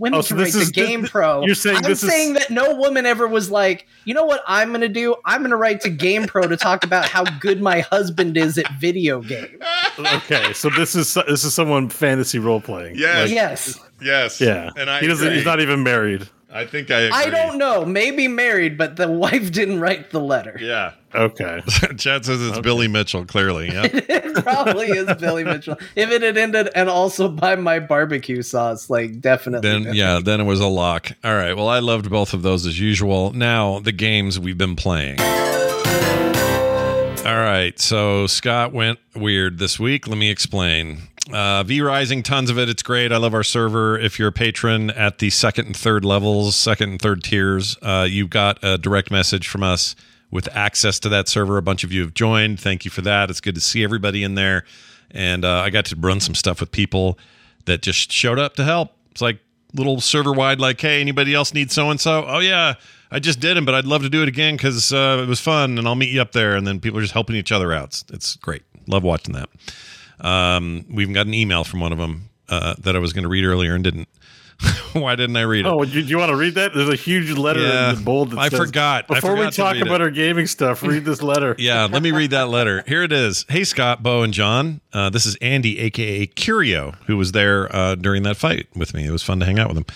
Women Oh, so can this write is- to Game this- Pro. you're saying I'm this is- saying that no woman ever was like, you know what I'm gonna do? I'm gonna write to GamePro to talk about how good my husband is at video games. <laughs> okay, so this is this is someone fantasy role playing. Yes. yes. Yes. yeah. And I he doesn't. agree. He's not even married. I think I agree. I don't know. Maybe married, but the <laughs> wife didn't write the letter. Yeah. Okay. <laughs> Chad says it's Billy Mitchell, clearly. Yeah. <laughs> it probably is Billy Mitchell. If it had ended and also by my barbecue sauce, like definitely. then yeah, then it was a lock. All right. Well, I loved both of those as usual. Now the games we've been playing. All right. So Scott went weird this week. Let me explain. Uh, v Rising, tons of it. It's great. I love our server. If you're a patron at the second and third levels, second and third tiers, uh, you've got a direct message from us with access to that server. A bunch of you have joined. Thank you for that. It's good to see everybody in there. And uh, I got to run some stuff with people that just showed up to help. It's like little server wide, like, hey, anybody else need so and so? Oh, yeah, I just did it, but I'd love to do it again because uh, it was fun and I'll meet you up there. And then people are just helping each other out. It's great. Love watching that. Um, we even got an email from one of them uh, that I was going to read earlier and didn't. <laughs> Why didn't I read it? Oh, do you, you want to read that? There's a huge letter Yeah, in the bold. That I says, forgot. Before we forgot to talk about it. our gaming stuff, read this letter. <laughs> Yeah, let me read that letter. Here it is. Hey, Scott, Bo, and John. Uh, this is Andy, aka Curio, who was there uh, during that fight with me. It was fun to hang out with him.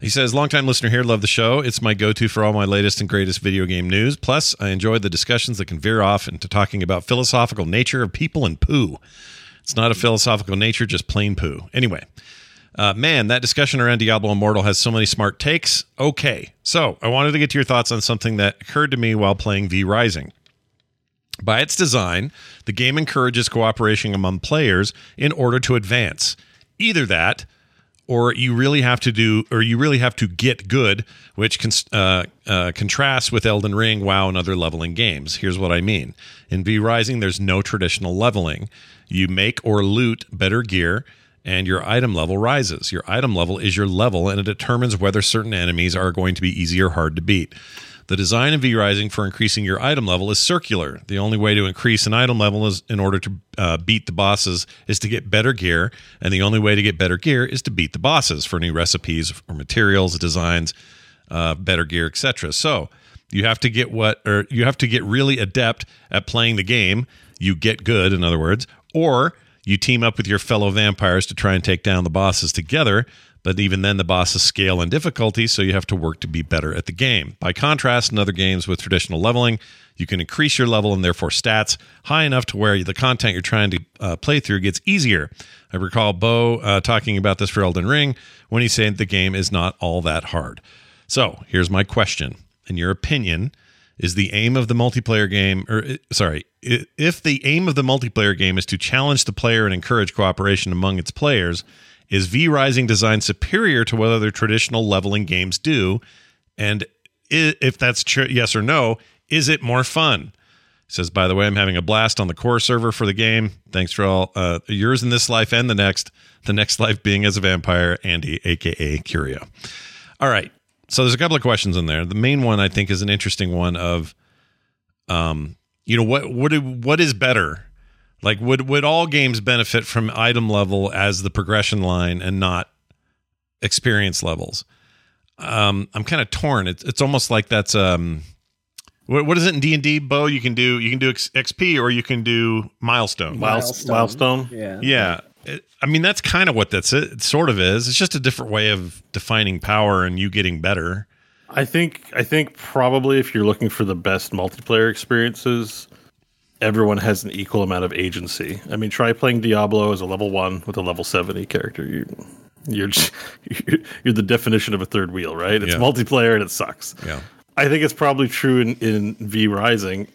He says, longtime listener here, love the show. It's my go to for all my latest and greatest video game news. Plus, I enjoy the discussions that can veer off into talking about philosophical nature of people and poo. It's not a philosophical nature, just plain poo. Anyway, uh, man, that discussion around Diablo Immortal has so many smart takes. Okay, so I wanted to get to your thoughts on something that occurred to me while playing V Rising. By its design, the game encourages cooperation among players in order to advance. Either that, or you really have to do, or you really have to get good, which cons- uh, uh, contrasts with Elden Ring, WoW, and other leveling games. Here's what I mean: in V Rising, there's no traditional leveling. You make or loot better gear, and your item level rises. Your item level is your level, and it determines whether certain enemies are going to be easy or hard to beat. The design of V Rising for increasing your item level is circular. The only way to increase an item level is in order to uh, beat the bosses is to get better gear, and the only way to get better gear is to beat the bosses for new recipes or materials, designs, uh, better gear, etc. So you have to get what, or you have to get really adept at playing the game. You get good, in other words, or you team up with your fellow vampires to try and take down the bosses together. But even then, the bosses scale in difficulty, so you have to work to be better at the game. By contrast, in other games with traditional leveling, you can increase your level and therefore stats high enough to where the content you're trying to uh, play through gets easier. I recall Bo uh, talking about this for Elden Ring when he said the game is not all that hard. So here's my question: In your opinion, is the aim of the multiplayer game, or uh, sorry, if the aim of the multiplayer game is to challenge the player and encourage cooperation among its players, is V Rising design superior to what other traditional leveling games do? And if that's true, yes or no, is it more fun? Says, by the way, I'm having a blast on the core server for the game. Thanks for all uh, yours in this life and the next. The next life being as a vampire, Andy, aka Curio. All right. So there's a couple of questions in there. The main one I think is an interesting one of, um, you know, what what what is better? Like, would would all games benefit from item level as the progression line and not experience levels? Um, I'm kind of torn. It's it's almost like that's um, what, what is it in D and D? Bo, you can do you can do X- XP or you can do milestone. Miles- milestone. Yeah. Yeah. It- I mean, that's kind of what that's it. It sort of is. It's just a different way of defining power and you getting better. I think I think probably if you're looking for the best multiplayer experiences, everyone has an equal amount of agency. I mean, try playing Diablo as a level one with a level seventy character. You, you're you're, you're the definition of a third wheel, right? It's Yeah. multiplayer and it sucks. Yeah. I think it's probably true in, in V Rising.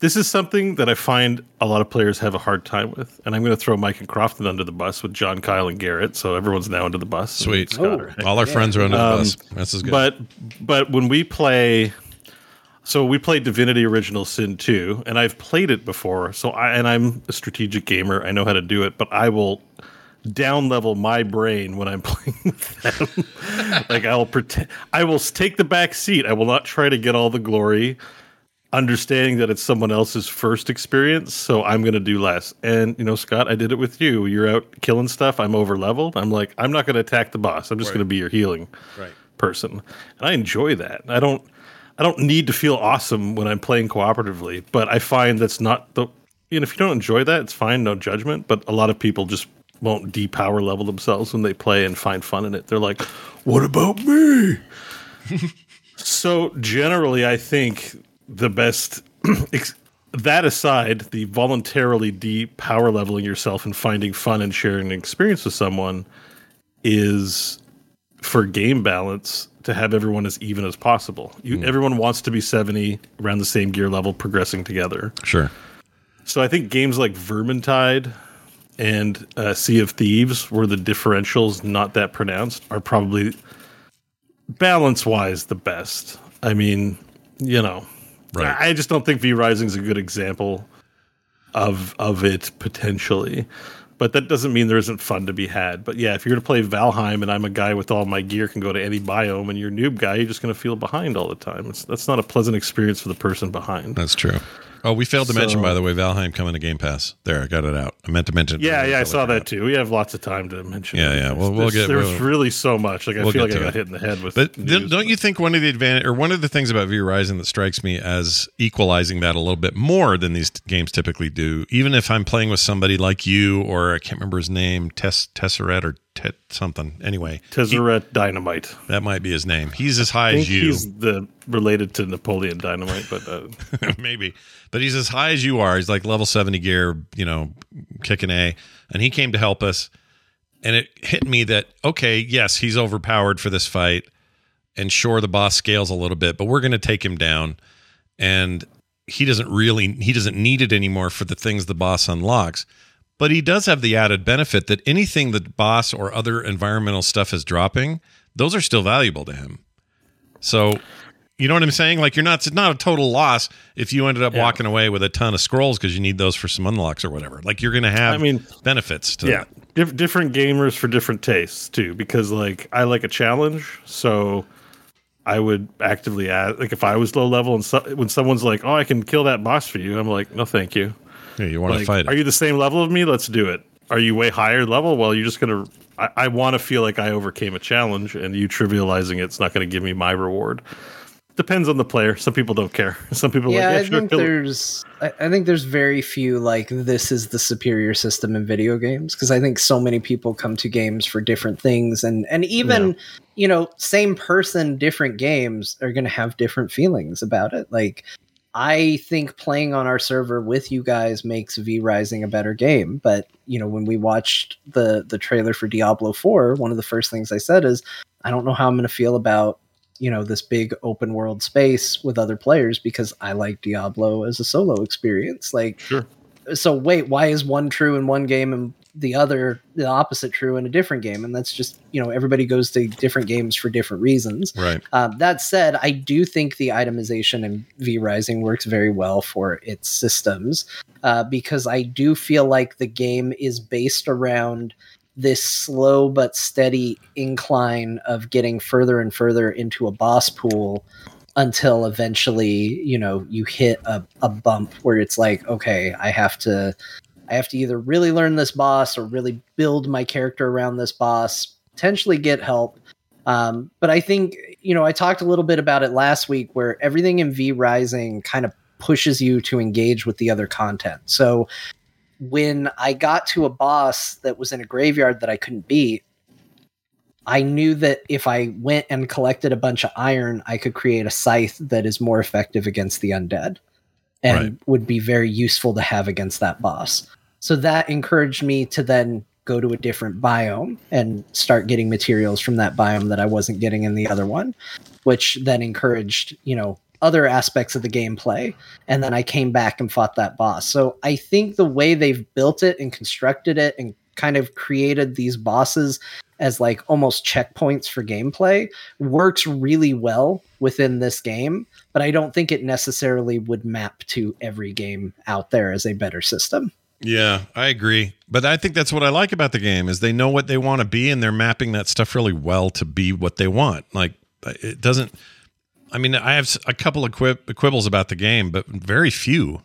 This is something that I find a lot of players have a hard time with, and I'm going to throw Mike and Crofton under the bus with John, Kyle, and Garrett. So everyone's now under the bus. Sweet. Scott are- All our friends are under the um, bus. That's as good. but but when we play so we played Divinity Original Sin 2 and I've played it before. So I and I'm a strategic gamer. I know how to do it, but I will down level my brain when I'm <laughs> playing with them. <laughs> like I'll pretend I will take the back seat. I will not try to get all the glory. understanding that it's someone else's first experience, so I'm going to do less. And you know, Scott, I did it with you. You're out killing stuff. I'm over leveled. I'm like, I'm not going to attack the boss. I'm just Right. going to be your healing Right. person, and I enjoy that. I don't. I don't need to feel awesome when I'm playing cooperatively, but I find that's not the. You know, if you don't enjoy that, it's fine, no judgment. But a lot of people just won't depower level themselves when they play and find fun in it. They're like, "What about me?" <laughs> so generally, I think the best. <clears throat> that aside, the voluntarily depower leveling yourself and finding fun and sharing an experience with someone is for game balance to have everyone as even as possible. You, Everyone wants to be 70 around the same gear level, progressing together. Sure. So I think games like Vermintide and uh, Sea of Thieves, where the differentials not that pronounced, are probably balance wise the best. I mean, you know, Right. I I just don't think V Rising is a good example of of it potentially. But that doesn't mean there isn't fun to be had. But yeah, if you're to play Valheim and I'm a guy with all my gear can go to any biome and you're a noob guy, you're just to feel behind all the time. It's, that's not a pleasant experience for the person behind. That's true. Oh, we failed to mention, by the way, Valheim coming to Game Pass. There, I got it out. I meant to mention. Yeah, yeah, I saw that too. We have lots of time to mention. Yeah, yeah, we'll- we'll There's- get- There's we'll- really so much. Like I we'll feel like I got it. hit in the head with. But news, don't, don't you think one of the advantage or one of the things about V Rising that strikes me as equalizing that a little bit more than these games typically do, even if I'm playing with somebody like you or I can't remember his name, Tess Tesseret or Tet something. Anyway, Tezzeret Dynamite. that might be his name. He's as high as you. he's the related to Napoleon Dynamite, but uh, <laughs> maybe. But he's as high as you are. He's like level 70 gear, you know, kicking A. And he came to help us. And it hit me that, okay, yes, he's overpowered for this fight. And sure, the boss scales a little bit, but we're going to take him down. And he doesn't really, he doesn't need it anymore for the things the boss unlocks. But he does have the added benefit that anything the boss or other environmental stuff is dropping, those are still valuable to him. So, you know what I'm saying? Like you're not it's not a total loss if you ended up Yeah. walking away with a ton of scrolls because you need those for some unlocks or whatever. Like you're going to have I mean, benefits to yeah, Dif- different gamers for different tastes too. Because like I like a challenge, so I would actively add. Like if I was low level and so, when someone's like, "Oh, I can kill that boss for you," I'm like, "No, thank you." Yeah, you want to Like, fight it. are you the same level of me? Let's do it. Are you way higher level? Well, you're just gonna. I, I want to feel like I overcame a challenge, and you trivializing it's not going to give me my reward. Depends on the player. Some people don't care. <laughs> Some people yeah, are like, I sure, think kill there's I, I think there's very few like this is the superior system in video games because I think so many people come to games for different things and and even you know same person different games are going to have different feelings about it like I think playing on our server with you guys makes V Rising a better game but you know when we watched the the trailer for Diablo 4 one of the first things I said is I don't know how I'm going to feel about you know this big open world space with other players because I like Diablo as a solo experience. Like, Sure. so wait, why is one true in one game and the other the opposite true in a different game? And that's just you know everybody goes to different games for different reasons. right. Um, that said, I do think the itemization in V Rising works very well for its systems uh, because I do feel like the game is based around this slow but steady incline of getting further and further into a boss pool until eventually you know you hit a, a bump where it's like okay i have to i have to either really learn this boss or really build my character around this boss potentially get help um, but I think, you know, I talked a little bit about it last week where everything in V Rising kind of pushes you to engage with the other content. So when I got to a boss that was in a graveyard that I couldn't beat, I knew that if I went and collected a bunch of iron, I could create a scythe that is more effective against the undead and Right. would be very useful to have against that boss. So that encouraged me to then go to a different biome and start getting materials from that biome that I wasn't getting in the other one, which then encouraged, you know, other aspects of the gameplay. And then I came back and fought that boss. So I think the way they've built it and constructed it and kind of created these bosses as like almost checkpoints for gameplay works really well within this game, but I don't think it necessarily would map to every game out there as a better system. Yeah, I agree. But I think that's what I like about the game is they know what they want to be and they're mapping that stuff really well to be what they want. Like it doesn't I mean, I have a couple of quib- quibbles about the game, but very few.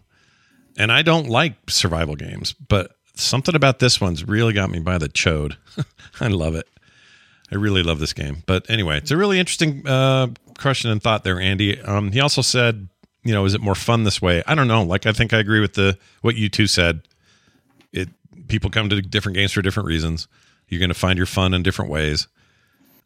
And I don't like survival games, but something about this one's really got me by the chode. <laughs> I love it. I really love this game. But anyway, it's a really interesting uh, question and thought there, Andy. Um, he also said, you know, is it more fun this way? I don't know. Like, I think I agree with the what you two said. People come to different games for different reasons. You're going to find your fun in different ways.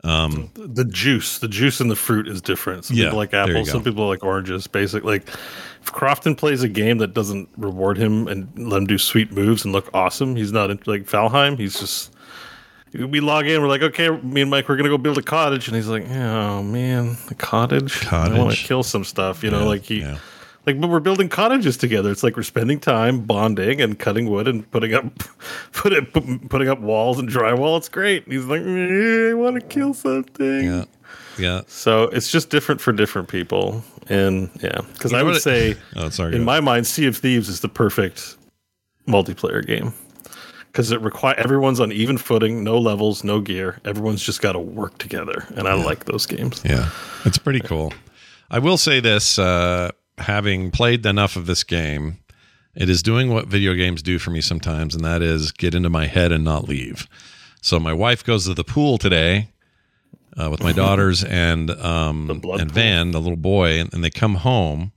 Um, the juice, the juice in the fruit is different. Some Yeah, people like apples, some people like oranges. Basic, like if Crofton plays a game that doesn't reward him and let him do sweet moves and look awesome, he's not like Valheim. He's just we log in, we're like, okay, me and Mike, we're gonna go build a cottage, and he's like, oh man, the cottage. cottage. I want to kill some stuff, you know, Yeah, like he. yeah. Like, but we're building cottages together. It's like we're spending time bonding and cutting wood and putting up, <laughs> put it, putting up walls and drywall. It's great. And he's like, "Eh, I want to kill something. Yeah. Yeah. So it's just different for different people, and yeah, because I would say, <laughs> Oh, sorry. in my mind, Sea of Thieves is the perfect multiplayer game because it require everyone's on even footing, no levels, no gear. Everyone's just got to work together, and I like those games. Yeah, it's pretty cool. I will say this: uh, having played enough of this game, it is doing what video games do for me sometimes, and that is get into my head and not leave. So my wife goes to the pool today uh, with my <laughs> daughters and um, and pool. Van, the little boy, and, and they come home,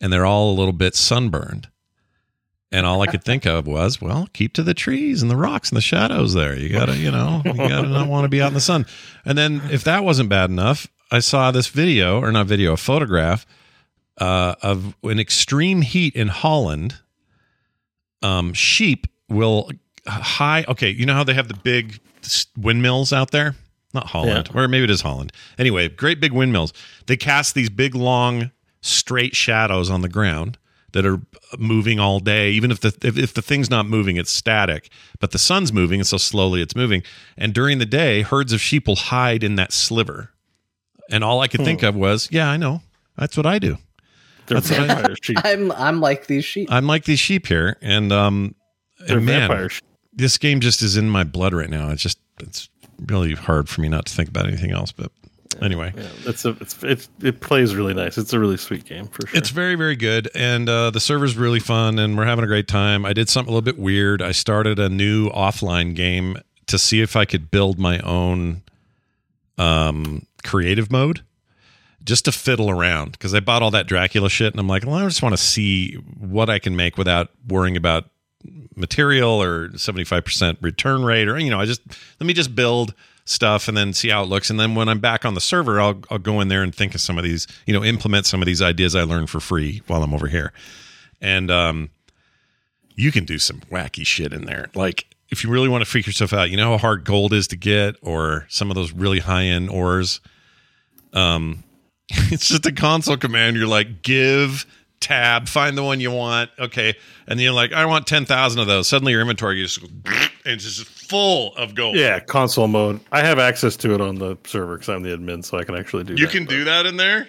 and they're all a little bit sunburned. And all I could think of was, well, keep to the trees and the rocks and the shadows there. You gotta, you know, you gotta not want to be out in the sun. And then if that wasn't bad enough, I saw this video, or not video, a photograph uh, of an extreme heat in Holland. Um, sheep will high. Okay, you know how they have the big windmills out there? Not Holland, or maybe it is Holland. Anyway, great big windmills. They cast these big, long, straight shadows on the ground that are moving all day. Even if the if, if the thing's not moving, it's static. But the sun's moving, and so slowly it's moving. And during the day, herds of sheep will hide in that sliver. And all I could think of was, yeah, I know. That's what I do. They're vampire sheep. I'm I'm like these sheep. I'm like these sheep here, and um, They're and man, sheep. this game just is in my blood right now. It's just it's really hard for me not to think about anything else. But anyway, Yeah, it's a it's it, it plays really nice. It's a really sweet game for sure. it's very very good, and uh, the server's really fun, and we're having a great time. I did something a little bit weird. I started a new offline game to see if I could build my own um, creative mode. Just to fiddle around because I bought all that Dracula shit and I'm like, well, I just want to see what I can make without worrying about material or 75% return rate or you know i just let me just build stuff and then see how it looks. And then when i'm back on the server i'll, I'll go in there and think of some of these you know implement some of these ideas i learned for free while i'm over here. And um you can do some wacky shit in there. Like if you really want to freak yourself out you know how hard gold is to get or some of those really high end ores? Um <laughs> it's just a console command you're like give tab find the one you want okay and then you're like i want 10000 of those suddenly your inventory just goes <laughs> and it's just full of gold yeah, console mode. I have access to it on the server because I'm the admin, so I can actually do. you that. can do that in there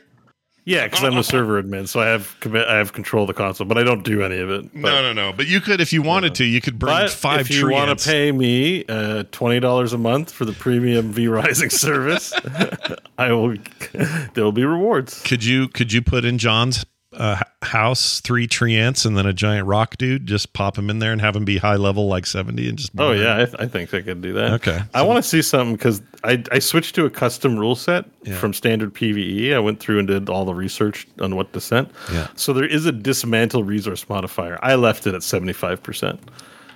Yeah, because I'm the <laughs> server admin, so I have I have control of the console, but I don't do any of it. But, no no no but you could if you wanted to you could bring But five if you want to pay me uh, twenty dollars a month for the premium V Rising service, <laughs> I will. There will be rewards. could you could you put in john's h- house three tree ants and then a giant rock dude just pop him in there and have him be high level like 70 and just Oh yeah, I, th- I think I could do that. Okay. I want to see something because I I switched to a custom rule set from standard PVE. I went through and did all the research on what to send. Yeah. So there is a dismantle resource modifier. I left it at seventy five percent.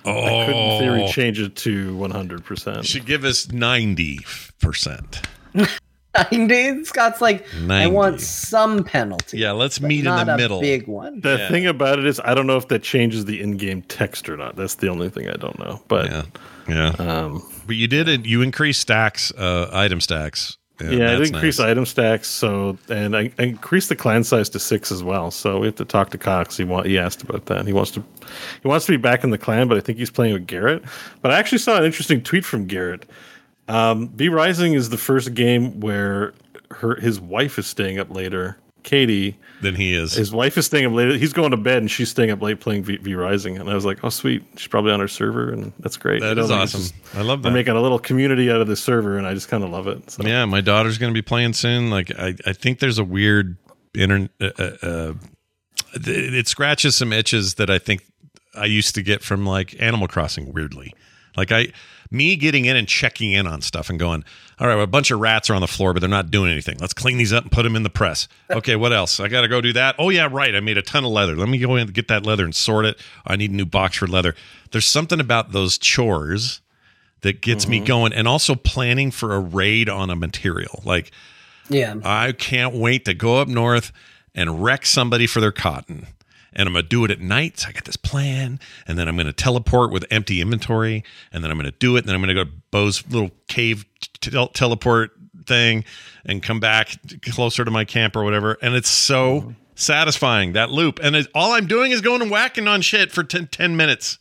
oh I could in theory oh. change it to one hundred percent. should give us <laughs> 90% Scott's like, I want some penalty. yeah let's meet in the a middle big one. The Yeah. thing about it is, I don't know if that changes the in-game text or not. That's the only thing I don't know. But yeah yeah um, But you did it. You increased stacks, uh, item stacks. and yeah, I that's did increase nice. item stacks. So, and I, I increased the clan size to six as well. So we have to talk to Cox. He want he asked about that. He wants to he wants to be back in the clan, but I think he's playing with Garrett. But I actually saw an interesting tweet from Garrett. Um, V Rising is the first game where her his wife is staying up later Katie. Than he is. His wife is staying up late. He's going to bed, and she's staying up late playing V, v Rising. And I was like, "Oh, sweet! She's probably on her server, and that's great." That is awesome. just- I love that. making a little community out of the server, and I just kind of love it. So. Yeah, my daughter's going to be playing soon. Like, I, I think there's a weird internet. Uh, uh, uh, it scratches some itches that I think I used to get from like Animal Crossing. Weirdly, like I, me getting in and checking in on stuff and going, all right, well, a bunch of rats are on the floor, but they're not doing anything. Let's clean these up and put them in the press. <laughs> Okay, what else? I got to go do that. Oh yeah, right. I made a ton of leather. Let me go in and get that leather and sort it. I need a new box for leather. There's something about those chores that gets me mm-hmm. going, and also planning for a raid on a material like. Yeah. I can't wait to go up north and wreck somebody for their cotton. And I'm going to do it at night. So I got this plan. And then I'm going to teleport with empty inventory. And then I'm going to do it. And then I'm going to go to Bo's little cave tel- teleport thing and come back closer to my camp or whatever. And it's so satisfying, that loop. And it, all I'm doing is going and whacking on shit for 10, 10 minutes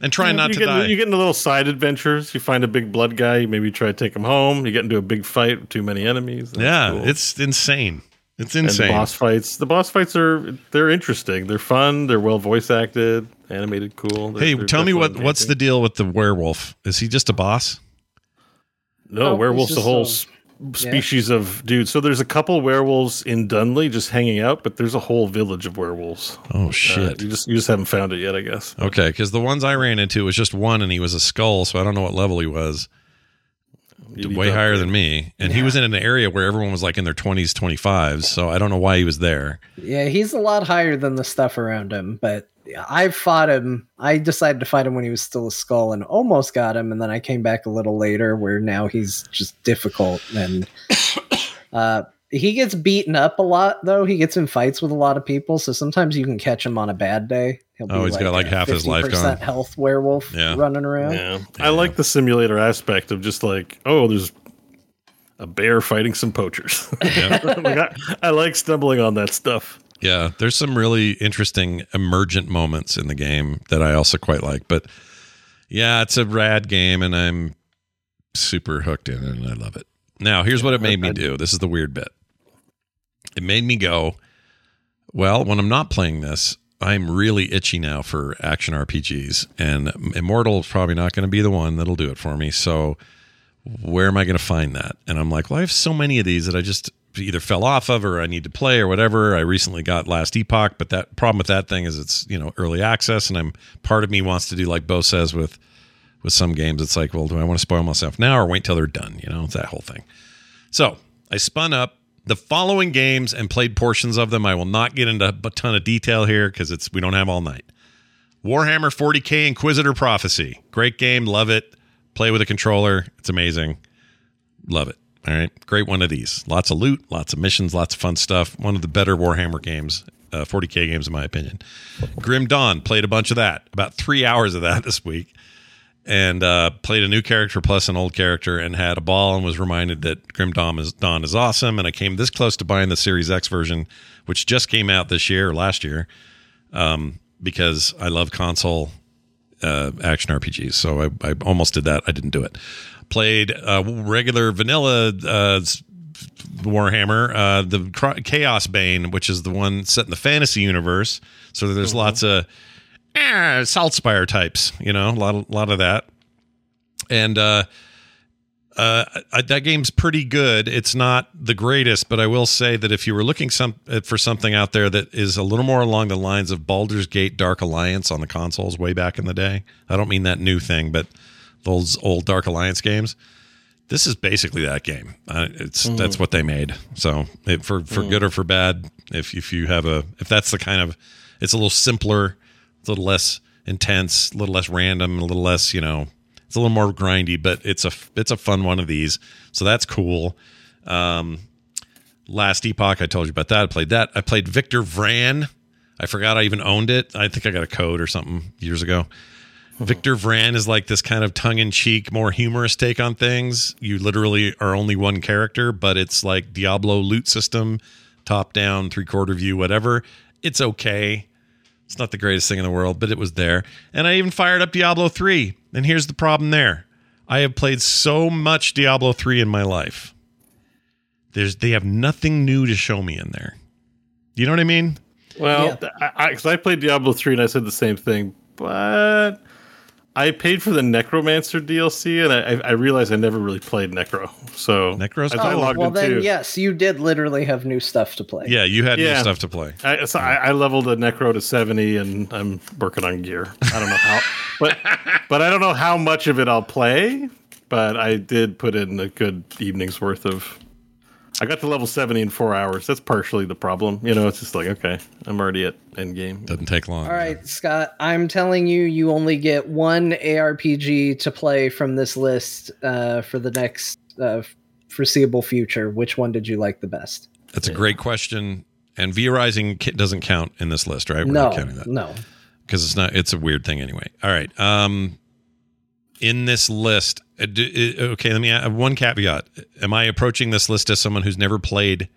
and trying not you to get, die. You get into little side adventures. You find a big blood guy. You maybe try to take him home. You get into a big fight with too many enemies. That's yeah, cool. it's insane. It's and the insane. boss fights. The boss fights are they're interesting. They're fun. They're well voice acted, animated, cool. They're- Hey, they're tell me what definitely what's the deal with the werewolf? Is he just a boss? no Oh, werewolves? it's The just whole a- s- species of dude. So there's a couple werewolves in Dunley just hanging out, but there's a whole village of werewolves. Oh Uh, shit. you just you just haven't found it yet, I guess. Okay, because the ones I ran into was just one, and he was a skull, so I don't know what level he was. Way higher than me, and he was in an area where everyone was like in their twenties, twenty fives. So I don't know why he was there. Yeah, he's a lot higher than the stuff around him, but I fought him. I decided to fight him when he was still a skull and almost got him, and then I came back a little later where now he's just difficult and <coughs> uh he gets beaten up a lot though. He gets in fights with a lot of people, so sometimes you can catch him on a bad day. He'll Oh, he's got, like, a half his life 50% gone. health werewolf Yeah. running around. Yeah. I like the simulator aspect of just like, oh, there's a bear fighting some poachers. <laughs> Yeah. Like, I, I like stumbling on that stuff. Yeah, there's some really interesting emergent moments in the game that I also quite like. But yeah, it's a rad game, and I'm super hooked in it, and I love it. Now, here's what it made me <laughs> do. This is the weird bit. It made me go, well, when I'm not playing this, I'm really itchy now for action RPGs, and Immortal is probably not going to be the one that'll do it for me. So, where am I going to find that? And I'm like, well, I have so many of these that I just either fell off of or I need to play or whatever. I recently got Last Epoch, but that problem with that thing is it's you know early access, and I'm part of me wants to do like Bo says with with some games. It's like, well, do I want to spoil myself now or wait till they're done? You know, it's that whole thing. So I spun up the following games and played portions of them. I will not get into a ton of detail here because it's we don't have all night. Warhammer 40k Inquisitor Prophecy, great game, love it. Play with a controller, it's amazing, love it. All right, great one of these. Lots of loot, lots of missions, lots of fun stuff. One of the better Warhammer games, uh, 40k games in my opinion. Grim Dawn played a bunch of that, about three hours of that <laughs> this week and uh, played a new character plus an old character and had a ball and was reminded that Grim Dawn is, Dawn is awesome. And I came this close to buying the Series X version, which just came out this year or last year, um, because I love console uh, action RPGs. So I, I almost did that. I didn't do it. Played uh, regular vanilla uh, Warhammer, uh, the Chaos Bane, which is the one set in the fantasy universe. So there's lots of eh, Saltspire types, you know, a lot of, lot of that. And uh, uh, I, that game's pretty good. It's not the greatest, but I will say that if you were looking some uh, for something out there that is a little more along the lines of Baldur's Gate Dark Alliance on the consoles way back in the day, I don't mean that new thing, but those old Dark Alliance games. This is basically that game. Uh, it's that's what they made. So it, for for good or for bad, if if you have a if that's the kind of it's a little simpler, it's a little less intense, a little less random, a little less you know it's a little more grindy, but it's a it's a fun one of these. So that's cool. Um, Last Epoch, I told you about that. I played that. I played Victor Vran. I forgot I even owned it. I think I got a code or something years ago. Victor Vran is like this kind of tongue in cheek, more humorous take on things. You literally are only one character, but it's like Diablo loot system, top down, three quarter view, whatever. It's okay. It's not the greatest thing in the world, but it was there. And I even fired up Diablo 3. And here's the problem there I have played so much Diablo 3 in my life. There's they have nothing new to show me in there. You know what I mean? Well, Yeah. I, because I, played Diablo three and I said the same thing, but I paid for the Necromancer DLC and I, I realized I never really played Necro. So Necro's I, I logged well, in then too. yes, you did literally have new stuff to play. Yeah, you had new stuff to play. I, so I, I leveled a Necro to seventy, and I'm working on gear. I don't know how, <laughs> but but I don't know how much of it I'll play. But I did put in a good evening's worth of. I got to level seventy in four hours. That's partially the problem. You know, it's just like okay, I'm already at end game. Doesn't take long. All right, Scott, I'm telling you, you only get one ARPG to play from this list uh, for the next uh, foreseeable future. Which one did you like the best? That's a great question. And V Rising doesn't count in this list, right? We're no, not counting that no. because it's not. It's a weird thing anyway. All right. Um, in this list, d- Uh, uh, okay. Let me add uh, one caveat. Am I approaching this list as someone who's never played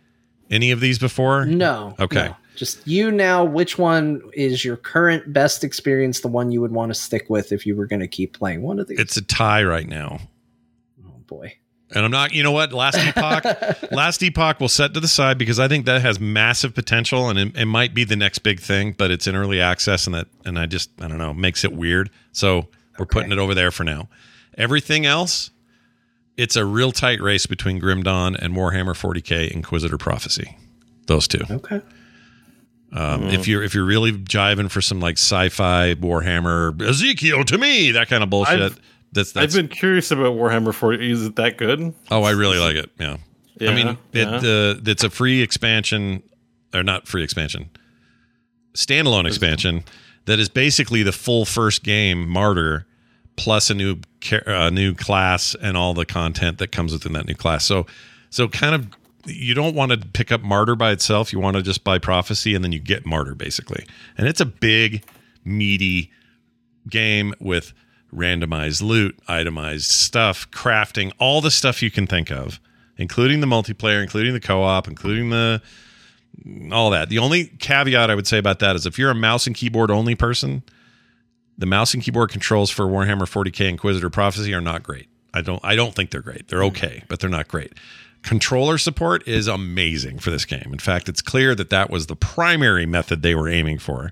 any of these before? No. Okay. no. Just you now, which one is your current best experience, the one you would want to stick with if you were going to keep playing one of these? It's a tie right now. oh, boy. And I'm not, you know what? Last Epoch, <laughs> Last Epoch will set to the side because I think that has massive potential and it, it might be the next big thing, but it's in early access and that, and I just, I don't know, makes it weird. So we're putting it over there for now. Everything else, it's a real tight race between Grim Dawn and Warhammer 40k Inquisitor Prophecy. Those two. Okay. Um, If you're if you're really jiving for some like sci-fi Warhammer Ezekiel to me that kind of bullshit, I've- that's I've been curious about Warhammer 40. Is it that good? oh, I really like it. Yeah. Yeah, I mean, it, yeah. uh, it's a free expansion, or not free expansion, standalone expansion that is basically the full first game, Martyr, plus a new ca- uh, new class and all the content that comes within that new class. So, so kind of, you don't want to pick up Martyr by itself. You want to just buy Prophecy, and then you get Martyr basically, and it's a big, meaty game with randomized loot, itemized stuff, crafting, all the stuff you can think of, including the multiplayer, including the co-op, including the all that. The only caveat I would say about that is if you're a mouse and keyboard only person, the mouse and keyboard controls for Warhammer 40K Inquisitor Prophecy are not great. I don't I don't think they're great. They're hmm. okay, but they're not great. Controller support is amazing for this game. In fact, it's clear that that was the primary method they were aiming for.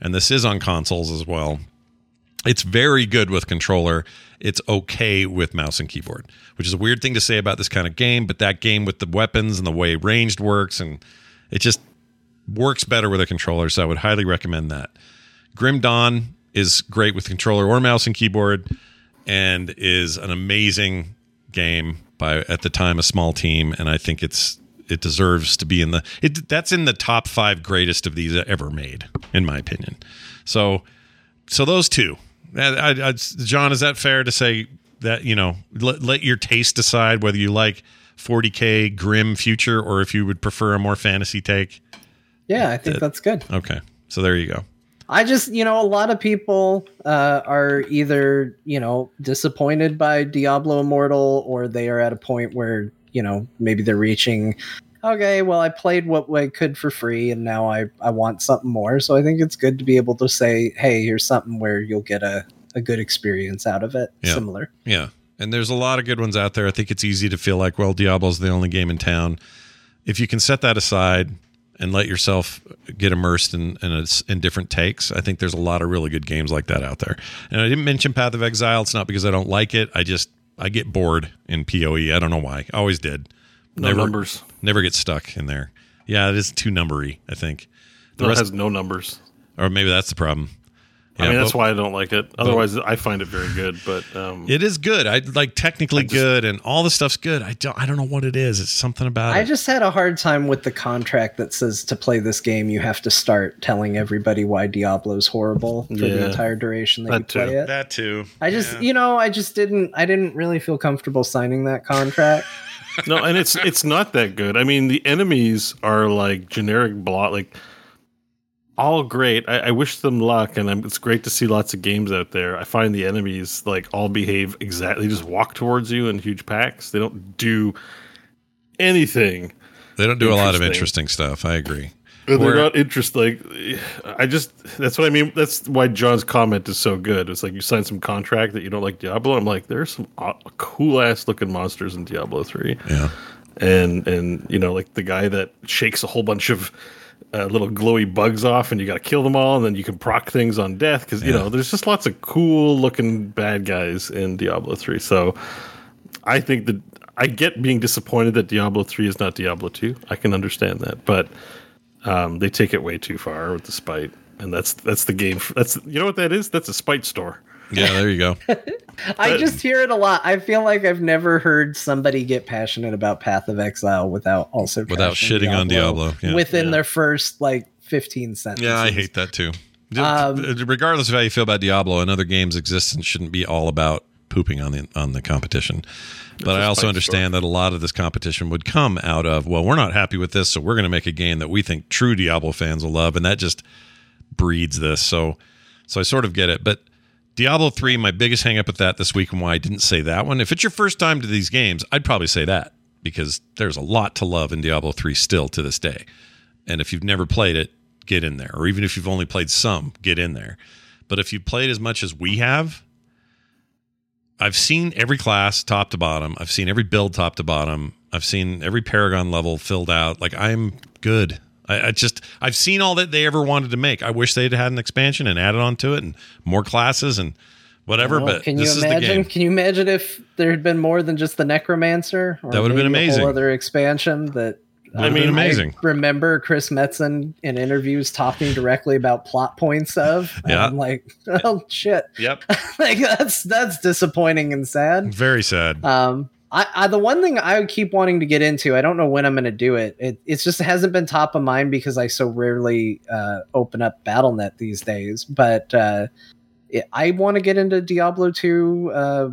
And this is on consoles as well. It's very good with controller. It's okay with mouse and keyboard, which is a weird thing to say about this kind of game, but that game with the weapons and the way ranged works and it just works better with a controller, so I would highly recommend that. Grim Dawn is great with controller or mouse and keyboard and is an amazing game by at the time a small team and I think it's it deserves to be in the it that's in the top 5 greatest of these ever made in my opinion. So so those two. I, I, I- John, is that fair to say that you know let, let your taste decide whether you like 40k grim future or if you would prefer a more fantasy take? Yeah, I think that's good. Okay, so there you go. I just, you know, a lot of people uh, are either, you know, disappointed by Diablo Immortal or they are at a point where, you know, maybe they're reaching, okay, well, I played what I could for free and now I, I want something more. So I think it's good to be able to say, hey, here's something where you'll get a, a good experience out of it. Yeah. Similar. Yeah. And there's a lot of good ones out there. I think it's easy to feel like, well, Diablo's the only game in town. If you can set that aside and let yourself get immersed in in, a, in different takes, I think there's a lot of really good games like that out there. And I didn't mention Path of Exile. It's not because I don't like it. I just I get bored in PoE. I don't know why. I always did. No never, numbers. Never get stuck in there. Yeah, it is too numbery. I think. The No, rest, has no numbers. or maybe that's the problem. I mean, that's but- why I don't like it. Otherwise, I find it very good. But um, It is good. I like technically just- good, and all the stuff's good. I don't. I don't know what it is. It's something about I it. just had a hard time with the contract that says to play this game, you have to start telling everybody why Diablo's horrible for the entire duration that, That you play too. it. that too. I just, Yeah. you know, I just didn't, I didn't really feel comfortable signing that contract. <laughs> no, and it's it's not that good. I mean, the enemies are like generic blot, like all great. I, I wish them luck, and I'm, it's great to see lots of games out there. I find the enemies like all behave exactly, just walk towards you in huge packs. They don't do anything. They don't do a lot of Interesting. stuff. I agree. Uh, they're Where- not interesting. Like, I just that's what I mean. That's why John's comment is so good. It's like you sign some contract that you don't like Diablo. I'm like, there's some cool ass looking monsters in Diablo three. Yeah. and and you know like the guy that shakes a whole bunch of uh, little glowy bugs off, and you got to kill them all, and then you can proc things on death because you Yeah. know there's just lots of cool looking bad guys in Diablo three. So I think that I get being disappointed that Diablo three is not Diablo two. I can understand that, but um, they take it way too far with the spite, and that's that's the game. That's you know what that is? That's a spite store. Yeah, there you go. <laughs> I just hear it a lot. I feel like I've never heard somebody get passionate about Path of Exile without also Without shitting on Diablo, yeah. within Yeah. their first like 15 sentences. Yeah, I hate that too. Um, Regardless of how you feel about Diablo and other games' existence, shouldn't be all about pooping on the on the competition. But I also understand that a lot of this competition would come out of well, we're not happy with this, so we're going to make a game that we think true Diablo fans will love, and that just breeds this. So, so I sort of get it. But Diablo three, my biggest hang up with that this week, and why I didn't say that one. If it's your first time to these games, I'd probably say that because there's a lot to love in Diablo three still to this day. And if you've never played it, get in there. Or even if you've only played some, get in there. But if you played as much as we have, I've seen every class top to bottom. I've seen every build top to bottom. I've seen every Paragon level filled out. Like I'm good. I, I just I've seen all that they ever wanted to make. I wish they'd had an expansion and added on to it and more classes and whatever. Well, but can you this is the imagine? game. Can you imagine if there had been more than just the Necromancer? Or That would've been maybe a amazing. whole other expansion that. Would've been amazing. I remember Chris Metzen in interviews talking directly about plot points of. <laughs> Yeah. I'm like, <laughs> oh shit! Yep. <laughs> like that's that's disappointing and sad. Very sad. Um, I, I the one thing I keep wanting to get into, I don't know when I'm going to do it. It it's just hasn't been top of mind because I so rarely uh, open up Battle.net these days. But uh, it, I want to get into Diablo 2, uh,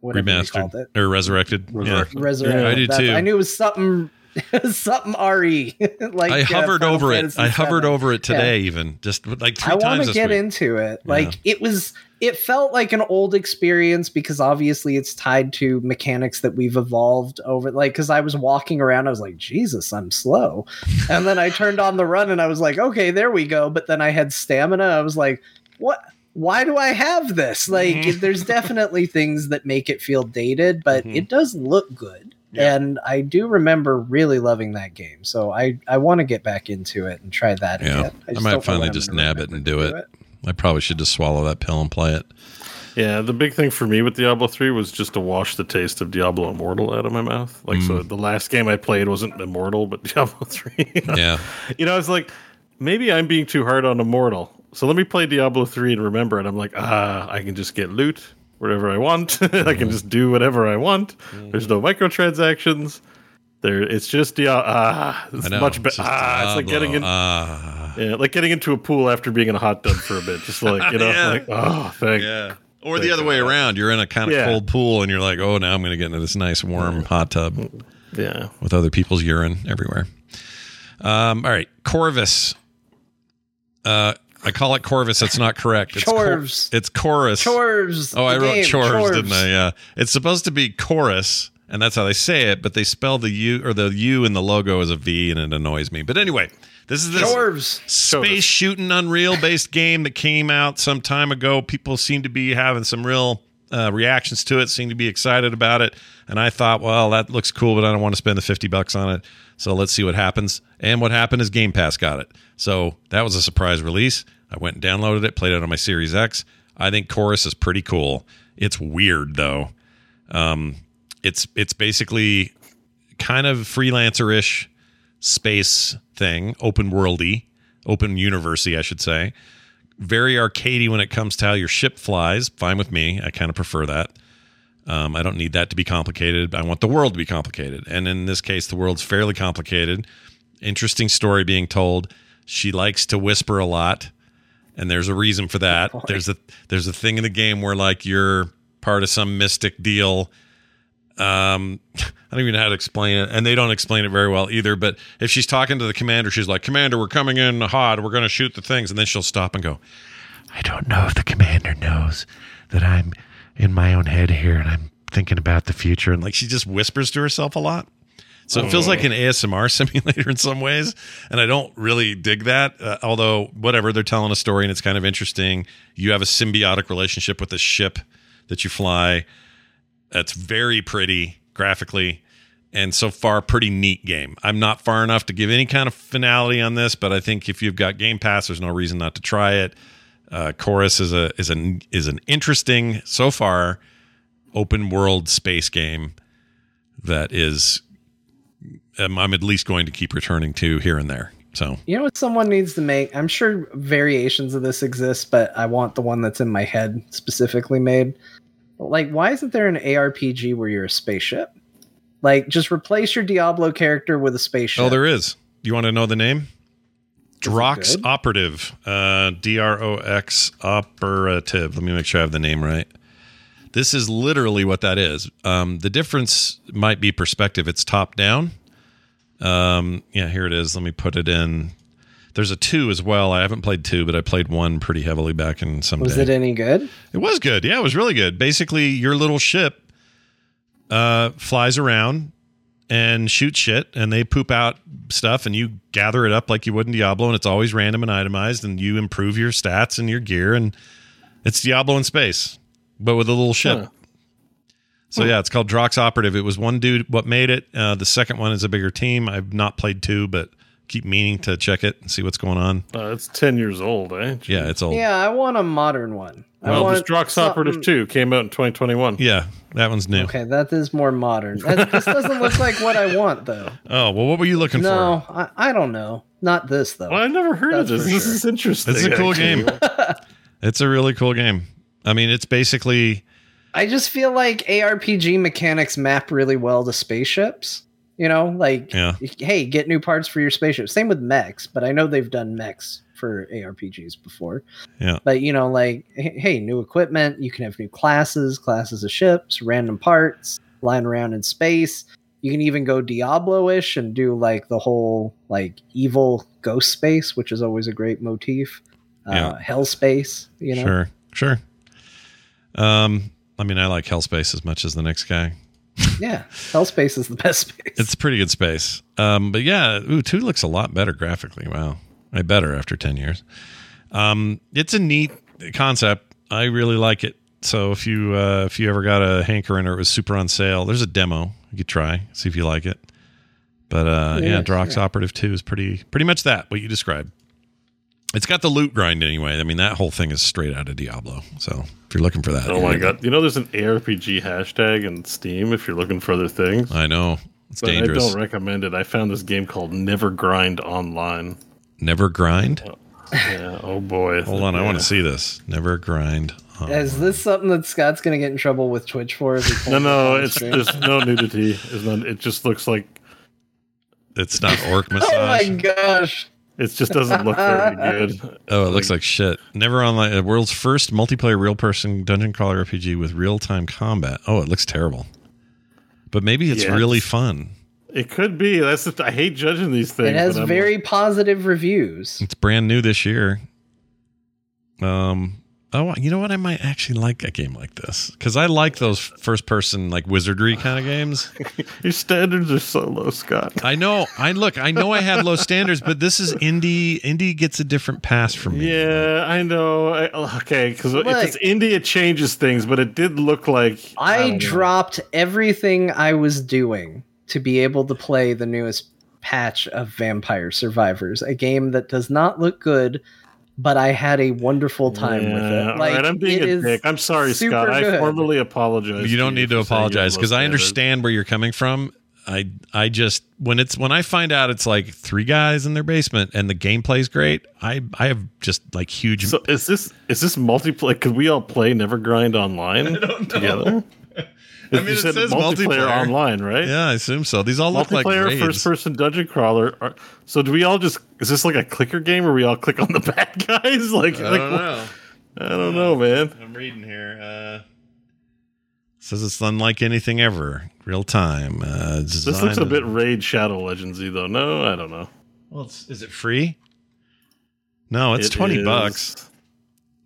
whatever they called Remastered it, or resurrected. Resurrected. Yeah. Resurrected. I do That- too. I knew it was something. <laughs> something re <laughs> like I uh, hovered Final over it. Fantasy I hovered VII. over it today, even just like three I want times to get week. into it. Like it was, it felt like an old experience because obviously it's tied to mechanics that we've evolved over. Like, because I was walking around, I was like, Jesus, I'm slow, and then I turned on the run and I was like, okay, there we go. But then I had stamina. I was like, what? Why do I have this? Like, Mhm. there's definitely things that make it feel dated, but Mhm. it does look good. Yeah. And I do remember really loving that game, so I, I want to get back into it and try that Yeah. again. I just might finally just nab it remember and to do it. I probably should just swallow that pill and play it. Yeah, the big thing for me with Diablo 3 was just to wash the taste of Diablo Immortal out of my mouth. Like, so the last game I played wasn't Immortal, but <laughs> Diablo 3. Yeah. <laughs> You know, I was like, maybe I'm being too hard on Immortal. So let me play Diablo 3 and remember it. I'm like, ah, I can just get loot wherever I want. <laughs> I can just do whatever I want. There's no microtransactions. There, it's just Diablo. Ah, it's I know. much better. It's just Ah, it's like Diablo. getting in, Ah. yeah, like getting into a pool after being in a hot tub for a bit. Just like you know, <laughs> Yeah. like oh, thank Yeah. Or the Thank other way around. You're in a kind of Yeah. cold pool and you're like, oh, now I'm going to get into this nice warm hot tub yeah. with other people's urine everywhere. Um, all right. Corvus. Uh, I call it Corvus. That's not correct. It's cor- it's chorus. Chores. Oh, I wrote game, chores, didn't I? Yeah. It's supposed to be chorus, and that's how they say it, but they spell the U or the U in the logo as a V, and it annoys me. But anyway, this is this Chorvs. space shooting Unreal based <laughs> game that came out some time ago. People seem to be having some real uh, reactions to it, seem to be excited about it. And I thought, well, that looks cool, but I don't want to spend the 50 bucks on it. So let's see what happens. And what happened is Game Pass got it. So that was a surprise release. I went and downloaded it, played it on my Series X. I think Chorus is pretty cool. It's weird though. Um, it's it's basically kind of freelancer ish space thing, open worldy, open university, I should say. Very arcadey when it comes to how your ship flies. Fine with me. I kind of prefer that. Um, I don't need that to be complicated. I want the world to be complicated. And in this case, the world's fairly complicated. Interesting story being told. She likes to whisper a lot, and there's a reason for that. <laughs> There's a there's a thing in the game where like you're part of some mystic deal um <laughs> i don't even know how to explain it and they don't explain it very well either but if she's talking to the commander she's like commander we're coming in hot. We're going to shoot the things. And then she'll stop and go i don't know if the commander knows that i'm in my own head here and i'm thinking about the future. And like she just whispers to herself a lot. So it feels like an asmr <laughs> simulator in some ways and i don't really dig that uh, although whatever they're telling a story and it's kind of interesting. You have a symbiotic relationship with the ship that you fly that's very pretty graphically and so far pretty neat game. I'm not far enough to give any kind of finality on this, but I think if you've got Game Pass, there's no reason not to try it. Uh, Chorus is a is an is an interesting so far open world space game that is um, I'm at least going to keep returning to here and there. So You know what someone needs to make? I'm sure variations of this exist, but I want the one that's in my head specifically made. Like, why isn't there an ARPG where you're a spaceship? Like, just replace your Diablo character with a spaceship. oh, there is. You want to know the name? Drox? Operative, uh, D R O X Operative. Let me make sure I have the name right. This is literally what that is. Um, the difference might be perspective. It's top down. Um, yeah, here it is. Let me put it in. There's a two as well. I haven't played two, but I played one pretty heavily back in some Was day. it any good? It was good. Yeah, it was really good. Basically, your little ship uh, flies around and shoots shit, and they poop out stuff, and you gather it up like you would in Diablo, and it's always random and itemized, and you improve your stats and your gear, and it's Diablo in space, but with a little ship. Huh. So yeah, it's called Drox Operative. It was one dude what made it. Uh, the second one is a bigger team. I've not played two, but keep meaning to check it and see what's going on. Uh, it's 10 years old, eh? Yeah, it's old. Yeah, I want a modern one. I Well, want this Drox Operative 2 came out in 2021. Yeah, that one's new. Okay, that is more modern. That, this doesn't look like what I want, though. <laughs> Oh well, what were you looking for? No, I, I don't know. Not this though. Well, I've never heard That's of this. for This sure. is interesting. It's a cool game. <laughs> It's a really cool game. I mean, it's basically I just feel like ARPG mechanics map really well to spaceships. You know, like Yeah. hey, get new parts for your spaceship. Same with mechs, but I know they've done mechs for ARPGs before. Yeah. But you know, like hey, new equipment, you can have new classes, classes of ships, random parts, lying around in space. You can even go Diablo-ish and do like the whole like evil ghost space, which is always a great motif. Uh, Hell space, you know. sure, sure. Um, I mean, I like Hellspace as much as the next guy. Yeah, Hell space is the best space. It's a pretty good space. Um, but yeah, ooh, two looks a lot better graphically. Wow, way better after ten years. Um, it's a neat concept. I really like it. So if you uh, if you ever got a hankering or it was super on sale, there's a demo you could try see if you like it. But uh, yeah, Yeah, Drox sure. Operative Two is pretty pretty much that what you described. It's got the loot grind anyway. I mean, that whole thing is straight out of Diablo. So if you're looking for that, Oh my gonna- god! You know, there's an ARPG hashtag in Steam if you're looking for other things. I know it's But dangerous. I don't recommend it. I found this game called Never Grind Online. Never grind. Oh, yeah. Oh boy. <laughs> Hold on, I want to see this. Never grind. Oh, Is this something that Scott's going to get in trouble with Twitch for? if he No, no, it's stream? there's no nudity. It's not. It just looks like it's not orc massage. <laughs> Oh my gosh! It just doesn't look very <laughs> good. oh, it looks like shit. Never online. The world's first multiplayer real-person dungeon crawler RPG with real-time combat. Oh, it looks terrible. But maybe it's Yeah, really fun. It could be. That's. The, I hate judging these things. It has very like, positive reviews. It's brand new this year. Um. Oh, you know what? I might actually like a game like this because I like those first-person like wizardry kind of games. <laughs> your standards are so low, Scott. I know. I look. I know I have low <laughs> standards, but this is indie. Indie gets a different pass from me. Yeah, I know. I, okay, because if it's indie, it changes things. But it did look like I don't know. dropped everything I was doing to be able to play the newest patch of Vampire Survivors, a game that does not look good, but I had a wonderful time with it. all Like, right, I'm being it a is dick. I'm sorry, super Scott. I formally apologize. You don't you need to you have apologize because I standards. understand where you're coming from. I I just when it's when I find out it's like three guys in their basement and the gameplay's great. I I have just like huge. So is this is this multiplayer? Could we all play Never Grind online <laughs> together? I mean, You it said says multiplayer. online, right? yeah, I assume so. These all look like Multiplayer raids. first person dungeon crawler. Are- So do we all just is this like a clicker game where we all click on the <laughs> bad guys? <laughs> Like, I like don't know. I don't know, man. I'm reading here. Uh, says it's unlike anything ever. Real time. Uh, This looks a bit Raid Shadow Legendsy though. No, I don't know. Well, it's, is it free? No, it's It twenty bucks.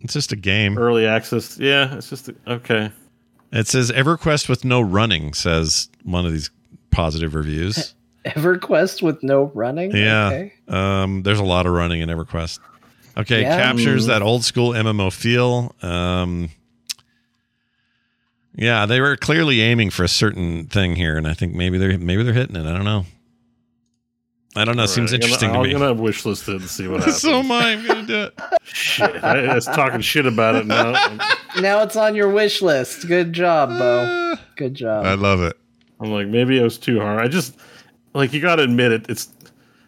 It's just a game. Early access. Yeah, it's just a, okay. It says EverQuest with no running. Says one of these positive reviews. <laughs> EverQuest with no running. Yeah. Okay. Um, there's a lot of running in EverQuest. Okay, Yeah. captures Mm. that old school MMO feel. Um, Yeah, they were clearly aiming for a certain thing here, and I think maybe they're maybe they're hitting it. I don't know. I don't know. All Seems right, I'm interesting gonna, to me. I'm gonna wish list it and see what <laughs> happens. so am I. I'm gonna do it. shit. I was talking shit about it now. Now it's on your wish list. Good job, Bo. Uh, Good job. I love it. I'm like, maybe it was too hard. I just like you got to admit it. It's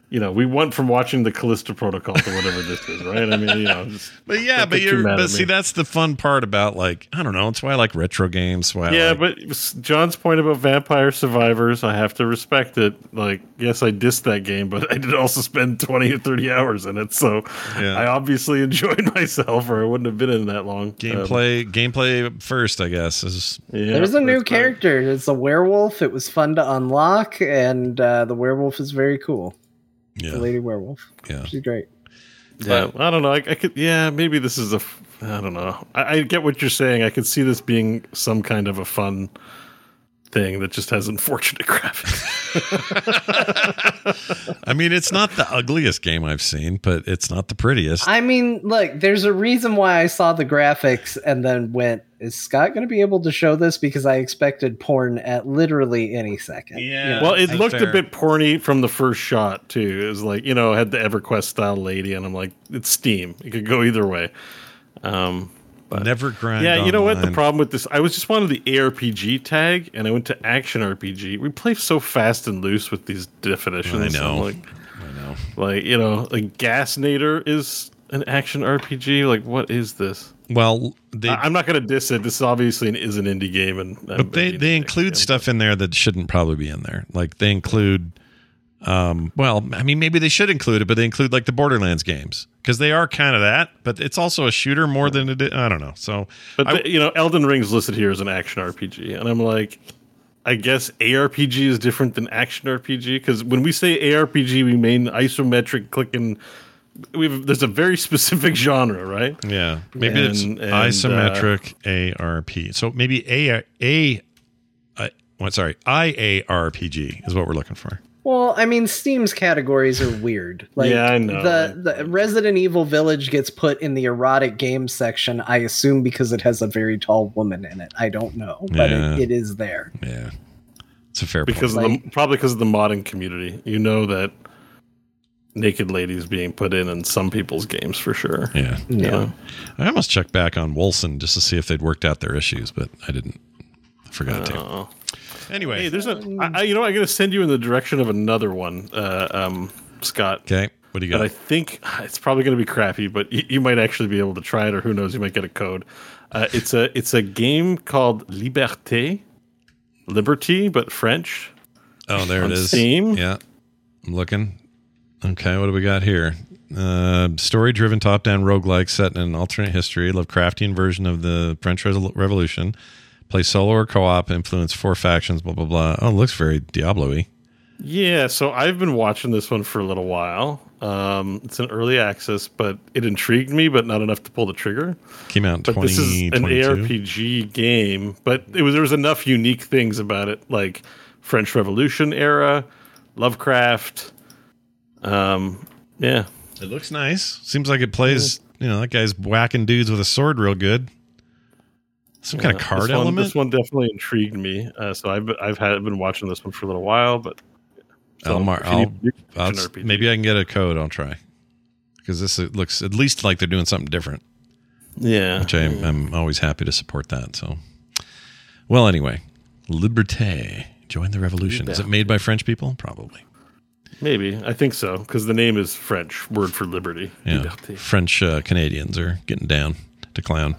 you know, we went from watching the Callisto Protocol to whatever this is, right? I mean, you know, just, <laughs> But yeah, but you're but see me. that's the fun part about like I don't know. It's why I like retro games. Why yeah. like- But John's point about Vampire Survivors, I have to respect it. Like, yes, I dissed that game, but <laughs> I did also spend 20 or 30 hours in it, so Yeah. I obviously <laughs> enjoyed myself, or I wouldn't have been in that long. Um, gameplay gameplay first, I guess is yeah, There's a new that's right. character. It's a werewolf. It was fun to unlock, and uh, the werewolf is very cool. Yeah The lady werewolf. yeah. She's great. Yeah, I don't know. I, I could, yeah, maybe this is a. I don't know. I, I get what you're saying. I could see this being some kind of a fun thing that just has unfortunate <laughs> graphics. I mean, it's not the ugliest game I've seen, but it's not the prettiest. I mean, look, there's a reason why I saw the graphics and then went, is Scott going to be able to show this? Because I expected porn at literally any second. Yeah. well, it That's looked fair. a bit porny from the first shot too. It was like you know had the EverQuest style lady, and I'm like, it's Steam. It could go either way. Um, Never grind. yeah, you know what? The problem with this, I was just wanted the ARPG tag, and I went to action RPG. We play so fast and loose with these definitions. I know. Like, I know. like you know, like Gasnator is an action RPG. Like, what is this? Well, they I- I'm not going to diss it. This obviously is an indie game, and but they they include stuff in there that shouldn't probably be in there. Like they include um well, I mean maybe they should include it, but they include like the Borderlands games because they are kind of that, but it's also a shooter more than it is, I don't know. So But I- the, you know, Elden Ring's listed here as an action RPG, and I'm like, I guess ARPG is different than action RPG because when we say ARPG, we mean isometric clicking. We've there's a very <laughs> specific genre, right? yeah, maybe it's And- and, isometric ARP. So maybe a a uh, what sorry, IARPG is what we're looking for. Well, I mean, Steam's categories are weird. Like, <laughs> Yeah, I know. The, the Resident Evil Village gets put in the erotic game section, I assume because it has a very tall woman in it. I don't know, but Yeah. it, it is there. Yeah. It's a fair Because point. of Like- the probably because of the modding community, you know that naked ladies being put in in some people's games for sure. Yeah. Yeah. I almost checked back on Wolcen just to see if they'd worked out their issues, but I didn't. I forgot to. Oh. Anyway, Hey, there's a I, I, you know I'm going to send you in the direction of another one, uh, um, Scott. okay. What do you got? But I think <sighs> it's probably going to be crappy, but you, you might actually be able to try it, or who knows, you might get a code. Uh, it's a it's a game called Liberté, Liberty, but French. oh, there it is. on. Steam? Yeah. I'm looking. Okay, what do we got here? Uh, story driven top down roguelike set in an alternate history, Lovecraftian version of the French Re- Revolution. Play solo or co op, influence four factions, blah, blah, blah. Oh, it looks very Diablo y. Yeah, so I've been watching this one for a little while. Um, it's an early access, but it intrigued me, but not enough to pull the trigger. Came out in But this is an 2022. ARPG game, but it was there was enough unique things about it, like French Revolution era, Lovecraft. Um, yeah, It looks nice. Seems like it plays, you know, that guy's whacking dudes with a sword real good. Some kind of card this one, element. This one definitely intrigued me. Uh, so I've I've had been watching this one for a little while, but so I'll mar- I'll- I'll action s- RPG. maybe I can get a code. I'll try because this looks at least like they're doing something different, yeah, which I'm, I'm always happy to support that. So, well, anyway, Liberté, join the revolution. Is it made by French people? Probably. maybe I think so because the name is French word for liberty. Yeah, Liberté. French uh, Canadians are getting down to clown.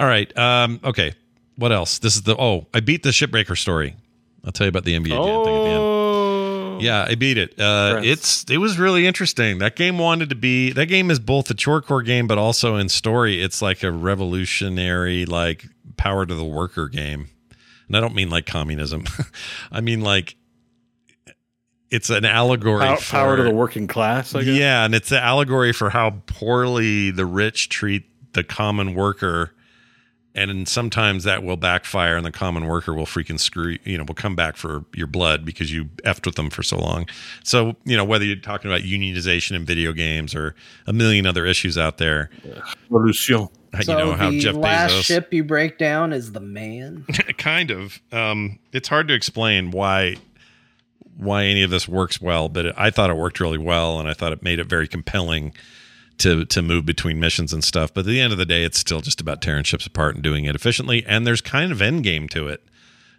All right. Um, okay. What else? This is the oh, I beat the shipbreaker story. I'll tell you about the NBA thing at the end. Oh, Yeah, I beat it. Uh, it's it was really interesting. That game wanted to be that game is both a chore core game, but also in story, it's like a revolutionary, like power to the worker game. And I don't mean like communism. <laughs> I mean like it's an allegory Pow- for power to the working class. I guess. yeah, and it's an allegory for how poorly the rich treat the common worker and sometimes that will backfire and the common worker will freaking screw you know will come back for your blood because you effed with them for so long so you know whether you're talking about unionization in video games or a million other issues out there Revolution. you So know how the jeff last bezos ship you break down is the man. <laughs> kind of um it's hard to explain why why any of this works well but it, i thought it worked really well and i thought it made it very compelling to to move between missions and stuff but at the end of the day it's still just about tearing ships apart and doing it efficiently. And there's kind of end game to it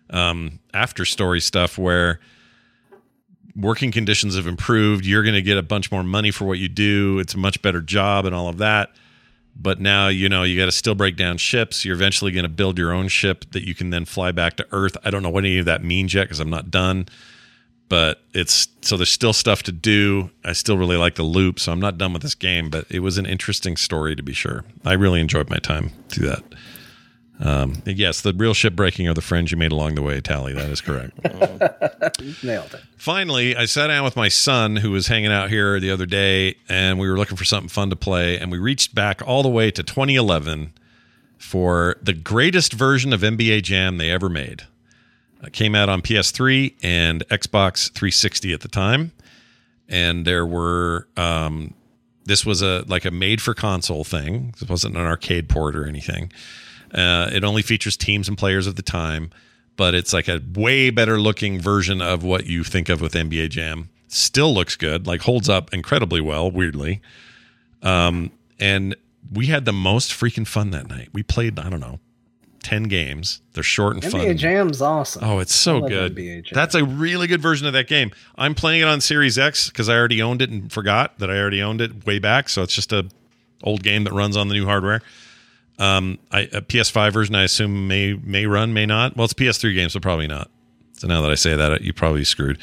um after story stuff where working conditions have improved. You're going to get a bunch more money for what you do. It's a much better job and all of that. But now you know you got to still break down ships. You're eventually going to build your own ship that you can then fly back to earth. I don't know what any of that means yet because i'm not done but it's so there's still stuff to do i still really like the loop so i'm not done with this game but it was an interesting story to be sure i really enjoyed my time through that um, yes the real ship breaking are the friends you made along the way tally that is correct <laughs> Nailed it. finally, I sat down with my son who was hanging out here the other day, and we were looking for something fun to play. And we reached back all the way to 2011 for the greatest version of NBA Jam they ever made. It came out on PS3 and Xbox 360 at the time, and there were. Um, this was a like a made for console thing. This wasn't an arcade port or anything. Uh, it only features teams and players of the time, but it's like a way better looking version of what you think of with NBA Jam. Still looks good, like holds up incredibly well, weirdly. Um, and we had the most freaking fun that night. We played, I don't know, 10 games. They're short and fun. NBA. Jam's awesome. Oh, it's so good. NBA. That's a really good version of that game. I'm playing it on Series X because I already owned it and forgot that I already owned it way back. So it's just a old game that runs on the new hardware. Um, I, a PS5 version, I assume may may run, may not. Well, it's a PS3 game, so probably not. So now that I say that, you probably screwed.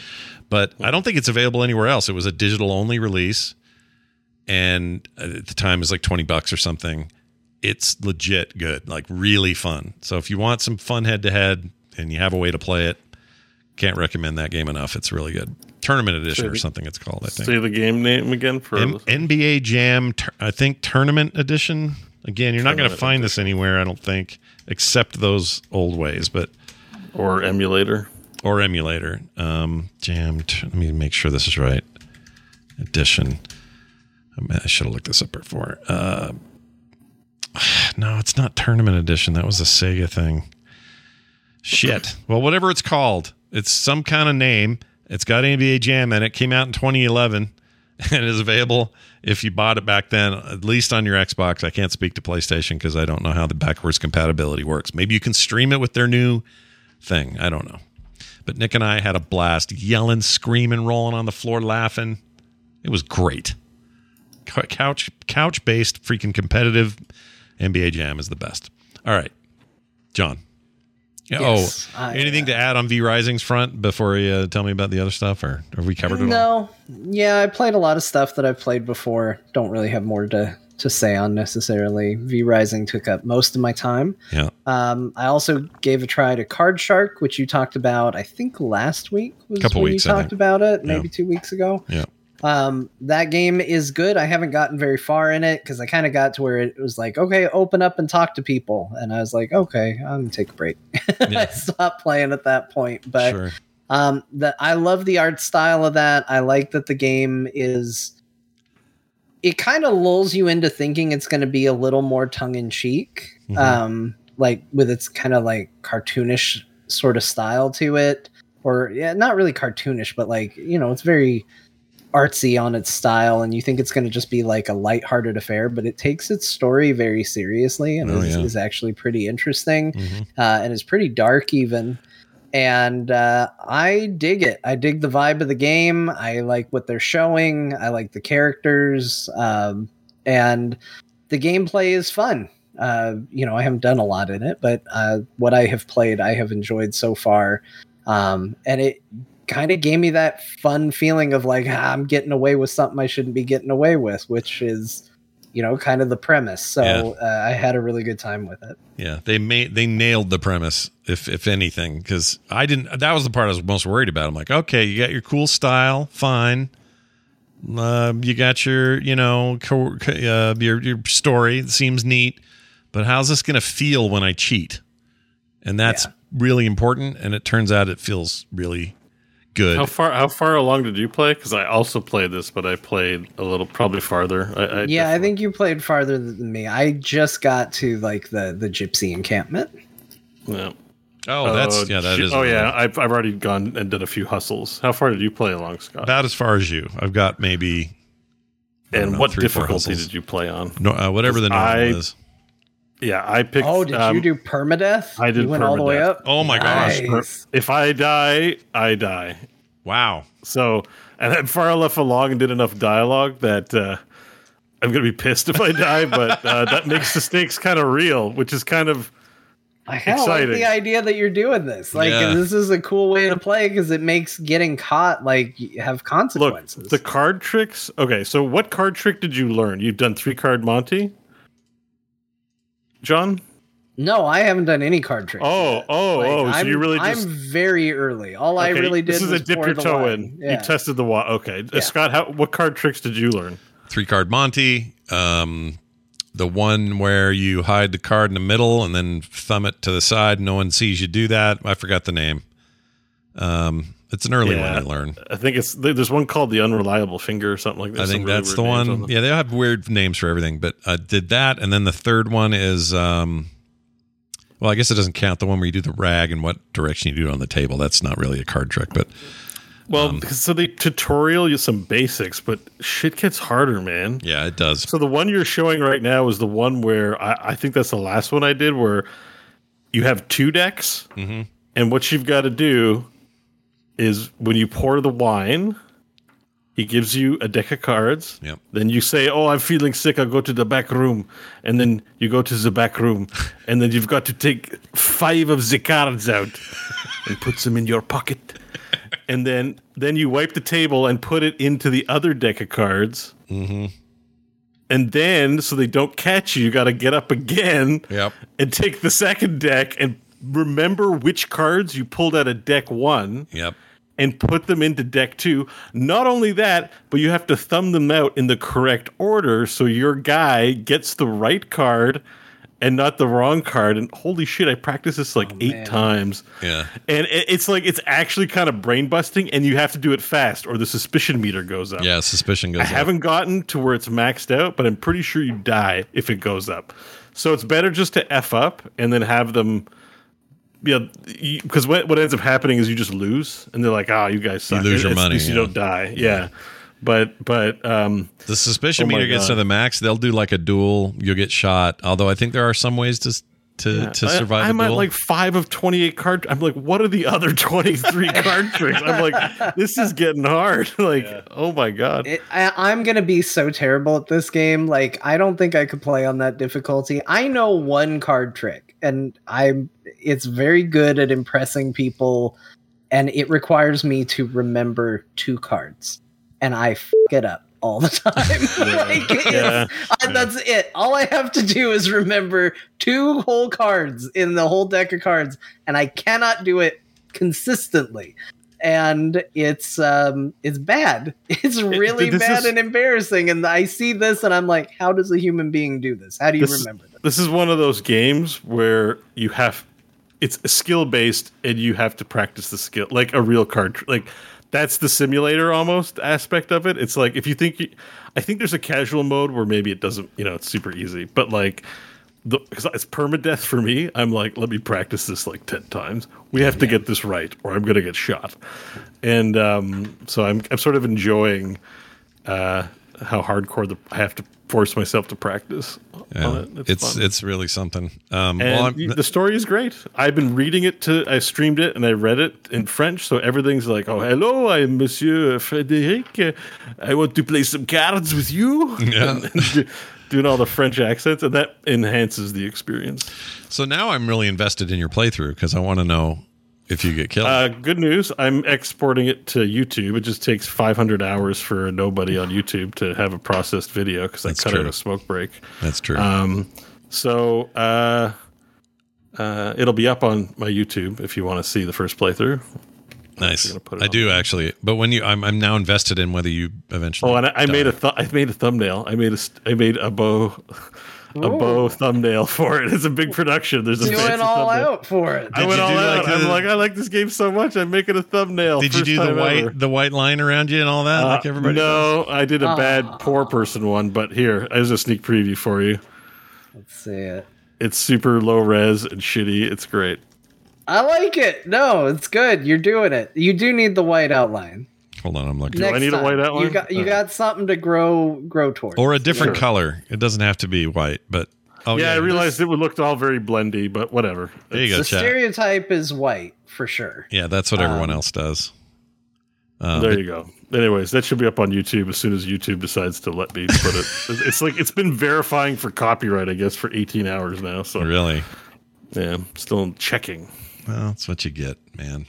But I don't think it's available anywhere else. It was a digital only release, and at the time it was like twenty bucks or something. It's legit good, like really fun. So if you want some fun head to head and you have a way to play it, can't recommend that game enough. It's really good. Tournament edition or something. It's called. I think. Say the game name again for M- NBA Jam, I think Tournament Edition. Again, you're not going to find this anywhere, I don't think, except those old ways, but or emulator. or emulator. Um, Jam. Let me make sure this is right. Edition. I I should have looked this up before. Uh, <sighs> no, it's not Tournament Edition. That was a Sega thing. Shit. Well, whatever it's called, it's some kind of name. It's got NBA Jam in it. Came out in 2011 <laughs> and is available if you bought it back then, at least on your Xbox. I can't speak to PlayStation because I don't know how the backwards compatibility works. Maybe you can stream it with their new thing. I don't know. But Nick and I had a blast yelling, screaming, rolling on the floor, laughing. It was great. Couch couch based freaking competitive NBA Jam is the best. All right. John. Yes, oh, I- anything to add on V Rising's front before you uh, tell me about the other stuff, or have we covered it all? No, yeah, I played a lot of stuff that I've played before. Don't really have more to to say on necessarily. V Rising took up most of my time. Yeah. Um, I also gave a try to Card Shark, which you talked about. I think last week was Couple when weeks, you talked about it. Yeah. Maybe two weeks ago. Yeah. Um, that game is good. I haven't gotten very far in it because I kind of got to where it was like, okay, open up and talk to people, and I was like, okay, I'm gonna take a break. <laughs> Yeah. I stopped playing at that point, but sure. um that i love the art style of that i like that the game is it kind of lulls you into thinking it's going to be a little more tongue-in-cheek Mhm. um like with its kind of like cartoonish sort of style to it or yeah not really cartoonish but like you know it's very artsy on its style and you think it's going to just be like a lighthearted affair but it takes its story very seriously and Oh, is, yeah. is actually pretty interesting Mhm. uh, and it's pretty dark even. And uh, I dig it. I dig the vibe of the game. I like what they're showing. I like the characters, um, and the gameplay is fun. Uh, you know, I haven't done a lot in it, but uh, what I have played, I have enjoyed so far. Um, and it kind of gave me that fun feeling of like ah, I'm getting away with something I shouldn't be getting away with, which is, you know, kind of the premise. So Yeah. uh, I had a really good time with it. Yeah, they made they nailed the premise, if if anything, because I didn't. That was the part I was most worried about. I'm like, okay, you got your cool style, fine. Uh, you got your, you know, co- uh, your your story it seems neat, but how's this going to feel when I cheat? And that's Yeah. really important. And it turns out it feels really good. How far how far along did you play? Because I also played this, but I played a little probably farther. I, I Yeah, I think you played farther than me. I just got to like the the gypsy encampment. Yeah. oh, that's Oh, yeah, that gee- is. Oh yeah, I've I've already gone and done a few hustles. How far did you play along, Scott? about as far as you. I've got maybe and know, what three, difficulty did you play on? no, uh, whatever the normal I- is. Yeah, I picked. Oh, did um, you do permadeath? I did You went all the way up. Oh my gosh! Nice. If I die, I die. Wow. So, and I'm far enough along and did enough dialogue that uh, I'm gonna be pissed if I die. But uh, that makes the stakes kind of real, which is kind of I kind of like the idea that you're doing this. Like, Yeah. this is a cool way to play because it makes getting caught like y- have look consequences. the card tricks. Okay, so what card trick did you learn? You've done three card Monty, John. no, I haven't done any card tricks. Oh, yet. oh, Like, oh! So I'm, you really I'm very early. All I really did This is was a dip your toe wine. in. Yeah. You tested the water. Okay, Uh, Scott, how, what card tricks did you learn? Three card Monty. Um, the one where you hide the card in the middle and then thumb it to the side. No one sees you do that. I forgot the name. Um, it's an early Yeah. one I learned. I think it's there's one called the unreliable finger or something like that. I think really that's the one. on. Yeah, they have weird names for everything, but I did that, and then the third one is, um, well, I guess it doesn't count. The one where you do the rag and what direction you do it on the table. That's not really a card trick, but Well, Um, so the tutorial you some basics, but shit gets harder, man. yeah, it does. So the one you're showing right now is the one where I, I think that's the last one I did, where you have two decks, Mm-hmm. and what you've got to do is when you pour the wine, he gives you a deck of cards. Yep. Then you say, "Oh, I'm feeling sick. I'll go to the back room," and then you go to the back room, <laughs> and then you've got to take five of the cards out and put them in your pocket, <laughs> and then then you wipe the table and put it into the other deck of cards. Mm-hmm. And then, so they don't catch you, you got to get up again Yep. and take the second deck and remember which cards you pulled out of deck one Yep. And put them into deck two. Not only that, but you have to thumb them out in the correct order so your guy gets the right card and not the wrong card. And holy shit, I practiced this like oh, eight man. times. Yeah. And it's like it's actually kind of brain busting, and you have to do it fast, or the suspicion meter goes up. Yeah. Suspicion goes I up. haven't gotten to where it's maxed out, but I'm pretty sure you die if it goes up. So it's better just to f up and then have them. Yeah, because what what ends up happening is you just lose, and they're like, "Ah, you guys suck." lose your At money, least you don't die. Yeah, but but um, The suspicion Oh my meter gets to the max. They'll do like a duel. You'll get shot. Although I think there are some ways to to, to survive I'm a at like five of twenty eight card. I'm like, what are the other twenty three <laughs> card tricks? I'm like, this is getting hard. <laughs> like, oh my god. It, I, I'm gonna be so terrible at this game. Like, I don't think I could play on that difficulty. I know one card trick, and I'm. It's very good at impressing people, and it requires me to remember two cards, and I f- it up all the <laughs> time. <laughs> like, it's- Yeah. I- that's it. All I have to do is remember two whole cards in the whole deck of cards, and I cannot do it consistently. And it's um it's bad. <laughs> It's really this bad is- and embarrassing. And I see this and I'm like, how does a human being do this? How do you This- remember this? This is one of those games where you have it's skill based and you have to practice the skill like a real card like that's the simulator almost aspect of it. It's like if you think you, I think there's a casual mode where maybe it doesn't, you know, it's super easy, but like because it's permadeath for me, I'm like, let me practice this like ten times. We have to get this right, or I'm gonna get shot. And um, so I'm I'm sort of enjoying uh, how hardcore the, I have to force myself to practice Yeah. on it. It's fun. it's really something. Um, And well, the story is great. I've been reading it to. I streamed it and I read it in French, so everything's like, "Oh, hello, I'm Monsieur Frederic. Uh, I want to play some cards with you." Yeah. <laughs> And- and do- doing all the French accents, and that enhances the experience. so now I'm really invested in your playthrough because I want to know if you get killed. Uh, good news. I'm exporting it to YouTube. It just takes 500 hours for nobody on YouTube to have a processed video because I cut true. out a smoke break. That's true. Um, so uh, uh, it'll be up on my YouTube if you want to see the first playthrough. Nice. gonna put it I on do actually, but when you, I'm, I'm now invested in whether you eventually. Oh, and I, I made a th- I made a thumbnail. I made a st- I made a bow a bow thumbnail for it. It's a big production. There's a Doing fancy all thumbnail. out for it. I Did went all do out. like I'm like, I like this game so much. I'm making a thumbnail. Did you do the white ever. the white line around you and all that like Uh, everybody? does? no, I did a bad Ah. poor person one, but here, there's a sneak preview for you. Let's see it. It's super low res and shitty. It's great. I like it. No, it's good. You're doing it. You do need the white outline. Hold on, I'm looking. Next I need a white outline? You got you got something to grow grow towards. Or a different Sure. color. It doesn't have to be white, but oh yeah, yeah, I realized it would look all very blendy, but whatever. There you go, the chat. stereotype is white for sure. Yeah, that's what everyone Um, else does. Uh, there you go. Anyways, that should be up on YouTube as soon as YouTube decides to let me put it. <laughs> it's like it's been verifying for copyright, I guess, for 18 hours now. So really, yeah, I'm still checking. Well, that's what you get, man.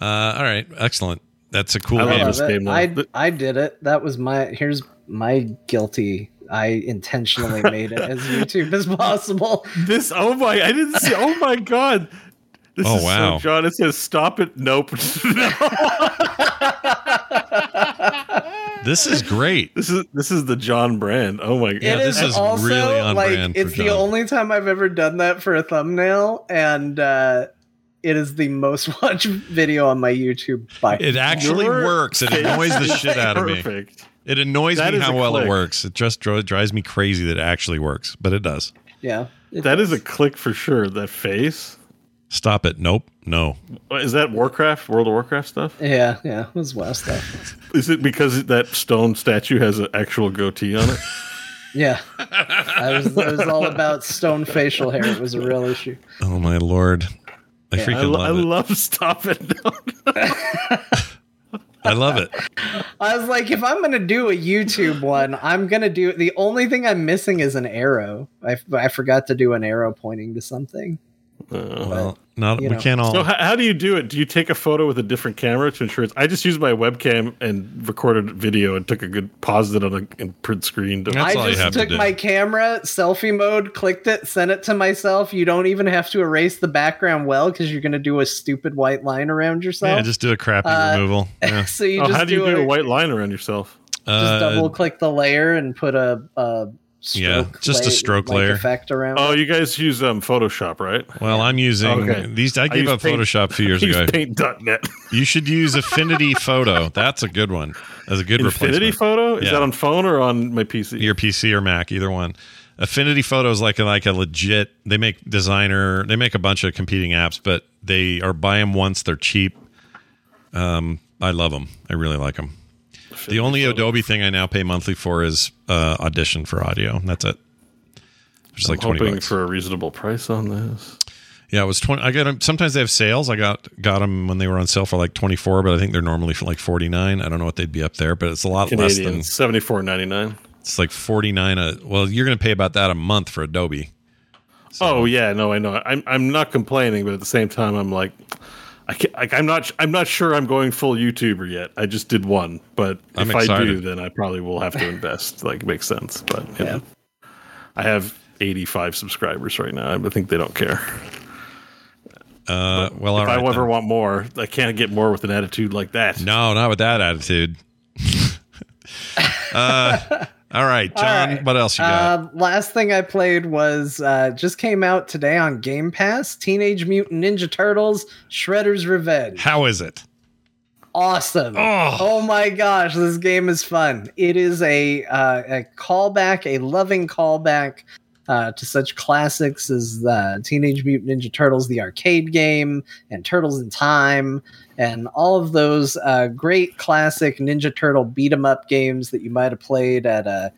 Uh, all right, excellent. That's a cool I I game. this love it. game. I I did it. That was my here's my guilty. I intentionally <laughs> made it as YouTube as possible. This oh my I didn't see oh my god. This Oh, is wow. so John. It says stop it. Nope. <laughs> no. This is great. This is this is the John brand. Oh my god. Yeah, this is also, really on like brand for it's the John. only time I've ever done that for a thumbnail, and uh, it is the most <laughs> watched video on my YouTube. By It actually Your works. It annoys the shit out of me. Perfect. It annoys That me how a well it works. It just drives me crazy that it actually works, but it does. yeah, it That does. is a click for sure. That face. Stop it. Nope. No. Is that Warcraft? World of Warcraft stuff? yeah, yeah. It was WoW stuff. <laughs> Is it because that stone statue has an actual goatee on it? <laughs> Yeah, I was, it was all about stone facial hair. It was a real issue. Oh my lord. I Yeah. freaking I, lo- I love it. love Stop It. <laughs> I love it. I was like, if I'm gonna do a YouTube one, I'm gonna do the only thing I'm missing is an arrow. I, I forgot to do an arrow pointing to something. Uh, Well, not you we know. can't all. So how, how do you do it? Do you take a photo with a different camera to ensure it's? I just used my webcam and recorded video and took a good paused it on a in print screen. To, That's all I you have just to took do. my camera, selfie mode, clicked it, sent it to myself. You don't even have to erase the background well because you're gonna do a stupid white line around yourself. yeah, just do a crappy Uh, removal. <laughs> Yeah. so you oh, just how do you do, do a, a white line around yourself? just Uh, double click the layer and put a, a Yeah, stroke just a stroke like, layer. effect around. Oh, it. you guys use um, Photoshop, right? well, I'm using Okay. these. I gave use up Paint- Photoshop a few <laughs> years I use ago. Paint.net. You should use <laughs> Affinity Photo. That's a good one. That's a good Affinity replacement. Photo is Yeah. that on phone or on my PC? Your PC or Mac, either one. Affinity Photo is like a, like a legit. They make designer. They make a bunch of competing apps, but they are buy them once. They're cheap. Um, I love them. I really like them. The only Adobe thing I now pay monthly for is uh, Audition for audio. That's it. Which is like I'm twenty hoping bucks. for a reasonable price on this. Yeah, it was twenty. I got them. Sometimes they have sales. I got got them when they were on sale for like twenty four, but I think they're normally for like forty nine. I don't know what they'd be up there, but it's a lot less than. seventy four ninety nine. It's like forty nine. A well, you're going to pay about that a month for Adobe. Oh yeah, no, I know. I'm I'm not complaining, but at the same time, I'm like, I can't, like I'm not I'm not sure I'm going full YouTuber yet. I just did one, but I'm if I do, then I probably will have to invest. like, it makes sense. But Yeah. know, I have 85 subscribers right now. I think they don't care. Uh, well, if right. I ever then. want more, I can't get more with an attitude like that. No, not with that attitude. <laughs> uh, <laughs> all right, John. right. What else you got? Uh, last thing I played was uh, just came out today on Game Pass: Teenage Mutant Ninja Turtles: Shredder's Revenge. How is it? Awesome! Oh. Oh my gosh, this game is fun. It is a uh, a callback, a loving callback uh, to such classics as uh, Teenage Mutant Ninja Turtles, the arcade game, and Turtles in Time, and all of those uh, great classic Ninja Turtle beat 'em up games that you might have played at a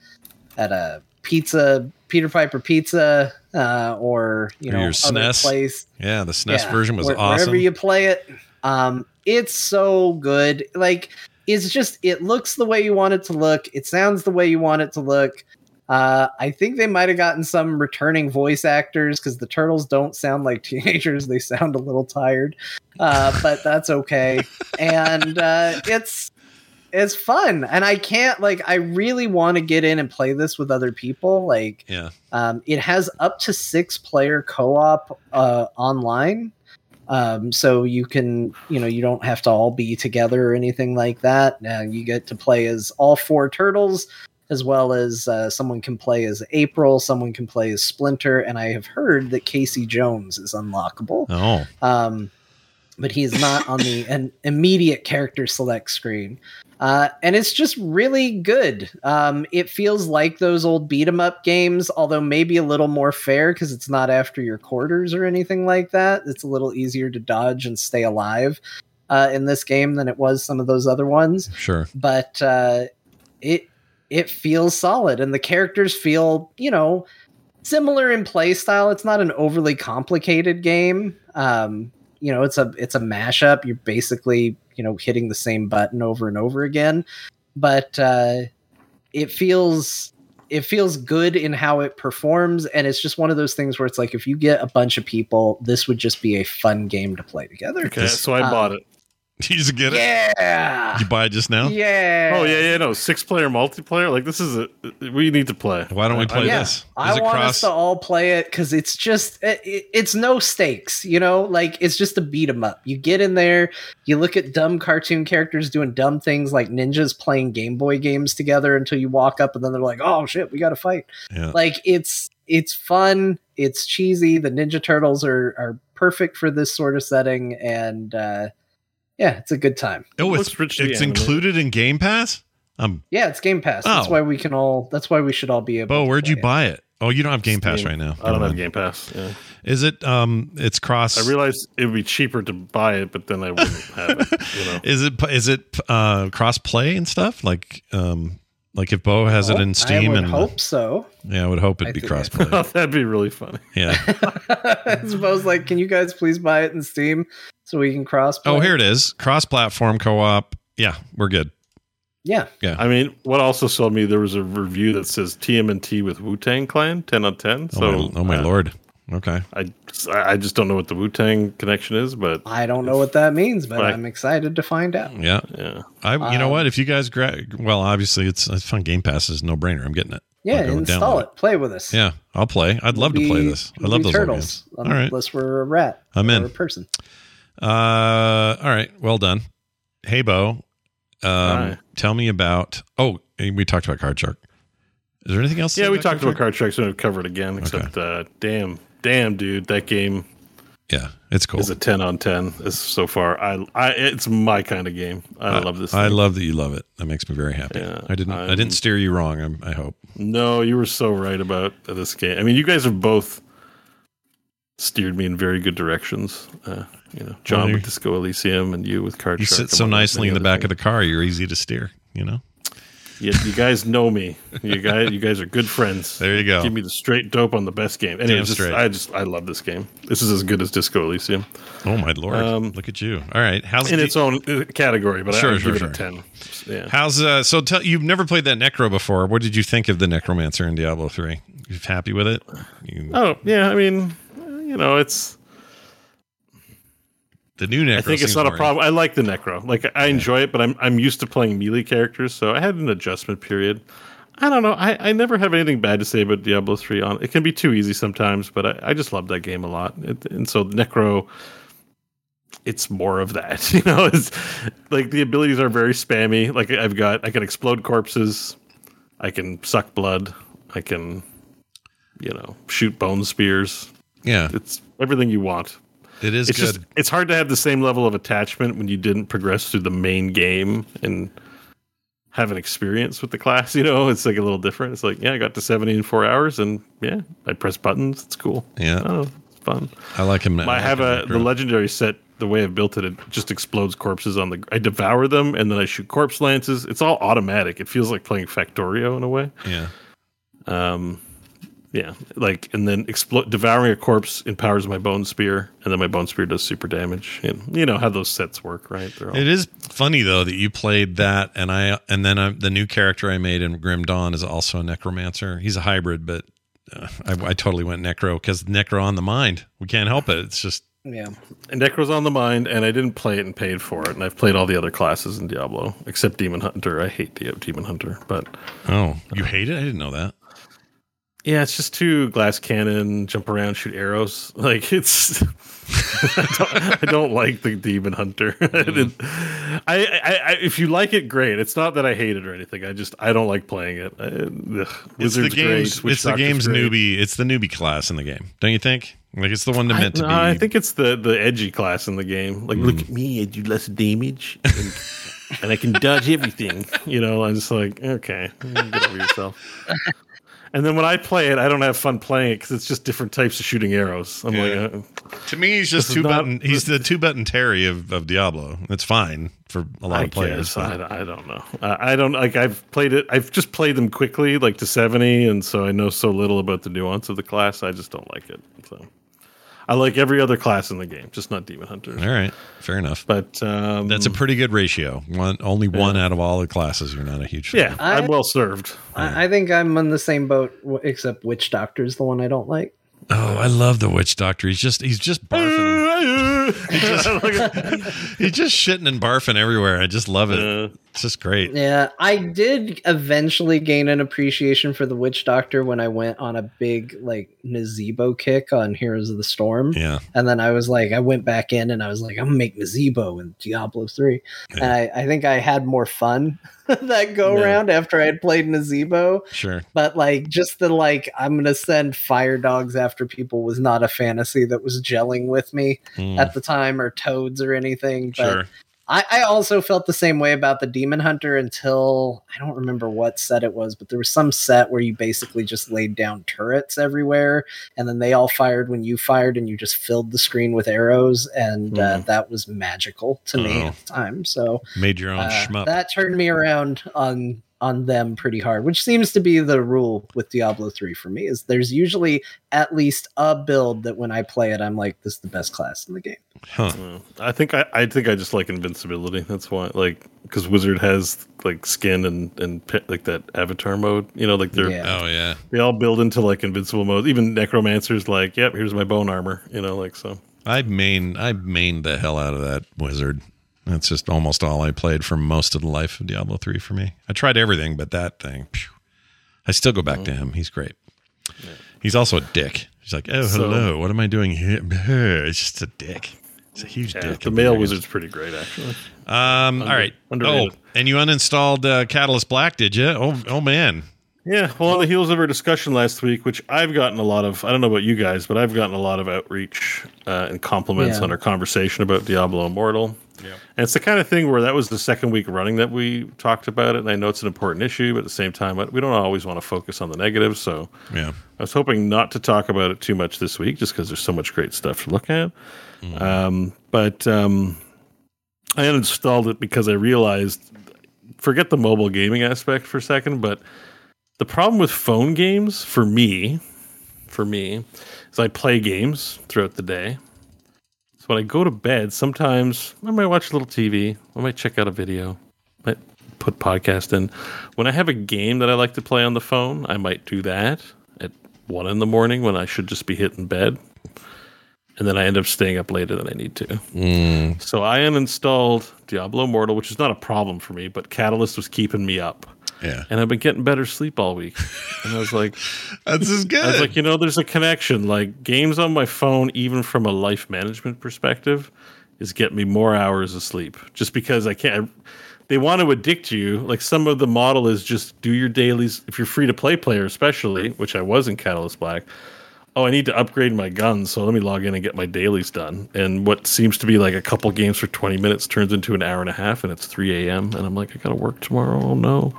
at a pizza Peter Piper Pizza uh, or you know your other SNES. place. Yeah, the SNES Yeah, version was where- awesome. Wherever you play it, um, it's so good. Like it's just it looks the way you want it to look. It sounds the way you want it to look. Uh, I think they might have gotten some returning voice actors because the turtles don't sound like <laughs> teenagers; they sound a little tired. Uh, but that's okay, and uh, it's it's fun. And I can't like I really want to get in and play this with other people. Like yeah, um, it has up to six player co op uh, online. Um, so you can, you know, you don't have to all be together or anything like that. Uh, you get to play as all four turtles as well as uh, someone can play as April, someone can play as Splinter, and I have heard that Casey Jones is unlockable. Oh, Um, but he is not on the an immediate character select screen. Uh, and it's just really good. Um, it feels like those old beat 'em up games, although maybe a little more fair because it's not after your quarters or anything like that. It's a little easier to dodge and stay alive uh, in this game than it was some of those other ones sure. but uh, it it feels solid and the characters feel you know similar in play style. It's not an overly complicated game. Um, you know it's a it's a mashup. You're basically you know hitting the same button over and over again. But uh, it feels it feels good in how it performs and it's just one of those things where it's like if you get a bunch of people this would just be a fun game to play together. Okay, so I Um, bought it. <laughs> You just get it. yeah Did you buy it just now? yeah Oh yeah, yeah, no, six player multiplayer. Like this is a we need to play. Why don't we play yeah, this? Is I it want cross- us to all play it because it's just it, it- it's no stakes, you know. Like it's just a beat 'em up. You get in there, you look at dumb cartoon characters doing dumb things like ninjas playing Game Boy games together until you walk up and then they're like, "Oh shit, we got to fight!" Yeah. Like it's it's fun, it's cheesy. The Ninja Turtles are are perfect for this sort of setting, and uh, yeah, it's a good time. Oh, It it's, it's included in Game Pass. Um, Yeah, it's Game Pass. That's Oh. why we can all. That's why we should all be able. Bo, to where'd play you it. buy it? Oh, you don't have Game Pass Steam. right now. I don't Never have. Game Pass. Yeah. Is it? Um, it's cross. I realized it would be cheaper to buy it, but then I wouldn't have it. You know. <laughs> Is it? Is it uh, cross play and stuff? Like, um, like if Bo has it in Steam I would and hope so. yeah, I would hope it'd be think cross play. <laughs> That'd be really funny. yeah. <laughs> I suppose like, can you guys please buy it in Steam so we can cross? Oh, here it is. Cross platform co op. Yeah, we're good. Yeah, Yeah. I mean, what also sold me there was a review that says TMNT with Wu Tang Clan, ten out of ten. Oh So, my, oh my uh, lord. Okay. I I just don't know what the Wu Tang connection is, but I don't know what that means, but Right. I'm excited to find out. Yeah. yeah, I. You know Um, what? If you guys gra- well, obviously it's it's fun. Game Pass is no brainer. I'm getting it. Yeah, install it. Play with us. Yeah, I'll play. I'd love to play this. I love those turtles, games. All right. unless we're a rat. I'm in. Or a person. Uh, all right. Well done. Hey, Bo. Um, Hi. tell me about. Oh, we talked about Card Shark. Is there anything else? yeah. We talked Card about card Shark, so we've covered again. Except, uh, damn, damn, dude, that game Yeah, it's cool. It's a ten on ten. Is so far. I, I, it's my kind of game. I, love this. I love that you love it. That makes me very happy. Yeah, I didn't. I I'm- didn't steer you wrong. I'm, I hope. No, you were so right about this game. I mean, you guys have both steered me in very good directions. Uh, you know, John Well, with Disco Elysium and you with Card You Shark. sit so nicely in the back of the car. You're easy to steer. You know. You, you guys know me. You guys, you guys are good friends. There you go. Give me the straight dope on the best game. Anyway, just. I just I love this game. This is as good as Disco Elysium Oh my lord! Um, Look at you. All right. How's in the- its own uh, category, but Sure, I, sure, give sure. it a ten. Yeah. How's uh? So tell you've never played that Necro before. What did you think of the Necromancer in Diablo three? You happy with it? You, Oh yeah, I mean, you know, it's the new Necro. I think it's not a problem. I like the Necro. Like I enjoy it, but I'm I'm used to playing melee characters, so I had an adjustment period. I don't know. I, I never have anything bad to say about Diablo three. On it can be too easy sometimes, but I, I just love that game a lot. It, and so Necro, it's more of that. <laughs> You know, it's like the abilities are very spammy. Like I've got, I can explode corpses, I can suck blood, I can, you know, shoot bone spears. Yeah, It's everything you want. It is it's good. just it's hard to have the same level of attachment when you didn't progress through the main game and have an experience with the class you know? It's like a little different. It's like yeah i got to 70 in four hours and yeah i press buttons. It's cool. Yeah, oh it's fun. I like him. i have a the legendary set the way i've built it it just explodes corpses on the i devour them and then i shoot corpse lances. It's all automatic. It feels like playing factorio in a way. Yeah, um yeah like and then explode devouring a corpse empowers my bone spear and then my bone spear does super damage and you know how those sets work right all it is funny though that you played that, and I and then I, the new character I made in Grim Dawn is also a Necromancer. He's a hybrid, but uh, I, I totally went Necro because Necro on the mind. We can't help it. It's just Yeah. and necro's on the mind and i didn't play it and paid for it and i've played all the other classes in diablo except demon hunter i hate Di- demon hunter but oh, you hate it? I didn't know that. Yeah it's just two glass cannon jump around shoot arrows <laughs> like it's <laughs> I, don't, I don't like the demon hunter <laughs> I, didn't- I, I, I, if you like it, great. It's not that I hate it or anything. I just I don't like playing it. I, ugh, It's the game's, great. it's the game's newbie. It's the newbie class in the game, don't you think? Like it's the one that meant to no, be. I think it's the the edgy class in the game. Like, Hmm. look at me, I do less damage, and, and I can dodge everything. You know, I'm just like, okay, get over yourself. And then when I play it, I don't have fun playing it because it's just different types of shooting arrows. I'm Yeah. like, uh, to me, he's just two not- button. He's the two button Terry of, of Diablo. That's fine for a lot I of players. but- I, I don't know. I, I don't like. I've played it. I've just played them quickly, like to seventy, and so I know so little about the nuance of the class. I just don't like it. So I like every other class in the game, just not Demon Hunters. All right, fair enough. But um, That's a pretty good ratio. One only one out of all the classes. You're not a huge fan. yeah. I- I'm well served. I, I think I'm on the same boat, except Witch doctor is the one I don't like. Oh, I love the witch doctor. He's just he's just barfing. <laughs> he's <laughs> just shitting and barfing everywhere. I just love it. Uh, It's just great. Yeah, I did eventually gain an appreciation for the Witch Doctor when I went on a big like Nazeebo kick on Heroes of the Storm. Yeah. And then I was like, I went back in and I was like, I'm gonna make Nazeebo in Diablo 3. And I, I think I had more fun <laughs> that go around after I had played Nazeebo. Sure. But like just the like, I'm gonna send fire dogs after people was not a fantasy that was gelling with me Mm, at the time or toads or anything. But sure. I, I also felt the same way about the Demon Hunter until I don't remember what set it was, but there was some set where you basically just laid down turrets everywhere, and then they all fired when you fired, and you just filled the screen with arrows, and uh, that was magical to me Oh. at the time. So Made your own uh, shmup. that turned me around on on them pretty hard, which seems to be the rule with Diablo 3 for me. Is there's usually at least a build that when I play it, I'm like, this is the best class in the game. Huh. uh, I think I, I think I just like invincibility. That's why, like, because Wizard has like skin and and pit, like that Avatar mode. You know, like they're Yeah. Oh yeah. they all build into like invincible mode. Even Necromancer's like, yep, here's my bone armor. You know, like so. I main I mained the hell out of that wizard. That's just almost all I played for most of the life of Diablo 3 for me. I tried everything but that thing. phew. I still go back to him. He's great. He's also a dick. He's like, "Oh, So- hello. what am I doing here?" It's <laughs> just a dick. It's a huge Yeah, dick. the male wizard's pretty great, actually. Um, all right. underrated. Oh, and you uninstalled uh, Catalyst Black, did you? Oh, oh man. Yeah, well, on the heels of our discussion last week, which I've gotten a lot of, I don't know about you guys, but I've gotten a lot of outreach uh, and compliments Yeah. on our conversation about Diablo Immortal. Yeah. And it's the kind of thing where that was the second week running that we talked about it. And I know it's an important issue, but at the same time, we don't always want to focus on the negatives. So Yeah. I was hoping not to talk about it too much this week just because there's so much great stuff to look at. Um, but um, I uninstalled it because I realized forget the mobile gaming aspect for a second, but the problem with phone games for me, for me, is I play games throughout the day. So when I go to bed, sometimes I might watch a little TV, I might check out a video, I might put podcast in. When I have a game that I like to play on the phone, I might do that at one in the morning when I should just be hitting bed. And then I end up staying up later than I need to. Mm, So I uninstalled Diablo Immortal, which is not a problem for me, but Catalyst was keeping me up. yeah. And I've been getting better sleep all week. And I was like, <laughs> That's as good. I was like, you know, there's a connection. Like games on my phone, even from a life management perspective, is getting me more hours of sleep. Just because I can't. They want to addict you. Like some of the model is just do your dailies. If you're free to play player, especially, which I was in Catalyst Black. Oh, I need to upgrade my guns, so let me log in and get my dailies done. And what seems to be like a couple games for 20 minutes turns into an hour and a half, and it's 3 a.m. And I'm like, I gotta work tomorrow. Oh no.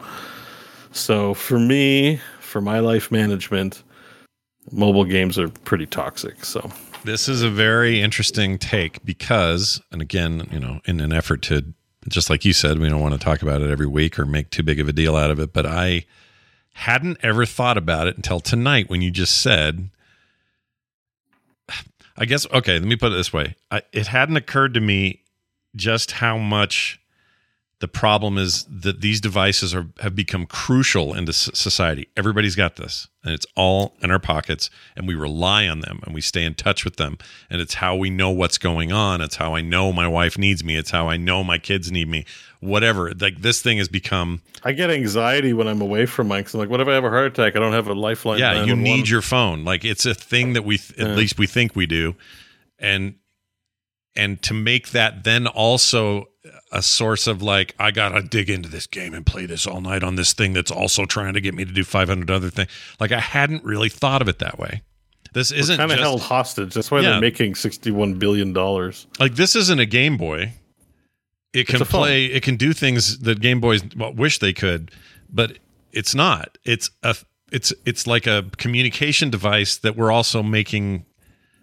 So for me, for my life management, mobile games are pretty toxic. So This is a very interesting take because, and again, you know, in an effort to, just like you said, we don't want to talk about it every week or make too big of a deal out of it, but I hadn't ever thought about it until tonight when you just said, I guess, okay, let me put it this way. I, it hadn't occurred to me just how much the problem is that these devices are have become crucial into society. Everybody's got this, and it's all in our pockets, and we rely on them, and we stay in touch with them, and it's how we know what's going on. It's how I know my wife needs me. It's how I know my kids need me. Whatever. Like this thing has become. I get anxiety when I'm away from mine because I'm like, what if I have a heart attack? I don't have a lifeline. yeah, you 911. need your phone. Like it's a thing that we th- at Yeah. least we think we do, and and to make that then also a source of like I gotta dig into this game and play this all night on this thing that's also trying to get me to do 500 other things. Like I hadn't really thought of it that way. This isn't kind of held hostage. That's why Yeah. they're making sixty-one billion dollars. like this isn't a Game Boy. It can play. It can do things that Game Boys wish they could, but it's not. It's a. It's it's like a communication device that we're also making.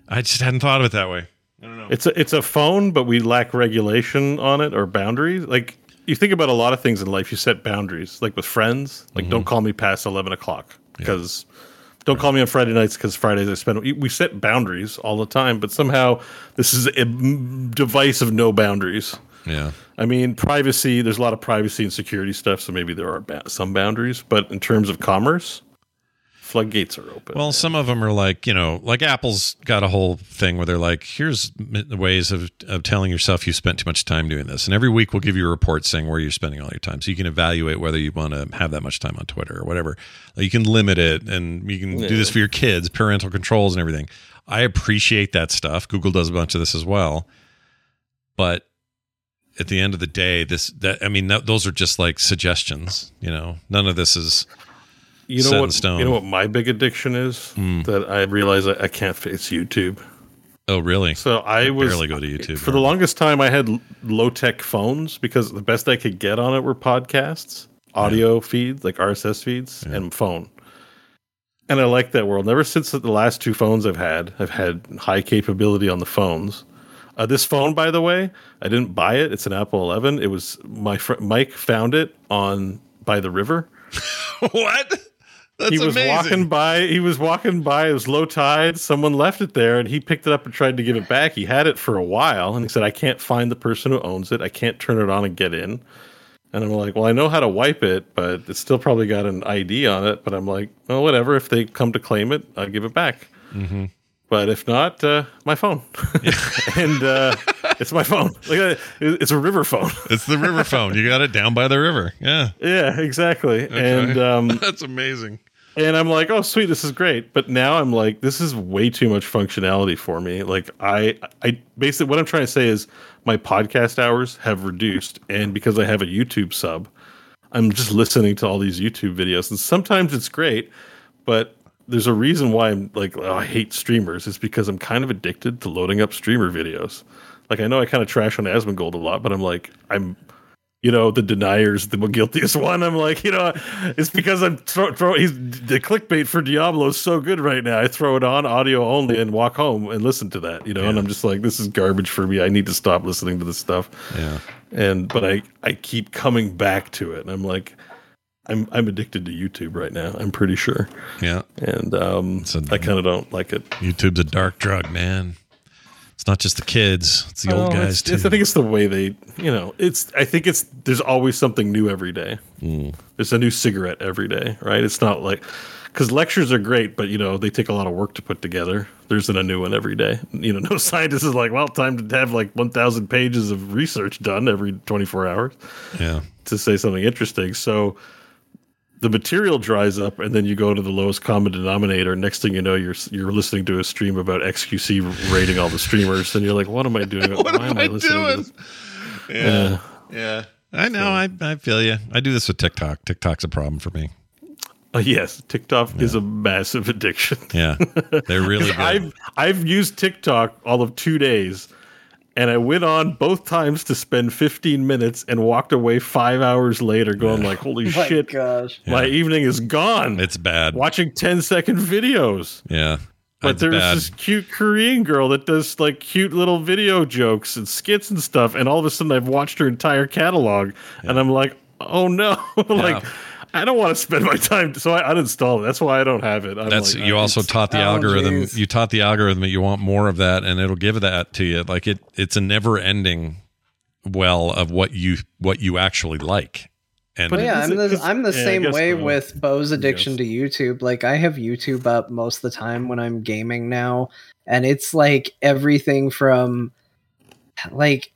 I just hadn't thought of it that way. I don't know. It's a it's a phone, but we lack regulation on it or boundaries. Like you think about a lot of things in life, you set boundaries. Like with friends, like Mm-hmm. don't call me past eleven o'clock because don't call me on Friday nights because Fridays I spend. We we set boundaries all the time, but somehow this is a mm, device of no boundaries. Yeah. I mean, privacy. There's a lot of privacy and security stuff, so maybe there are ba- some boundaries. But in terms of commerce, floodgates are open. Well, some of them are like, you know, like Apple's got a whole thing where they're like, here's ways of, of telling yourself you spent too much time doing this. And every week we'll give you a report saying where you're spending all your time. So you can evaluate whether you want to have that much time on Twitter or whatever. Like you can limit it and you can do this for your kids, parental controls and everything. I appreciate that stuff. Google does a bunch of this as well. But at the end of the day, this, that, I mean, that, those are just like suggestions, you know, none of this is, you know what? stone. You know what my big addiction is that I realize I, I can't face YouTube. oh, really? So I, was barely go to YouTube. for the longest time. I had low tech phones because the best I could get on it were podcasts, audio feeds like RSS feeds, and phone. And I like that world. Ever since the last two phones I've had, I've had high capability on the phones. Uh, this phone, by the way, I didn't buy it. It's an Apple 11. It was my friend Mike found it on by the river. <laughs> what? That's he was amazing. walking by. He was walking by. It was low tide. Someone left it there, and he picked it up and tried to give it back. He had it for a while, and he said, "I can't find the person who owns it. I can't turn it on and get in." And I'm like, "Well, I know how to wipe it, but it's still probably got an ID on it." But I'm like, "Well, whatever. If they come to claim it, I'll give it back." Mm-hmm. But if not, uh, my phone, <laughs> <laughs> and uh, it's my phone. <laughs> Like, it- it's a river phone. It's the river phone. You got it down by the river. Yeah. yeah, exactly. And um, That's amazing. And I'm like, oh, sweet, this is great. But now I'm like, this is way too much functionality for me. Like, I, I basically what I'm trying to say is my podcast hours have reduced, and because I have a YouTube sub, I'm just listening to all these YouTube videos, and sometimes it's great, but there's a reason why I'm like, oh, I hate streamers. It's because I'm kind of addicted to loading up streamer videos. Like, I know I kind of trash on Asmongold a lot, but I'm like, I'm you know, the deniers, the guiltiest one. I'm like, you know, it's because I'm throw, throw he's the clickbait for Diablo is so good right now. I throw it on audio only and walk home and listen to that, you know, and I'm just like, this is garbage for me. I need to stop listening to this stuff. Yeah. And but I I keep coming back to it. And I'm like, I'm I'm addicted to YouTube right now. I'm pretty sure, Yeah. and um, a- I kind of don't like it. YouTube's a dark drug, man. It's not just the kids, it's the old Oh, guys it's- too. I think it's the way they, you know, it's. I think it's. There's always something new every day. Mm. There's a new cigarette every day, right? It's not like because lectures are great, but you know they take a lot of work to put together. There's a new one every day. You know, <laughs> no scientist is like, well, time to have like 1,000 pages of research done every 24 hours yeah. to say something interesting. So the material dries up, and then you go to the lowest common denominator. Next thing you know, you're you're listening to a stream about XQC rating all the streamers, and you're like, "What am I doing? <laughs> What Why am I listening to doing? this?" Yeah. Yeah. I know. I, I feel you. I do this with TikTok. TikTok's a problem for me. Uh, yes, TikTok is a massive <laughs> addiction. Yeah. They're really <laughs> good. I've I've used TikTok all of two days, and I went on both times to spend 15 minutes and walked away five hours later, going like, "Holy <laughs> My shit, gosh. my evening is gone." it's bad. watching 10 second videos. Yeah. But It's there's bad. this cute Korean girl that does like cute little video jokes and skits and stuff, and all of a sudden I've watched her entire catalog, and I'm like, oh no, <laughs> like. Yeah. I don't want to spend my time, so I uninstalled it. That's why I don't have it. I'm That's like, you also taught the Oh, algorithm. geez. You taught the algorithm that you want more of that, and it'll give that to you. Like it, it's a never ending well of what you what you actually like. And But yeah, I'm it- the, 'cause- I'm the yeah, same way so. with Bo's addiction to YouTube. Like I have YouTube up most of the time when I'm gaming now, and it's like everything from like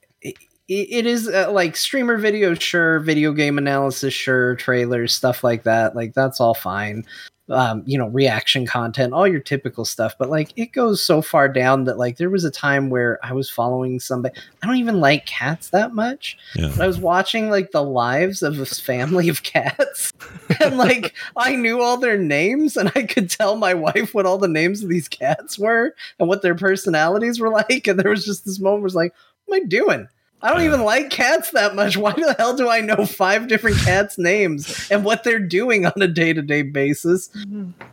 it, it is uh, like streamer video sure, video game analysis, sure, trailers, stuff like that. Like that's all fine. um, you know, reaction content, all your typical stuff. But like, it goes so far down that like there was a time where I was following somebody. I don't even like cats that much, Yeah. but I was watching like the lives of a family of cats, <laughs> and like I knew all their names, and I could tell my wife what all the names of these cats were and what their personalities were <laughs> like. And there was just this moment where it's like, what am I doing? I don't even like cats that much. Why the hell do I know five different cats' names and what they're doing on a day to day basis?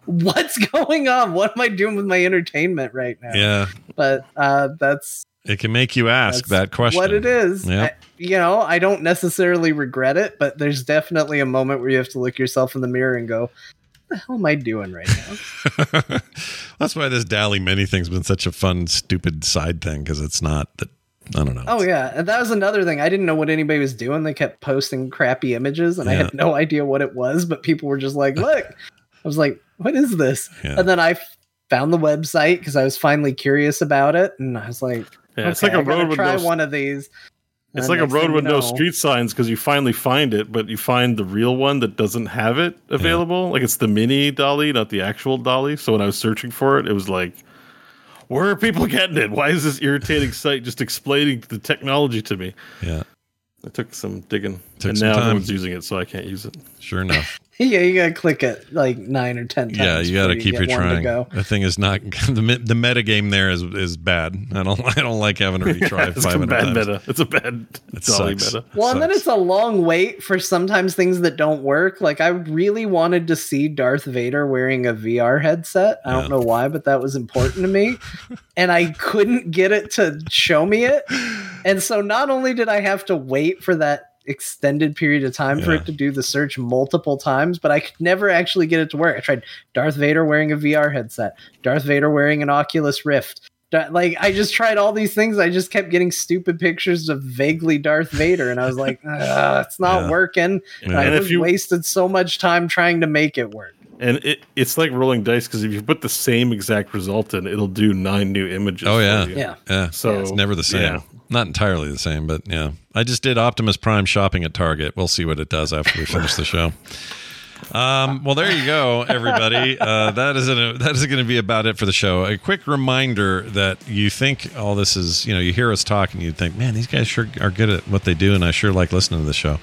What's going on? What am I doing with my entertainment right now? Yeah. But uh, that's It can make you ask that question. what it is. Yeah. I- you know, I don't necessarily regret it, but there's definitely a moment where you have to look yourself in the mirror and go, "What the hell am I doing right now?" <laughs> That's why this DALL-E Mini thing's been such a fun, stupid side thing because it's not that. I don't know. Oh yeah, and that was another thing. I didn't know what anybody was doing. They kept posting crappy images, and I had no idea what it was. But people were just like, "Look," <laughs> I was like, "What is this?" Yeah. And then I found the website because I was finally curious about it, and I was like, Yeah, it's "Okay, like a I gotta road with try no. one of these." It's like a road you with no know- street signs because you finally find it, but you find the real one that doesn't have it available. Like it's the mini DALL-E, not the actual DALL-E. So when I was searching for it, it was like, where are people getting it? Why is this irritating site just explaining the technology to me? yeah. It took some digging, Took and some now time. everyone's using it, so I can't use it. Sure enough. <laughs> Yeah, you gotta click it like nine or ten times. yeah, you got to before keep get your to trying. Go. The thing is not <laughs> the the meta game there is is bad. I don't <laughs> I don't like having to retry it's five a hundred bad times. meta. It's a bad It DALL-E sucks. meta. Well, and then it's a long wait for sometimes things that don't work. Like I really wanted to see Darth Vader wearing a VR headset. I Yeah. don't know why, but that was important to me. and I couldn't get it to show me it. And so not only did I have to wait for that extended period of time for it to do the search multiple times, but I could never actually get it to work. I tried Darth Vader wearing a VR headset, Darth Vader wearing an Oculus Rift. Like I just tried all these things. I just kept getting stupid pictures of vaguely Darth Vader, and I was like, ah, "It's not Yeah. working." And Yeah. I And if was you- wasted so much time trying to make it work. And it, it's like rolling dice because if you put the same exact result in, it'll do nine new images. Oh, for yeah. you. Yeah. Yeah. So It's never the same. Not entirely the same, but yeah. I just did Optimus Prime shopping at Target. We'll see what it does after we finish the show. Um, well, there you go, everybody. Uh, that is a, that is going to be about it for the show. A quick reminder that you think all this is, you know, you hear us talk and you think, man, these guys sure are good at what they do, and I sure like listening to the show.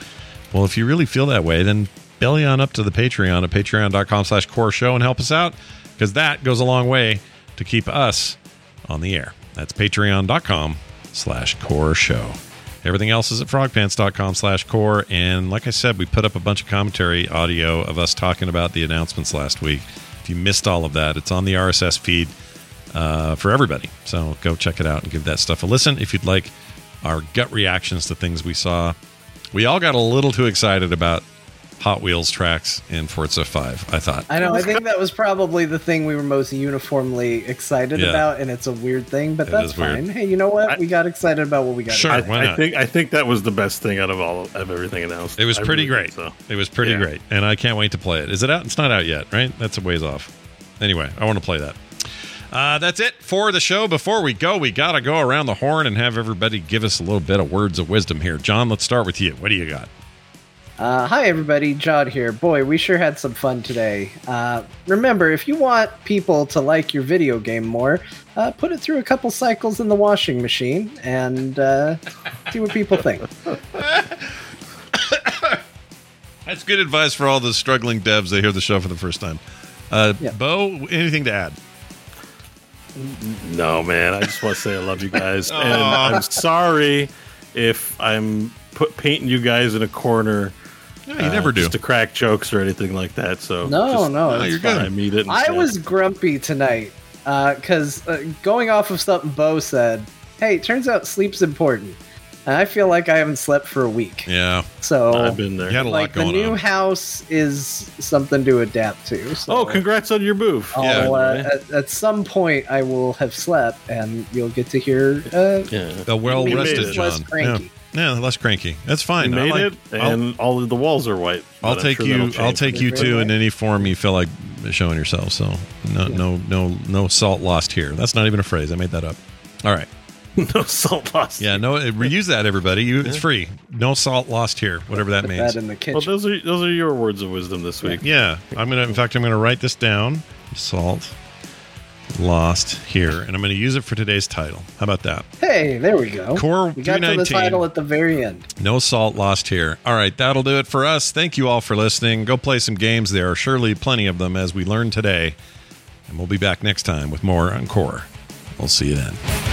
Well, if you really feel that way, then belly on up to the Patreon at patreon.com slash core show and help us out because that goes a long way to keep us on the air. That's patreon.com slash core show. Everything else is at frogpants.com slash core. And like I said, we put up a bunch of commentary audio of us talking about the announcements last week. If you missed all of that, it's on the RSS feed uh, for everybody. So go check it out and give that stuff a listen if you'd like our gut reactions to things we saw. We all got a little too excited about Hot Wheels tracks in Forza 5, I thought. I know. I think that was probably the thing we were most uniformly excited Yeah. about, and it's a weird thing, but It that's is weird. fine. Hey, you know what? I- we got excited about what we got. Sure. I, why I not? think I think that was the best thing out of all of everything announced. It was I pretty really great. think So It was pretty Yeah. great, and I can't wait to play it. Is it out? It's not out yet, right? That's a ways off. Anyway, I want to play that. Uh, that's it for the show. Before we go, we got to go around the horn and have everybody give us a little bit of words of wisdom here. John, let's start with you. What do you got? Uh, hi, everybody. Jod here. Boy, we sure had some fun today. Uh, remember, if you want people to like your video game more, uh, put it through a couple cycles in the washing machine and uh, see what people think. <coughs> That's good advice for all the struggling devs that hear the show for the first time. Uh, Yeah. Bo, anything to add? No, man. I just want to say I love you guys, <laughs> and I'm sorry if I'm put painting you guys in a corner. No, you never do. Just to crack jokes or anything like that. So No, just- no, No, you're fine. good. I mean it. I was grumpy tonight because uh, going off of something Bo said, hey, it turns out sleep's important. And I feel like I haven't slept for a week. Yeah, So, I've been there. you had a like, lot the new on. house is something to adapt to. So Oh, congrats on your move. I'll, Yeah. uh, at, at some point, I will have slept, and you'll get to hear uh, yeah. A well rested it. John. Less cranky. Yeah. Yeah, less cranky. That's You fine. I made like- it, I'll- and all of the walls are white. I'll take sure you. I'll take you Very to in any form you feel like showing yourself. So no, no, no, no salt lost here. That's not even a phrase. I made that up. All right, <laughs> no salt lost. Yeah, no, reuse that, everybody. You, it's free. No salt lost here, whatever that means. that in the kitchen. Well, those are those are your words of wisdom this week. Yeah, I'm gonna. In fact, I'm gonna write this down. Salt lost here, and I'm gonna use it for today's title. How about that? hey, there we go. Core we got to the title at the very end. No salt lost here. All right, that'll do it for us. Thank you all for listening. Go play some games. There are surely plenty of them as we learned today, and we'll be back next time with more on Core. We'll see you then.